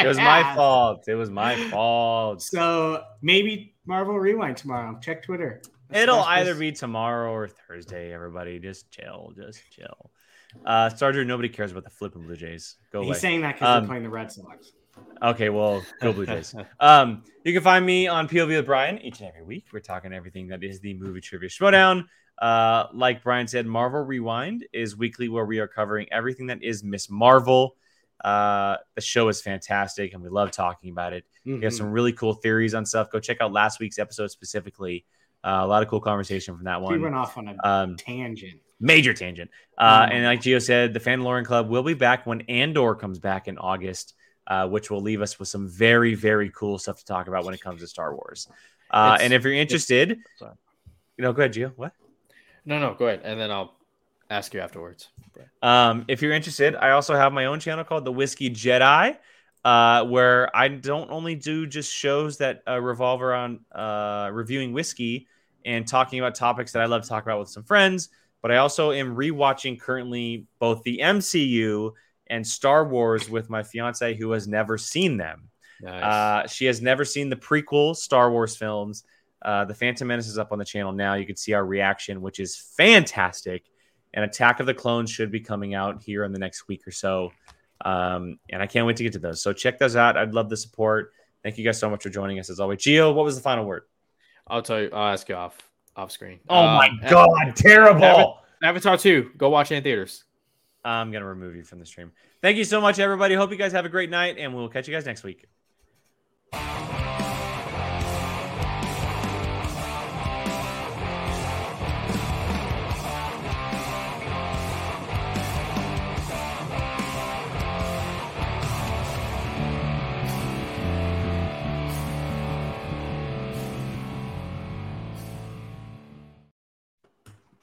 It was my fault. It was my fault. So maybe Marvel Rewind tomorrow. Check Twitter. That's It'll either be tomorrow or Thursday. Everybody, just chill, just chill. Uh, Starter, nobody cares about the flipping Blue Jays. Go away. He's saying that because Um, they're playing the Red Sox. Okay, well, go Blue Jays. <laughs> Um, you can find me on POV with Brian each and every week. We're talking everything that is the movie trivia showdown. Uh, like Brian said, Marvel Rewind is weekly where we are covering everything that is Miss Marvel. Uh, the show is fantastic and we love talking about it. We have some really cool theories on stuff. Go check out last week's episode specifically. Uh, a lot of cool conversation from that one. We went off on a Um, tangent. major tangent. Uh, Oh. and like Gio said, the Fandalorian Club will be back when Andor comes back in August, uh, which will leave us with some very, very cool stuff to talk about when it comes to Star Wars. Uh, and if you're interested, you know, go ahead, Gio. What? No, no, go ahead, and then I'll ask you afterwards. Um, if you're interested, I also have my own channel called The Whiskey Jedi, uh, where I don't only do just shows that uh, revolve around uh, reviewing whiskey and talking about topics that I love to talk about with some friends, but I also am rewatching currently both the MCU and Star Wars with my fiance who has never seen them. Nice. Uh, she has never seen the prequel Star Wars films. Uh, the Phantom Menace is up on the channel now. You can see our reaction, which is fantastic. And Attack of the Clones should be coming out here in the next week or so. Um, and I can't wait to get to those. So check those out. I'd love the support. Thank you guys so much for joining us as always. Gio, what was the final word? I'll tell you. I'll ask you off off screen. Oh my Um, God, terrible. Avatar- Avatar two. Go watch it in theaters. I'm going to remove you from the stream. Thank you so much, everybody. Hope you guys have a great night, and we'll catch you guys next week.